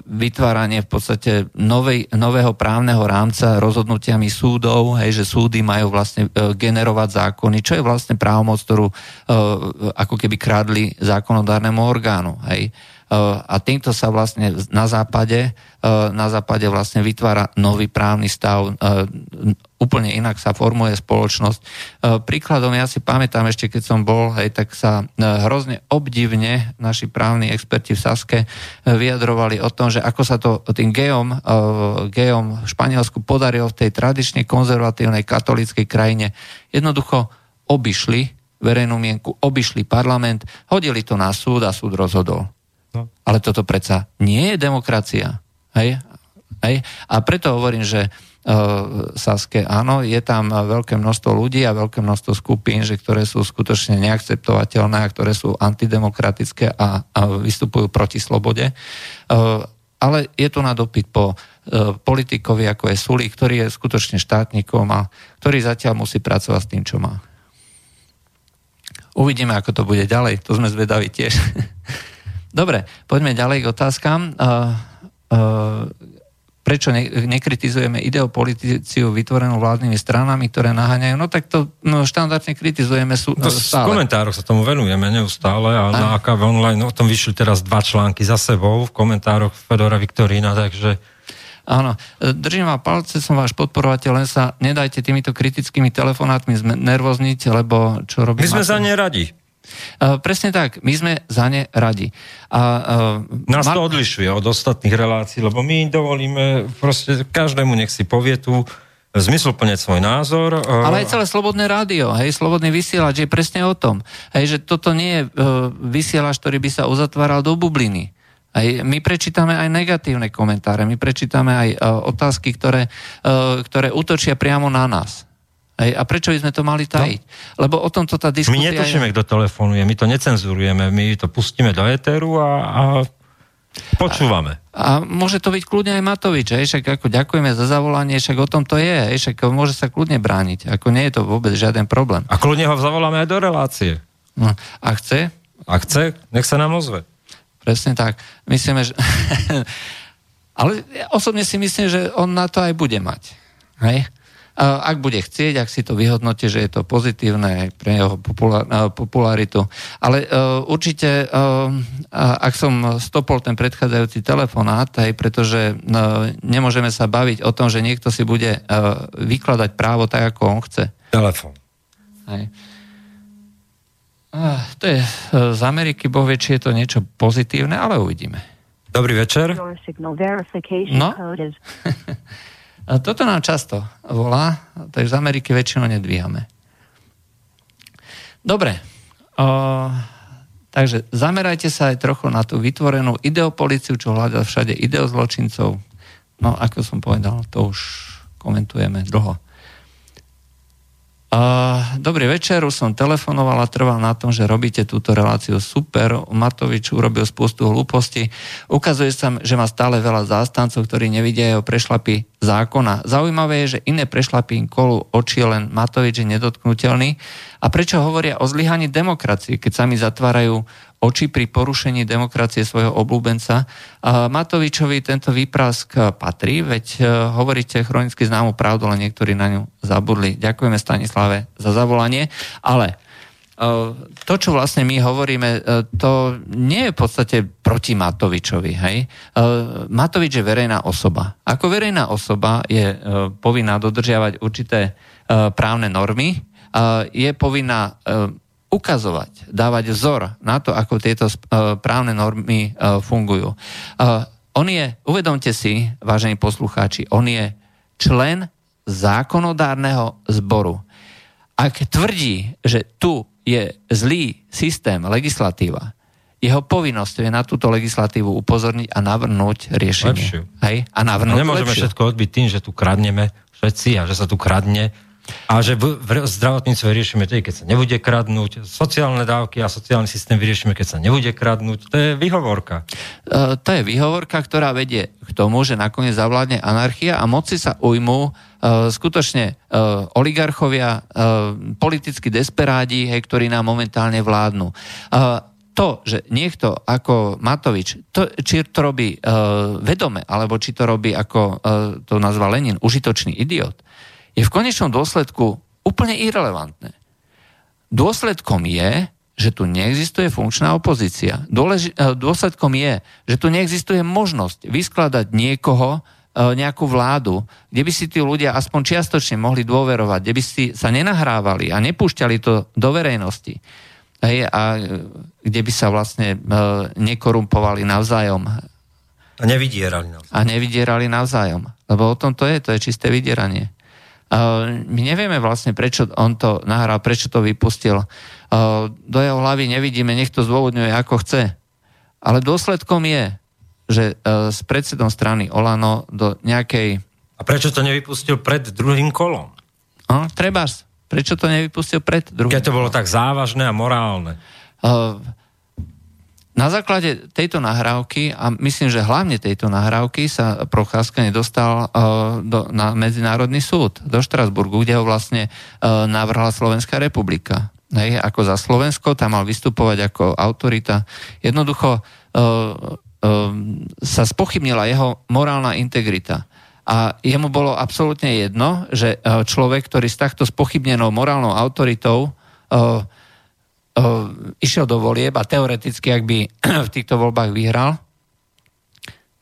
vytváranie v podstate novej, nového právneho rámca rozhodnutiami súdov, hej, že súdy majú vlastne generovať zákony, čo je vlastne právomoc, ktorú ako keby kradli zákonodárnemu orgánu. Hej. A týmto sa vlastne na západe, na západe vlastne vytvára nový právny stav, úplne inak sa formuje spoločnosť. Príkladom, ja si pamätám ešte, keď som bol, hej, tak sa hrozne obdivne naši právni experti v Saske vyjadrovali o tom, že ako sa to tým gejom, gejom v Španielsku podarilo v tej tradične konzervatívnej katolíckej krajine jednoducho obišli verejnú mienku, obišli parlament, hodili to na súd a súd rozhodol. No. Ale toto predsa nie je demokracia. Hej? Hej? A preto hovorím, že uh, Saske, áno, je tam veľké množstvo ľudí a veľké množstvo skupín, že ktoré sú skutočne neakceptovateľné a ktoré sú antidemokratické a, a vystupujú proti slobode. Uh, ale je tu na dopyt po uh, politikovi, ako je Suli, ktorý je skutočne štátnikom a ktorý zatiaľ musí pracovať s tým, čo má. Uvidíme, ako to bude ďalej. To sme zvedaví tiež. Dobre, poďme ďalej k otázkam. Uh, uh, prečo ne, nekritizujeme ideopolitíciu vytvorenú vládnymi stranami, ktoré naháňajú? No tak to no, štandardne kritizujeme sú, to stále. V komentároch sa tomu venujeme neustále a, a na AKV online o tom vyšli teraz dva články za sebou v komentároch Fedora Viktorína, takže Áno, držím vám palce, som váš podporovateľ, len sa nedajte týmito kritickými telefonátmi nervozniť, lebo čo robíme... My sme za ne radi. Uh, presne tak, my sme za ne radi. A, uh, Nás to odlišuje od ostatných relácií, lebo my dovolíme proste každému nech si povie tú zmysluplne svoj názor. Uh... Ale aj celé slobodné rádio, hej, slobodný vysielač je presne o tom. Hej, že toto nie je uh, vysielač, ktorý by sa uzatváral do bubliny. Hej, my prečítame aj negatívne komentáre, my prečítame aj uh, otázky, ktoré, uh, ktoré útočia priamo na nás. Hej, a prečo by sme to mali tajiť? No. Lebo o tomto tá diskusia... My netušíme, je... kto telefonuje, my to necenzurujeme, my to pustíme do éteru a, a počúvame. A, a môže to byť kľudne aj Matovič, hej, však ako ďakujeme za zavolanie, však o tom to je, hej, však môže sa kľudne brániť, ako nie je to vôbec žiaden problém. A kľudne ho zavoláme aj do relácie. No, a chce? A chce, nech sa nám ozve. Presne tak. Myslíme, že... Ale ja osobne si myslím, že on na to aj bude mať. Hej? Ak bude chcieť, ak si to vyhodnote, že je to pozitívne pre jeho popularitu. Ale uh, určite, uh, ak som stopol ten predchádzajúci telefonát, aj pretože uh, nemôžeme sa baviť o tom, že niekto si bude vykladať právo tak, ako on chce. Telefón. Hej. To je z Ameriky, boh vie, či je to niečo pozitívne, ale uvidíme. Dobrý večer. No. Toto nám často volá, takže z Ameriky väčšinou nedvíhame. Dobre. O, takže zamerajte sa aj trochu na tú vytvorenú ideopoliciu, čo hľadá všade ideozločincov. No, ako som povedal, to už komentujeme dlho. Dobrý večer, už som telefonoval a trval na tom, že robíte túto reláciu super. Matovič urobil spustu hlúposti. Ukazuje sa, že má stále veľa zástancov, ktorí nevidia jeho prešlapy zákona. Zaujímavé je, že iné prešlapy im kolu oči, len Matovič je nedotknutelný. A prečo hovoria o zlyhaní demokracie, keď sami zatvárajú oči pri porušení demokracie svojho obľúbenca. Matovičovi tento výprask patrí, veď e, hovoríte chronicky známu pravdu, ale niektorí na ňu zabudli. Ďakujeme Stanislave za zavolanie, ale to, čo vlastne my hovoríme, e, to nie je v podstate proti Matovičovi. Hej? E, Matovič je verejná osoba. Ako verejná osoba je povinná dodržiavať určité právne normy, je povinná ukazovať, dávať vzor na to, ako tieto právne normy fungujú. On je, uvedomte si, vážení poslucháči, on je člen zákonodárneho zboru. Ak tvrdí, že tu je zlý systém, legislatíva, jeho povinnosť je na túto legislatívu upozorniť a navrhnúť riešenie. Lepšiu. Hej? A navrhnúť A nemôžeme lepšiu. všetko odbiť tým, že tu kradneme všetci a že sa tu kradne a že v, v zdravotníctve vyriešime tedy, keď sa nebude kradnúť. Sociálne dávky a sociálny systém vyriešime, keď sa nebude kradnúť. To je výhovorka. E, to je výhovorka, ktorá vedie k tomu, že nakoniec zavládne anarchia a moci sa ujmú e, skutočne e, oligarchovia, e, politickí desperádi, hej, ktorí nám momentálne vládnu. E, to, že niekto ako Matovič, to, či to robí e, vedome, alebo či to robí, ako e, to nazval Lenin, užitočný idiot, je v konečnom dôsledku úplne irrelevantné. Dôsledkom je, že tu neexistuje funkčná opozícia. Dôleži- e, dôsledkom je, že tu neexistuje možnosť vyskladať niekoho, e, nejakú vládu, kde by si tí ľudia aspoň čiastočne mohli dôverovať, kde by si sa nenahrávali a nepúšťali to do verejnosti. Hej, a e, kde by sa vlastne nekorumpovali navzájom A nevydierali nás. a nevydierali navzájom. Lebo o tom to je, to je čisté vydieranie. Uh, my nevieme vlastne, prečo on to nahral, prečo to vypustil. Uh, do jeho hlavy nevidíme, nech to zdôvodňuje ako chce. Ale dôsledkom je, že uh, s predsedom strany Olano do nejakej... A prečo to nevypustil pred druhým kolom? Uh, trebárs, prečo to nevypustil pred druhým? Keď to bolo tak závažné a morálne. Uh, na základe tejto nahrávky, a myslím, že hlavne tejto nahrávky sa Procházka nedostal uh, do, na Medzinárodný súd do Štrasburgu, kde ho vlastne uh, navrhla Slovenská republika. Hej, ako za Slovensko, tam mal vystupovať ako autorita. Jednoducho uh, sa spochybnila jeho morálna integrita. A jemu bolo absolútne jedno, že človek, ktorý s takto spochybnenou morálnou autoritou išiel do volieb a teoreticky, ak by v týchto voľbách vyhral,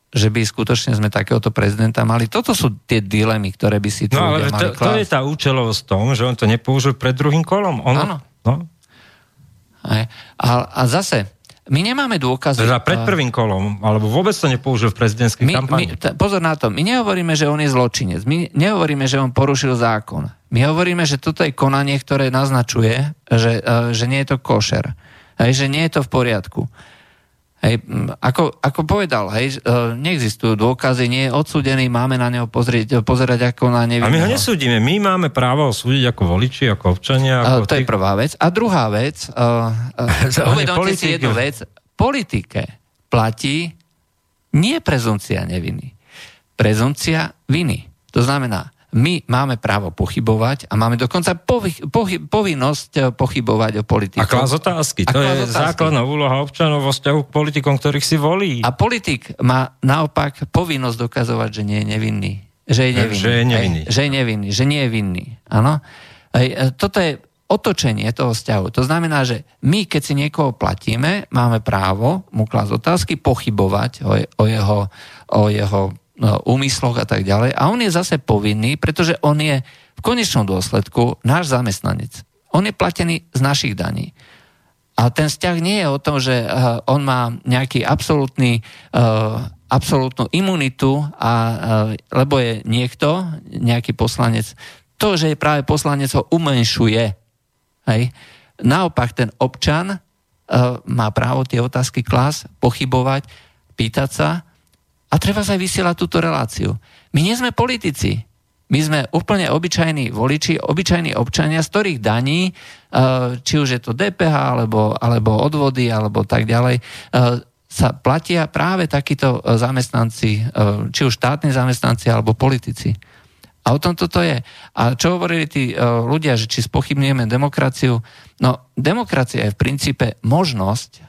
že by skutočne sme takéhoto prezidenta mali. Toto sú tie dilemy, ktoré by si tu No ale to, to je tá účelovosť tom, že on to nepoužil pred druhým kolom. On, Áno. No. A, a zase, my nemáme dôkazy. teda pred prvým kolom, alebo vôbec to nepoužil v prezidentskej my, my, kampani. t- pozor na to, my nehovoríme, že on je zločinec, my nehovoríme, že on porušil zákon. My hovoríme, že toto je konanie, ktoré naznačuje, že, e, že nie je to košer. Hej, že nie je to v poriadku. Hej, ako, ako povedal, hej, e, neexistujú dôkazy, nie je odsudený, máme na neho pozrieť, pozerať ako na A my ho nevinného. nesúdime. My máme právo súdiť ako voliči, ako občania. A Ako to je tí- prvá vec. A druhá vec, uh, uh, je uvedomte si jednu vec. Politike platí nie prezumcia neviny. Prezumcia viny. To znamená, my máme právo pochybovať a máme dokonca povi, pohy, povinnosť eh, pochybovať o politiku. A klás otázky. To je otázky. základná úloha občanov vo vzťahu k politikom, ktorých si volí. A politik má naopak povinnosť dokazovať, že nie je nevinný. Že je nevinný. že je nevinný. Hej, že je nevinný, že nie je vinný. Áno. Hej, e, toto je otočenie toho vzťahu. To znamená, že my, keď si niekoho platíme, máme právo mu klásť otázky, pochybovať o, je- o jeho, o jeho úmysloch a tak ďalej. A on je zase povinný, pretože on je v konečnom dôsledku náš zamestnanec. On je platený z našich daní. A ten vzťah nie je o tom, že uh, on má nejaký absolútny, uh, absolútnu imunitu, a, uh, lebo je niekto, nejaký poslanec. To, že je práve poslanec, ho umenšuje. Hej. Naopak ten občan má právo tie otázky klas, pochybovať, pýtať sa a treba sa aj vysielať túto reláciu. My nie sme politici. My sme úplne obyčajní voliči, obyčajní občania, z ktorých daní, eh, či už je to DPH, alebo, alebo odvody, alebo tak ďalej, eh, sa platia práve takíto eh, zamestnanci, či už štátni zamestnanci, alebo politici. A o tom toto je. A čo hovorili tí ľudia, že či spochybňujeme demokraciu? No, demokracia je v princípe možnosť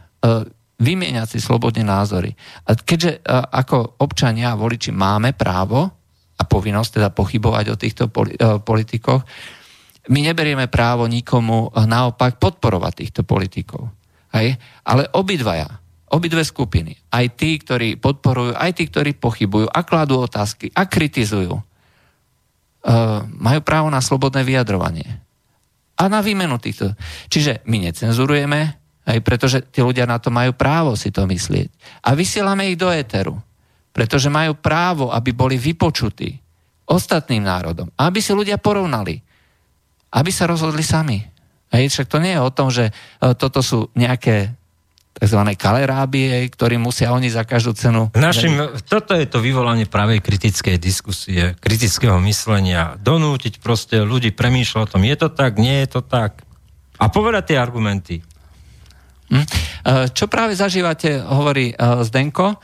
vymieňať si slobodne názory. A keďže uh, ako občania a voliči máme právo a povinnosť teda pochybovať o týchto uh, politikoch, My neberieme právo nikomu naopak podporovať týchto politikov. Hej? Ale obidvaja, obidve skupiny, aj tí, ktorí podporujú, aj tí, ktorí pochybujú a kladú otázky a kritizujú, uh, majú právo na slobodné vyjadrovanie. A na výmenu týchto. Čiže my necenzurujeme, aj pretože tí ľudia na to majú právo si to myslieť. A vysielame ich do éteru, pretože majú právo, aby boli vypočutí ostatným národom. Aby si ľudia porovnali. Aby sa rozhodli sami. Hej, však to nie je o tom, že e, toto sú nejaké tzv. kalerábie, ktorí musia oni za každú cenu... Našim, toto je to vyvolanie pravej kritickej diskusie, kritického myslenia. Donútiť proste ľudí premýšľať o tom, je to tak, nie je to tak. A povedať tie argumenty. Hm? E, Čo práve zažívate, hovorí e, Zdenko,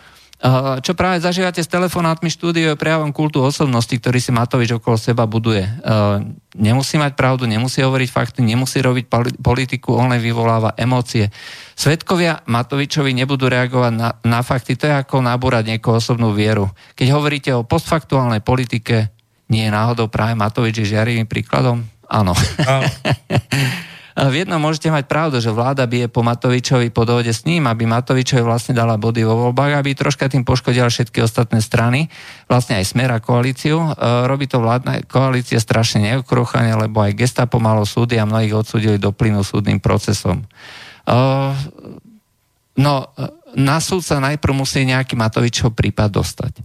Eh, čo práve zažívate s telefonátmi štúdio je prejavom kultu osobnosti, ktorý si Matovič okolo seba buduje. Eh, nemusí mať pravdu, nemusí hovoriť fakty, nemusí robiť politiku, on len vyvoláva emócie. Svetkovia Matovičovi nebudú reagovať na, na fakty, to je ako nabúrať niekoho osobnú vieru. Keď hovoríte o postfaktuálnej politike, nie je náhodou práve Matovič žiarivým príkladom? Áno. Áno. v jednom môžete mať pravdu, že vláda bije po Matovičovi po dohode s ním, aby Matovičovi vlastne dala body vo voľbách, aby troška tým poškodila všetky ostatné strany, vlastne aj smer a koalíciu. E, robí to vládna koalícia strašne neokrochane, lebo aj gestapo malo súdy a mnohých odsúdili do plynu súdnym procesom. E, no, na súd sa najprv musí nejaký Matovičov prípad dostať.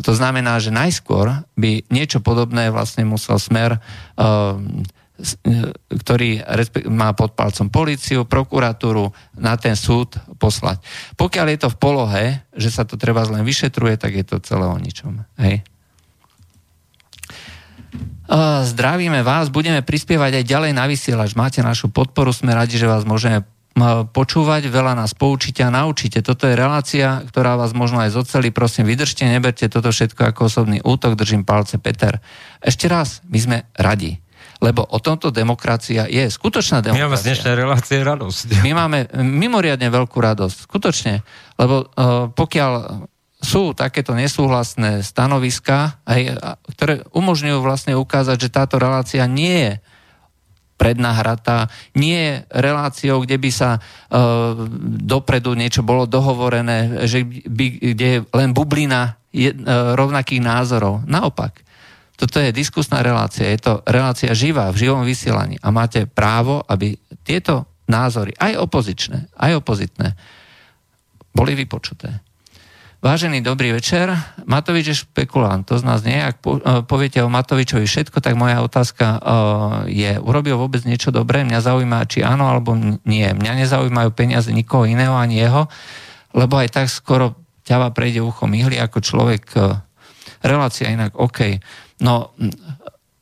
To znamená, že najskôr by niečo podobné vlastne musel smer uh, ktorý má pod palcom policiu, prokuratúru na ten súd poslať. Pokiaľ je to v polohe, že sa to treba len vyšetruje, tak je to celé o ničom. Hej. Zdravíme vás, budeme prispievať aj ďalej na vysielač. Máte našu podporu, sme radi, že vás môžeme počúvať, veľa nás poučíte a naučíte. Toto je relácia, ktorá vás možno aj zoceli. Prosím, vydržte, neberte toto všetko ako osobný útok. Držím palce, Peter. Ešte raz, my sme radi lebo o tomto demokracia je skutočná demokracia. My máme z dnešnej relácie radosť. My máme mimoriadne veľkú radosť, skutočne, lebo uh, pokiaľ sú takéto nesúhlasné stanoviska, aj, ktoré umožňujú vlastne ukázať, že táto relácia nie je prednahratá, nie je reláciou, kde by sa e, dopredu niečo bolo dohovorené, že by, kde je len bublina je, e, rovnakých názorov. Naopak, toto je diskusná relácia, je to relácia živá, v živom vysielaní a máte právo, aby tieto názory, aj opozičné, aj opozitné, boli vypočuté. Vážený dobrý večer. Matovič je špekulant. To z nás nie. Ak e, poviete o Matovičovi všetko, tak moja otázka e, je, urobil vôbec niečo dobré? Mňa zaujíma, či áno alebo nie. Mňa nezaujímajú peniaze nikoho iného ani jeho, lebo aj tak skoro ťava prejde ucho myhli ako človek. E, relácia inak OK. No,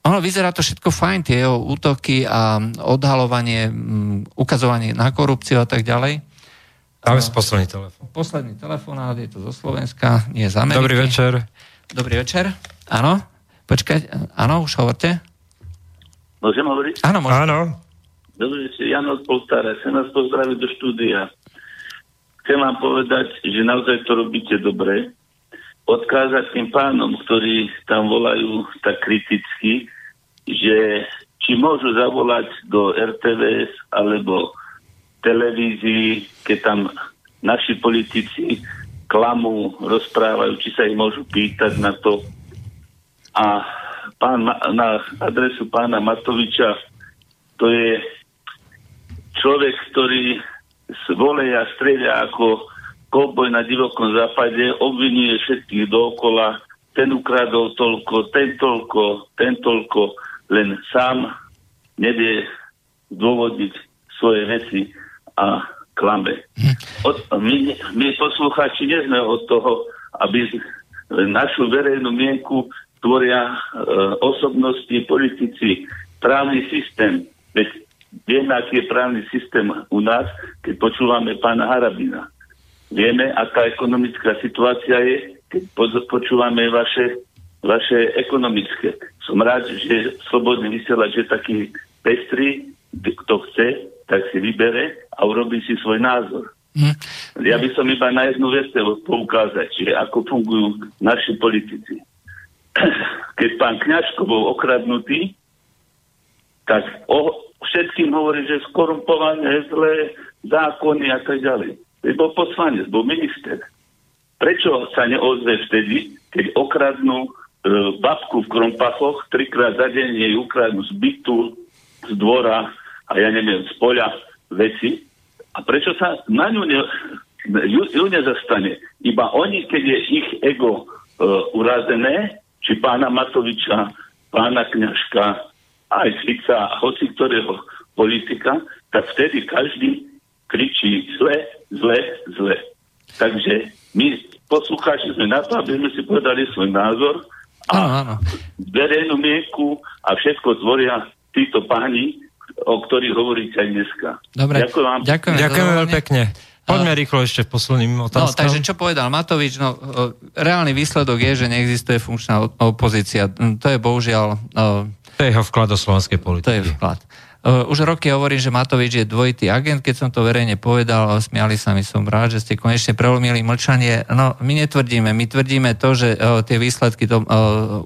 ono vyzerá to všetko fajn, tie jeho útoky a odhalovanie, ukazovanie na korupciu a tak ďalej. Dáme si posledný telefon. Posledný telefonát, je to zo Slovenska, nie z Ameriky. Dobrý večer. Dobrý večer, áno. Počkaj, áno, už hovorte. Môžem hovoriť? Áno, môžem. Áno. Dobrý večer, Jano z Poltára. Chcem vás pozdraviť do štúdia. Chcem vám povedať, že naozaj to robíte dobre odkázať tým pánom, ktorí tam volajú tak kriticky, že či môžu zavolať do RTVS alebo televízii, keď tam naši politici klamu, rozprávajú, či sa ich môžu pýtať na to. A pán, na adresu pána Matoviča to je človek, ktorý voleja streľa ako Koboj na divokom západe obvinuje všetkých dookola, ten ukradol toľko, ten toľko, ten toľko, len sám nevie zdôvodiť svoje veci a klame. Od, my, my poslucháči nie sme od toho, aby našu verejnú mienku tvoria e, osobnosti, politici, právny systém. Veď aký je právny systém u nás, keď počúvame pána Harabina. Vieme, aká ekonomická situácia je, keď počúvame vaše, vaše ekonomické. Som rád, že slobodný vysielač je taký pestrý, kto chce, tak si vybere a urobí si svoj názor. Hm. Ja by som iba na jednu vec chcel poukázať, že ako fungujú naši politici. Keď pán Kňažko bol okradnutý, tak o, všetkým hovorí, že skorumpované, zlé zákony a tak ďalej. Bol poslanec, bol minister. Prečo sa neozve vtedy, keď okradnú e, babku v Krompachoch, trikrát za deň jej ukradnú z bytu, z dvora a ja neviem, z poľa veci. A prečo sa na ňu ne, ju, ju nezastane? Iba oni, keď je ich ego e, urazené, či pána Matoviča, pána Kňažka, aj Fica hoci ktorého politika, tak vtedy každý kričí zle, zle, zle. Takže my poslucháči sme na to, aby sme si povedali svoj názor a Áno, áno. verejnú mienku a všetko tvoria títo páni, o ktorých hovoríte aj dneska. Dobre, Ďakujem vám. ďakujem. Ďakujeme veľmi pekne. Poďme rýchlo ešte v posledným No, otázkam. takže čo povedal Matovič, no, o, reálny výsledok je, že neexistuje funkčná opozícia. Mm, To je bohužiaľ, o, To je jeho vklad do slovenskej to politiky. je vklad. O, Už roky hovorím, že Matovič je dvojitý agent, keď som to verejne povedal, smiali sa mi, som rád, že ste konečne prelomili mlčanie. No, my netvrdíme, my tvrdíme to, že o, tie výsledky to o,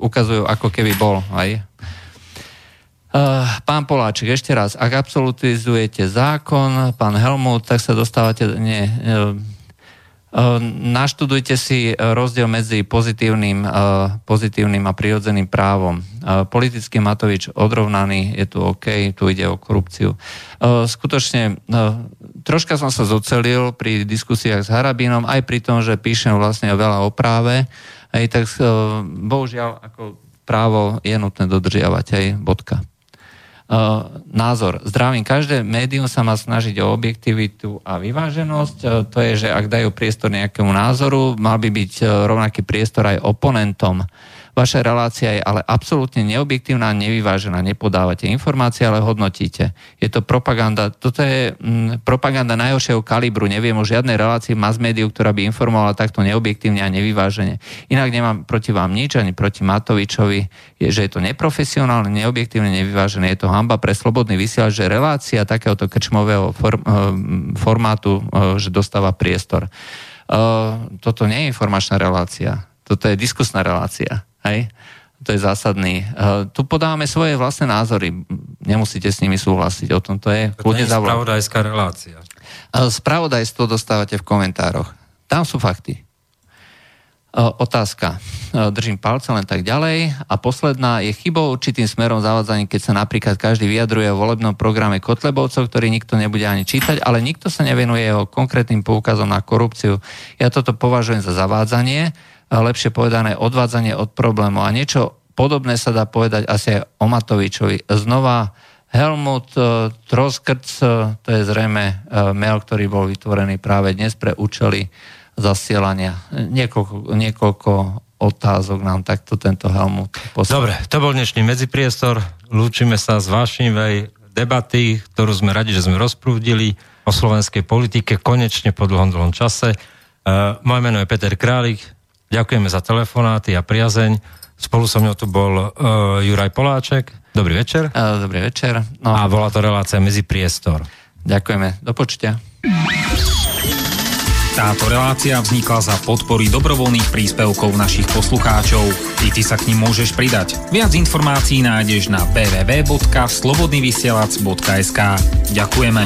ukazujú, ako keby bol. Aj? Uh, pán Poláček, ešte raz, ak absolutizujete zákon, pán Helmut, tak sa dostávate... Nie, uh, uh, naštudujte si uh, rozdiel medzi pozitívnym, uh, pozitívnym a prirodzeným právom. Politický Matovič odrovnaný, je tu OK, tu ide o korupciu. Skutočne, troška som sa zocelil pri diskusiách s Harabínom, aj pri tom, že píšem vlastne veľa o práve, aj tak bohužiaľ ako právo je nutné dodržiavať, aj bodka. Uh, názor. Zdravím, každé médium sa má snažiť o objektivitu a vyváženosť. Uh, to je, že ak dajú priestor nejakému názoru, mal by byť uh, rovnaký priestor aj oponentom. Vaša relácia je ale absolútne neobjektívna nevyvážená. Nepodávate informácie, ale hodnotíte. Je to propaganda. Toto je mm, propaganda najhoršieho kalibru. Neviem o žiadnej relácii mass médiu, ktorá by informovala takto neobjektívne a nevyvážene. Inak nemám proti vám nič, ani proti Matovičovi. Je, že je to neprofesionálne, neobjektívne, nevyvážené. Je to hamba pre slobodný vysielač, že relácia takéhoto krčmového form, eh, formátu, eh, že dostáva priestor. Eh, Toto nie je informačná relácia. Toto je diskusná relácia. Hej? To je zásadný. Uh, tu podávame svoje vlastné názory. Nemusíte s nimi súhlasiť. O tom to je. To je spravodajská relácia. Uh, Spravodajstvo dostávate v komentároch. Tam sú fakty. Uh, Otázka. Uh, Držím palce len tak ďalej. A posledná je chybou určitým smerom zavádzaním, keď sa napríklad každý vyjadruje o volebnom programe Kotlebovcov, ktorý nikto nebude ani čítať, ale nikto sa nevenuje jeho konkrétnym poukazom na korupciu. Ja toto považujem za zavádzanie, lepšie povedané odvádzanie od problému. A niečo podobné sa dá povedať asi aj o Matovičovi. Znova Helmut uh, Troskrc, uh, to je zrejme uh, mail, ktorý bol vytvorený práve dnes pre účely zasielania. Niekoľko, niekoľko otázok nám takto tento Helmut poslal. Dobre, to bol dnešný medzipriestor. Lúčime sa s vášnivej debaty, ktorú sme radi, že sme rozprúdili o slovenskej politike konečne po dlhom, dlhom čase. Moje meno je Peter Králik. Ďakujeme za telefonáty a priazeň. Spolu so mnou tu bol uh, Juraj Poláček. Dobrý večer. Uh, dobrý večer. No, A bola to relácia Medzipriestor. ďakujeme. Do počutia. Táto relácia vznikla za podpory dobrovoľných príspevkov našich poslucháčov. I ty sa k ním môžeš pridať. Viac informácií nájdeš na www.slobodnyvysielac.sk Ďakujeme.